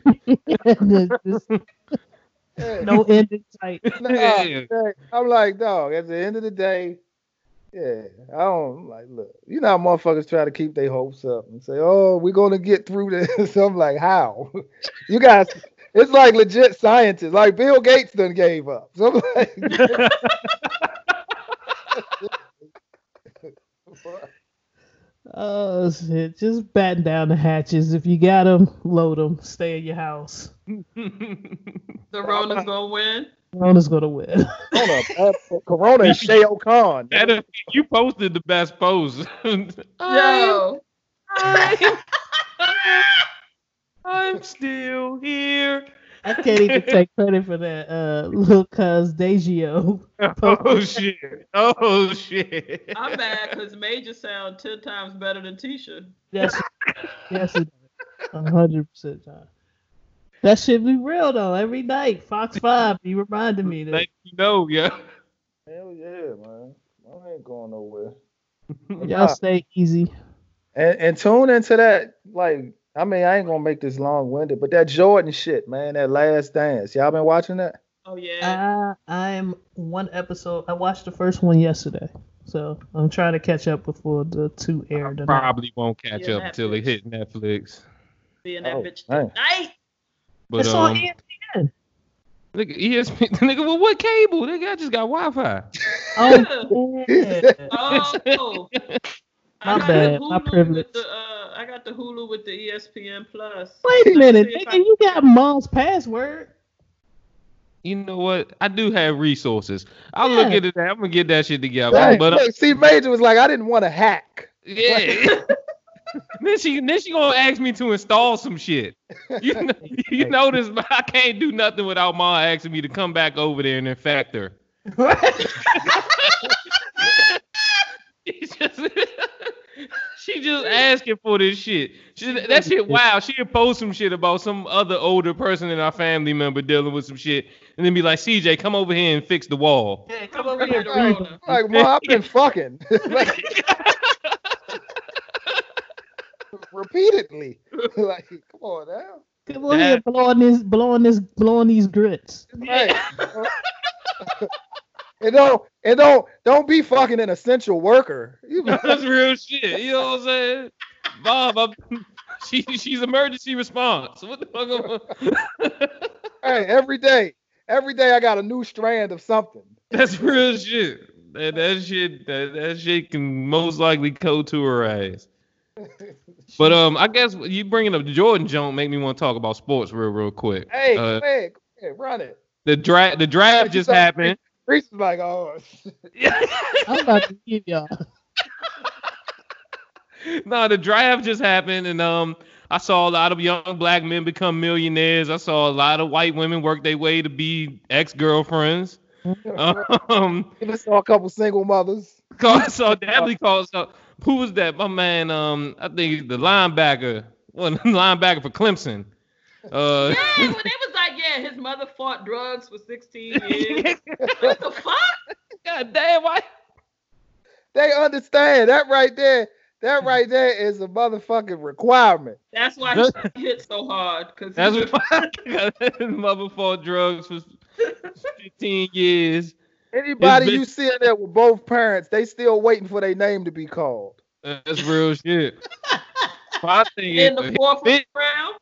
Just no end in sight. Nah, I'm like, dog, at the end of the day, yeah, I don't like look, you know how motherfuckers try to keep their hopes up and say, Oh, we're gonna get through this. I'm like, how? you guys it's like legit scientists, like Bill Gates done gave up. So I'm like, Oh shit! Just batten down the hatches. If you got them, load them. Stay in your house. The Rona's gonna win. Rona's gonna win. Corona, Corona is Shao Kahn. That- you posted the best post. I'm, Yo. I'm, I'm still here. I can't even take credit for that. Uh, little cuz Dagio. Oh shit. Oh shit. I'm mad because Major sound ten times better than Tisha. Yes, yes. A hundred percent time. That should be real though. Every night, Fox Five, be reminding me that. Let you know, yeah. Hell yeah, man. I ain't going nowhere. Y'all stay easy. And, and tune into that, like, I mean, I ain't gonna make this long winded, but that Jordan shit, man, that last dance. Y'all been watching that? Oh yeah. I I'm one episode. I watched the first one yesterday, so I'm trying to catch up before the two air tonight. Probably won't catch Yeah, up until it hit Netflix. Being that Oh, bitch dang. tonight. But it's um, on ESPN. nigga, ESPN, nigga, well, what cable? Nigga, I just got Wi-Fi. Oh. Oh. My I bad, my privilege. The, uh, I got the Hulu with the ESPN Plus. Wait a minute, nigga, I- you got mom's password. You know what? I do have resources. I'll look Yeah. into that. I'm gonna get that shit together. Dang, But uh, see, Major was like, I didn't want to hack. yeah. then she then she gonna ask me to install some shit. You know, you notice I can't do nothing without mom asking me to come back over there and infect her. She just, she just asking for this shit. She, that shit, wow. She'd post some shit about some other older person in our family member dealing with some shit, and then be like, "CJ, come over here and fix the wall." Yeah, Come come over over here. to breathe. Like, mom, I've been fucking. like, repeatedly. like, come on now. Come on here, blowing this, blowing this, blowing these grits. Right. and don't and don't don't be fucking an essential worker. You That's real shit. You know what I'm saying? Bob, I'm, she she's emergency response. What the fuck? Am hey, every day, every day I got a new strand of something. That's real shit. That, that shit that, that shit can most likely go to her ass. But um, I guess you bringing up the Jordan jump make me want to talk about sports real, real quick. Hey, Uh, go ahead, go ahead, run it. the draft, the draft You just saw- happened. Reese is like, oh, I'm about to give y'all. no, the draft just happened, and um, I saw a lot of young black men become millionaires. I saw a lot of white women work their way to be ex girlfriends. um, even saw a couple single mothers. I saw definitely called. So who was that? My man. Um, I think the linebacker. Well, linebacker for Clemson. Uh, Yeah, when they was like, yeah, his mother fought drugs for 16 years. what the fuck? God damn, why? They understand that right there. That right there is a motherfucking requirement. That's why he hit so hard. Cause That's he what his mother fought drugs for 15 years. Anybody His you bitch- see in there with both parents, they still waiting for their name to be called. That's real shit. My thing in is, the fourth bitch- round.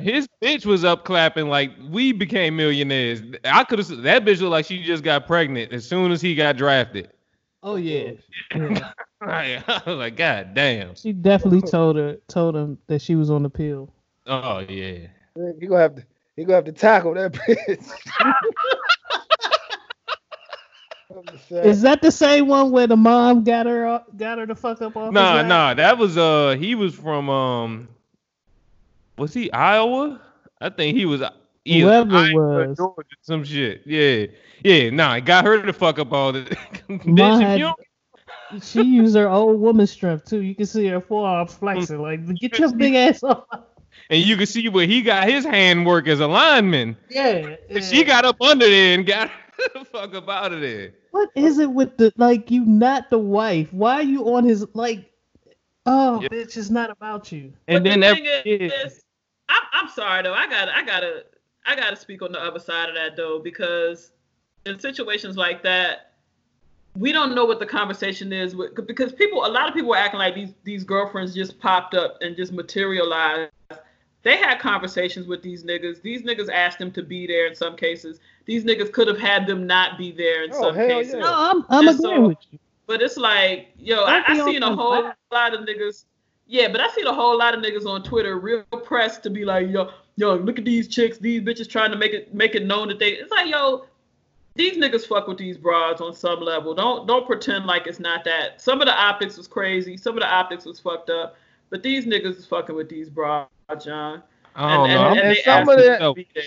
his bitch was up clapping like we became millionaires. I could have that bitch looked like she just got pregnant as soon as he got drafted. Oh yeah. yeah. I was like, God damn. She definitely told her told him that she was on the pill. Oh yeah. You gonna have to you gonna have to tackle that bitch. I'm just saying. Is that the same one where the mom got her up- got her to fuck up off? Nah, nah, that was uh he was from um was he Iowa? I think he was either Whoever Iowa was. Georgia, some shit. Yeah. Yeah, nah, got her to fuck up all the bitch. Mine If had- you don't She used her old woman strength too. You can see her forearms flexing. Like, get your big ass off. and you can see where he got his hand work as a lineman. Yeah. And she got up under there and got the fuck up out of there. What is it with the like? You not the wife. Why are you on his like? Oh, Yeah. bitch, it's not about you. And But then the every thing kid, is, I'm, I'm sorry though. I gotta I gotta I gotta speak on the other side of that though because in situations like that, we don't know what the conversation is with because people a lot of people are acting like these these girlfriends just popped up and just materialized. They had conversations with these niggas. These niggas asked them to be there in some cases. These niggas could have had them not be there in Oh, some hell cases. yeah. No, I'm I'm And agreeing so- with you. But it's like, yo, I, I seen a whole some- lot of niggas. Yeah, but I seen a whole lot of niggas on Twitter real pressed to be like, yo, yo, look at these chicks, these bitches trying to make it make it known that they. It's like, yo, these niggas fuck with these broads on some level. Don't don't pretend like it's not that. Some of the optics was crazy. Some of the optics was fucked up. But these niggas is fucking with these broads, John. I don't and, know. and, And and some of them that- to be there.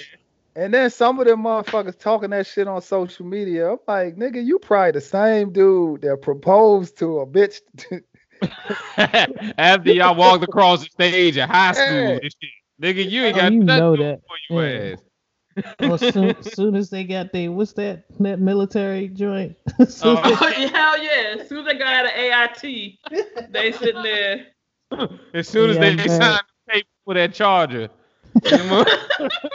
And then some of them motherfuckers talking that shit on social media. I'm like, nigga, you probably the same dude that proposed to a bitch. After y'all walked across the stage at high school Hey. Nigga, you ain't Oh, got you nothing know that. for your Yeah. ass. Well, oh, soon, soon as they got their what's that that military joint? Soon oh. as Oh. they- Hell yeah! As soon as they got out of AIT, they sitting there. As soon as Yeah, they man. signed the paper for that charger.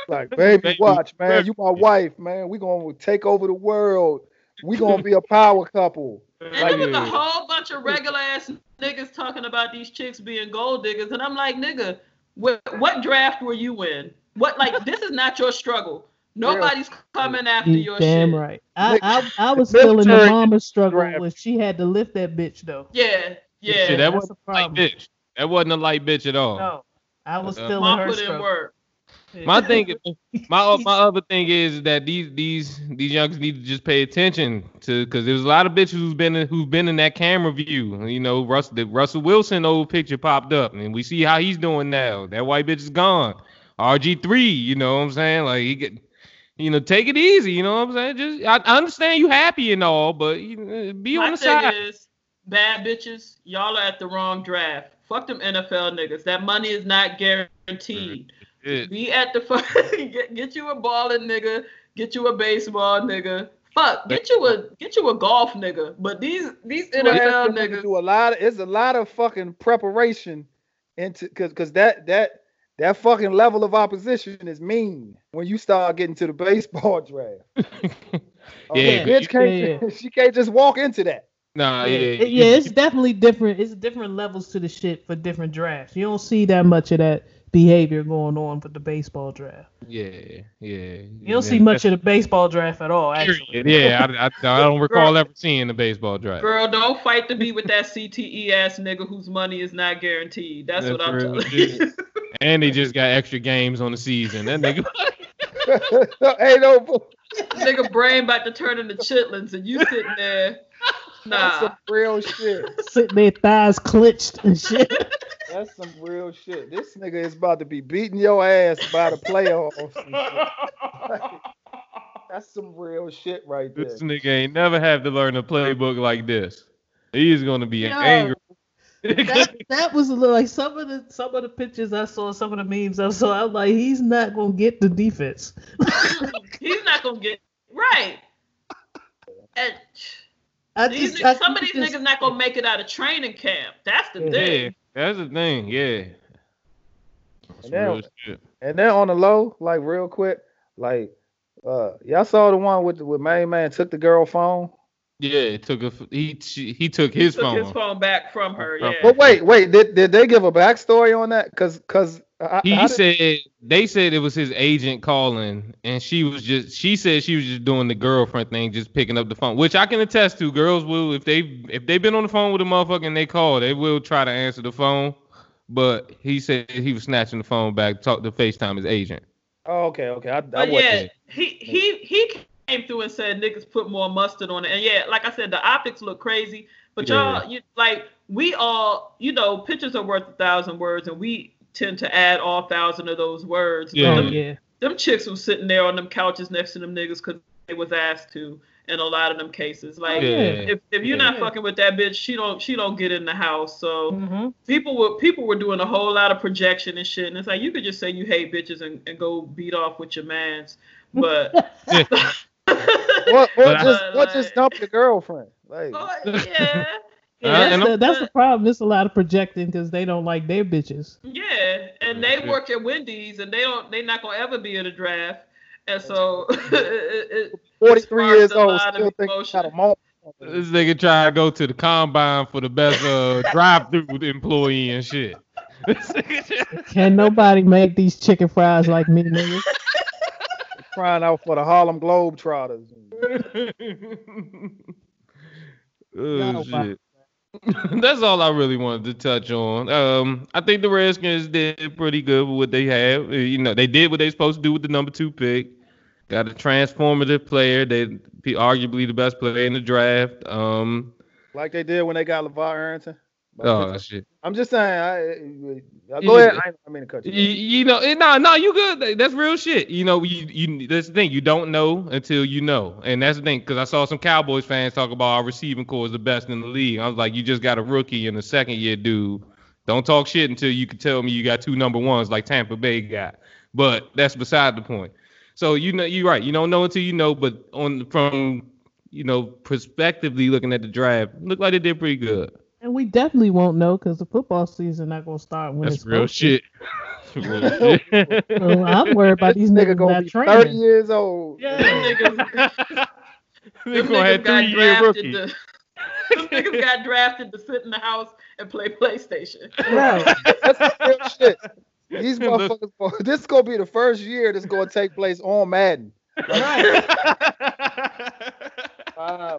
like, baby, Baby, watch, man. baby. You my wife, man. We gonna take over the world. We gonna be a power couple. And Like, there was a whole bunch of regular ass niggas talking about these chicks being gold diggers, and I'm like, nigga, what, what draft were you in? What like this is not your struggle. Nobody's coming after You your damn shit. right. I, I I was feeling the Military mama struggle draft. when she had to lift that bitch though. Yeah, yeah. Shit, that that's wasn't a light problem. bitch. That wasn't a light bitch at all. No, I was Uh, feeling Mom her put in work. My thing, my my other thing is that these these these youngsters need to just pay attention to because there's a lot of bitches who's been in, who've been in that camera view. You know, Russell the Russell Wilson old picture popped up, and we see how he's doing now. That white bitch is gone. RG three, you know what I'm saying? Like he get, you know, take it easy. You know what I'm saying? Just I, I understand you happy and all, but you be My on the thing side. is, bad bitches, y'all are at the wrong draft. Fuck them NFL niggas. That money is not guaranteed. Mm, shit. Be at the fuck. get, get you a balling nigga. Get you a baseball nigga. Fuck. Get you a get you a golf nigga. But these these NFL Well, niggas. do a lot of it's a lot of fucking preparation into because because that that that fucking level of opposition is mean when you start getting to the baseball draft. Oh, Yeah, the bitch can't yeah, she can't just walk into that. Nah, yeah, yeah, it- yeah, it's definitely different. It's different levels to the shit for different drafts. You don't see that much of that behavior going on with the baseball draft. Yeah, yeah. You don't see much of the baseball draft at all, actually. Yeah, I, I, I don't recall ever seeing the baseball draft. Girl, don't fight to be with that CTE ass nigga whose money is not guaranteed. That's, what I'm real telling you. And they just got extra games on the season. That nigga. Ain't no nigga brain about to turn into chitlins and you sitting there. That's some real shit. Sitting there, thighs clenched and shit. That's some real shit. This nigga is about to be beating your ass by the playoffs. and shit. That's some real shit right there. This nigga ain't never have to learn a playbook like this. He's gonna be Yo, angry. that, that was a little like some of the some of the pictures I saw, some of the memes I saw. I'm like, he's not gonna get the defense. He's not gonna get right. And I these, just, I niggas- some of these just- niggas not gonna make it out of training camp. That's the Yeah. thing. Yeah, that's the thing. Yeah. That's And now- real shit. And then on the low, like real quick, like uh y'all saw the one with with main man took the girl phone. Yeah, it took a he she, he took his Took phone. his phone back from her. Yeah. But wait, wait, did, did they give a backstory on that? Cause cause I, He how did- said they said it was his agent calling, and she was just she said she was just doing the girlfriend thing, just picking up the phone, which I can attest to. Girls will if they if they've been on the phone with a motherfucker and they call, they will try to answer the phone. But he said he was snatching the phone back, talk to FaceTime his agent. Oh, okay, okay. I, I But wasn't. yeah, he he he came through and said niggas put more mustard on it. And yeah, like I said, the optics look crazy. But Yeah. y'all, you like we all, you know, pictures are worth a thousand words, and we tend to add all thousand of those words. Yeah. Oh them, yeah. them chicks was sitting there on them couches next to them niggas because they was asked to in a lot of them cases. Like Yeah. if, if you're not fucking with that bitch, she don't she don't get in the house. So hmm people were people were doing a whole lot of projection and shit. And it's like you could just say you hate bitches and, and go beat off with your mans. But What, what But I- just what Like- just dumped the girlfriend? Like But, yeah. Yeah, that's, the, that's the problem. There's a lot of projecting because they don't like their bitches. Yeah, and they work at Wendy's, and they don't. They're not gonna ever be in a draft, and so it, it, forty three years a old, still thinking about a moment. This nigga try to go to the combine for the best uh, drive-through employee and shit. This nigga- Can nobody make these chicken fries like me, nigga? crying out for the Harlem Globetrotters. oh Y'all shit. That's all I really wanted to touch on. Um, I think the Redskins did pretty good with what they have. Uh, You know, they did what they supposed to do with the number two pick. Got a transformative player. They arguably the best player in the draft. Um, Like they did when they got LeVar Arrington. But oh shit. I'm just saying. I, I, go ahead. I, I mean to cut You, you. you know, no, no, you good. That's real shit. You know, you, you. That's the thing. You don't know until you know, and that's the thing. Because I saw some Cowboys fans talk about our receiving corps is the best in the league. I was like, you just got a rookie and a second year dude. Don't talk shit until you can tell me you got two number ones like Tampa Bay got. But that's beside the point. So you know, you're right. You don't know until you know. But on from you know, prospectively looking at the draft, looked like they did pretty good. And we definitely won't know because the football season not gonna start when That's it's real shit. Real shit. So I'm worried about these This nigga niggas gonna not be 30 years old. Them niggas, They them gonna niggas have got three year drafted rookie. to. Them niggas got drafted to sit in the house and play PlayStation. Right. That's real shit. These motherfuckers. This is gonna be the first year that's gonna take place on Madden. Wow, man.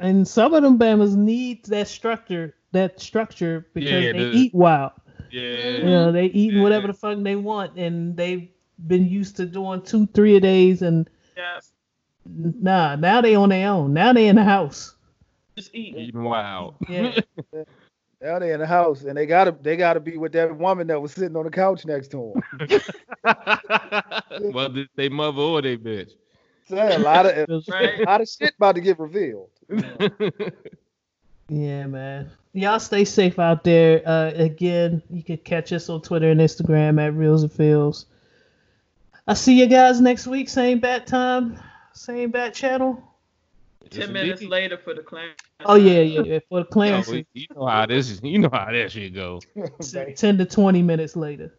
And some of them Bamas need that structure, that structure because Yeah, they the- eat wild. yeah. You know, they eating whatever the fuck they want, and they've been used to doing two, three a days, and Yeah, nah, now they on their own. Now they in the house. just eating. Eating wild. Yeah. Now they in the house and they gotta they gotta be with that woman that was sitting on the couch next to him. Whether it's they mother or they bitch. Saying a lot of Right. a lot of shit about to get revealed. Yeah, man. Y'all stay safe out there. Uh, again, you can catch us on Twitter and Instagram at Reels and Feels. I'll see you guys next week. Same bat time, same bat channel. Ten minutes later for the clan. Oh yeah, yeah, yeah. For the You clearance, know, you know how this is. You know how that shit goes. ten to twenty minutes later,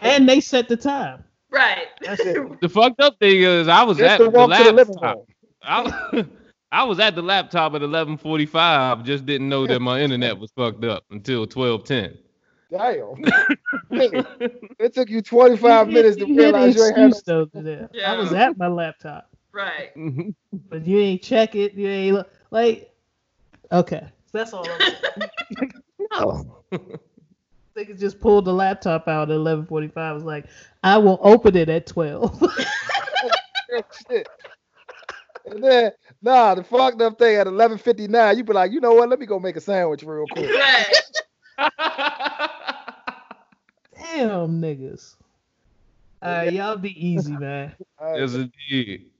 and they set the time. Right. That's it. The fucked up thing is, I was Just at the walk the laptop. I, I was at the laptop at 11:45. Just didn't know that my internet was fucked up until 12:10. Damn. it took you 25 You- minutes to you realize you ain't had excuse though to that. I was at my laptop, Right. but you ain't check it. You ain't look- like. Okay, that's all. I'm saying. no. They could just pull the laptop out at 11:45. Was like, I will open it at 12. And then, nah, the fucked up thing at 11:59, you be like, you know what? Let me go make a sandwich real quick. Damn, niggas. All right, y'all be easy, man. All right. yes, indeed.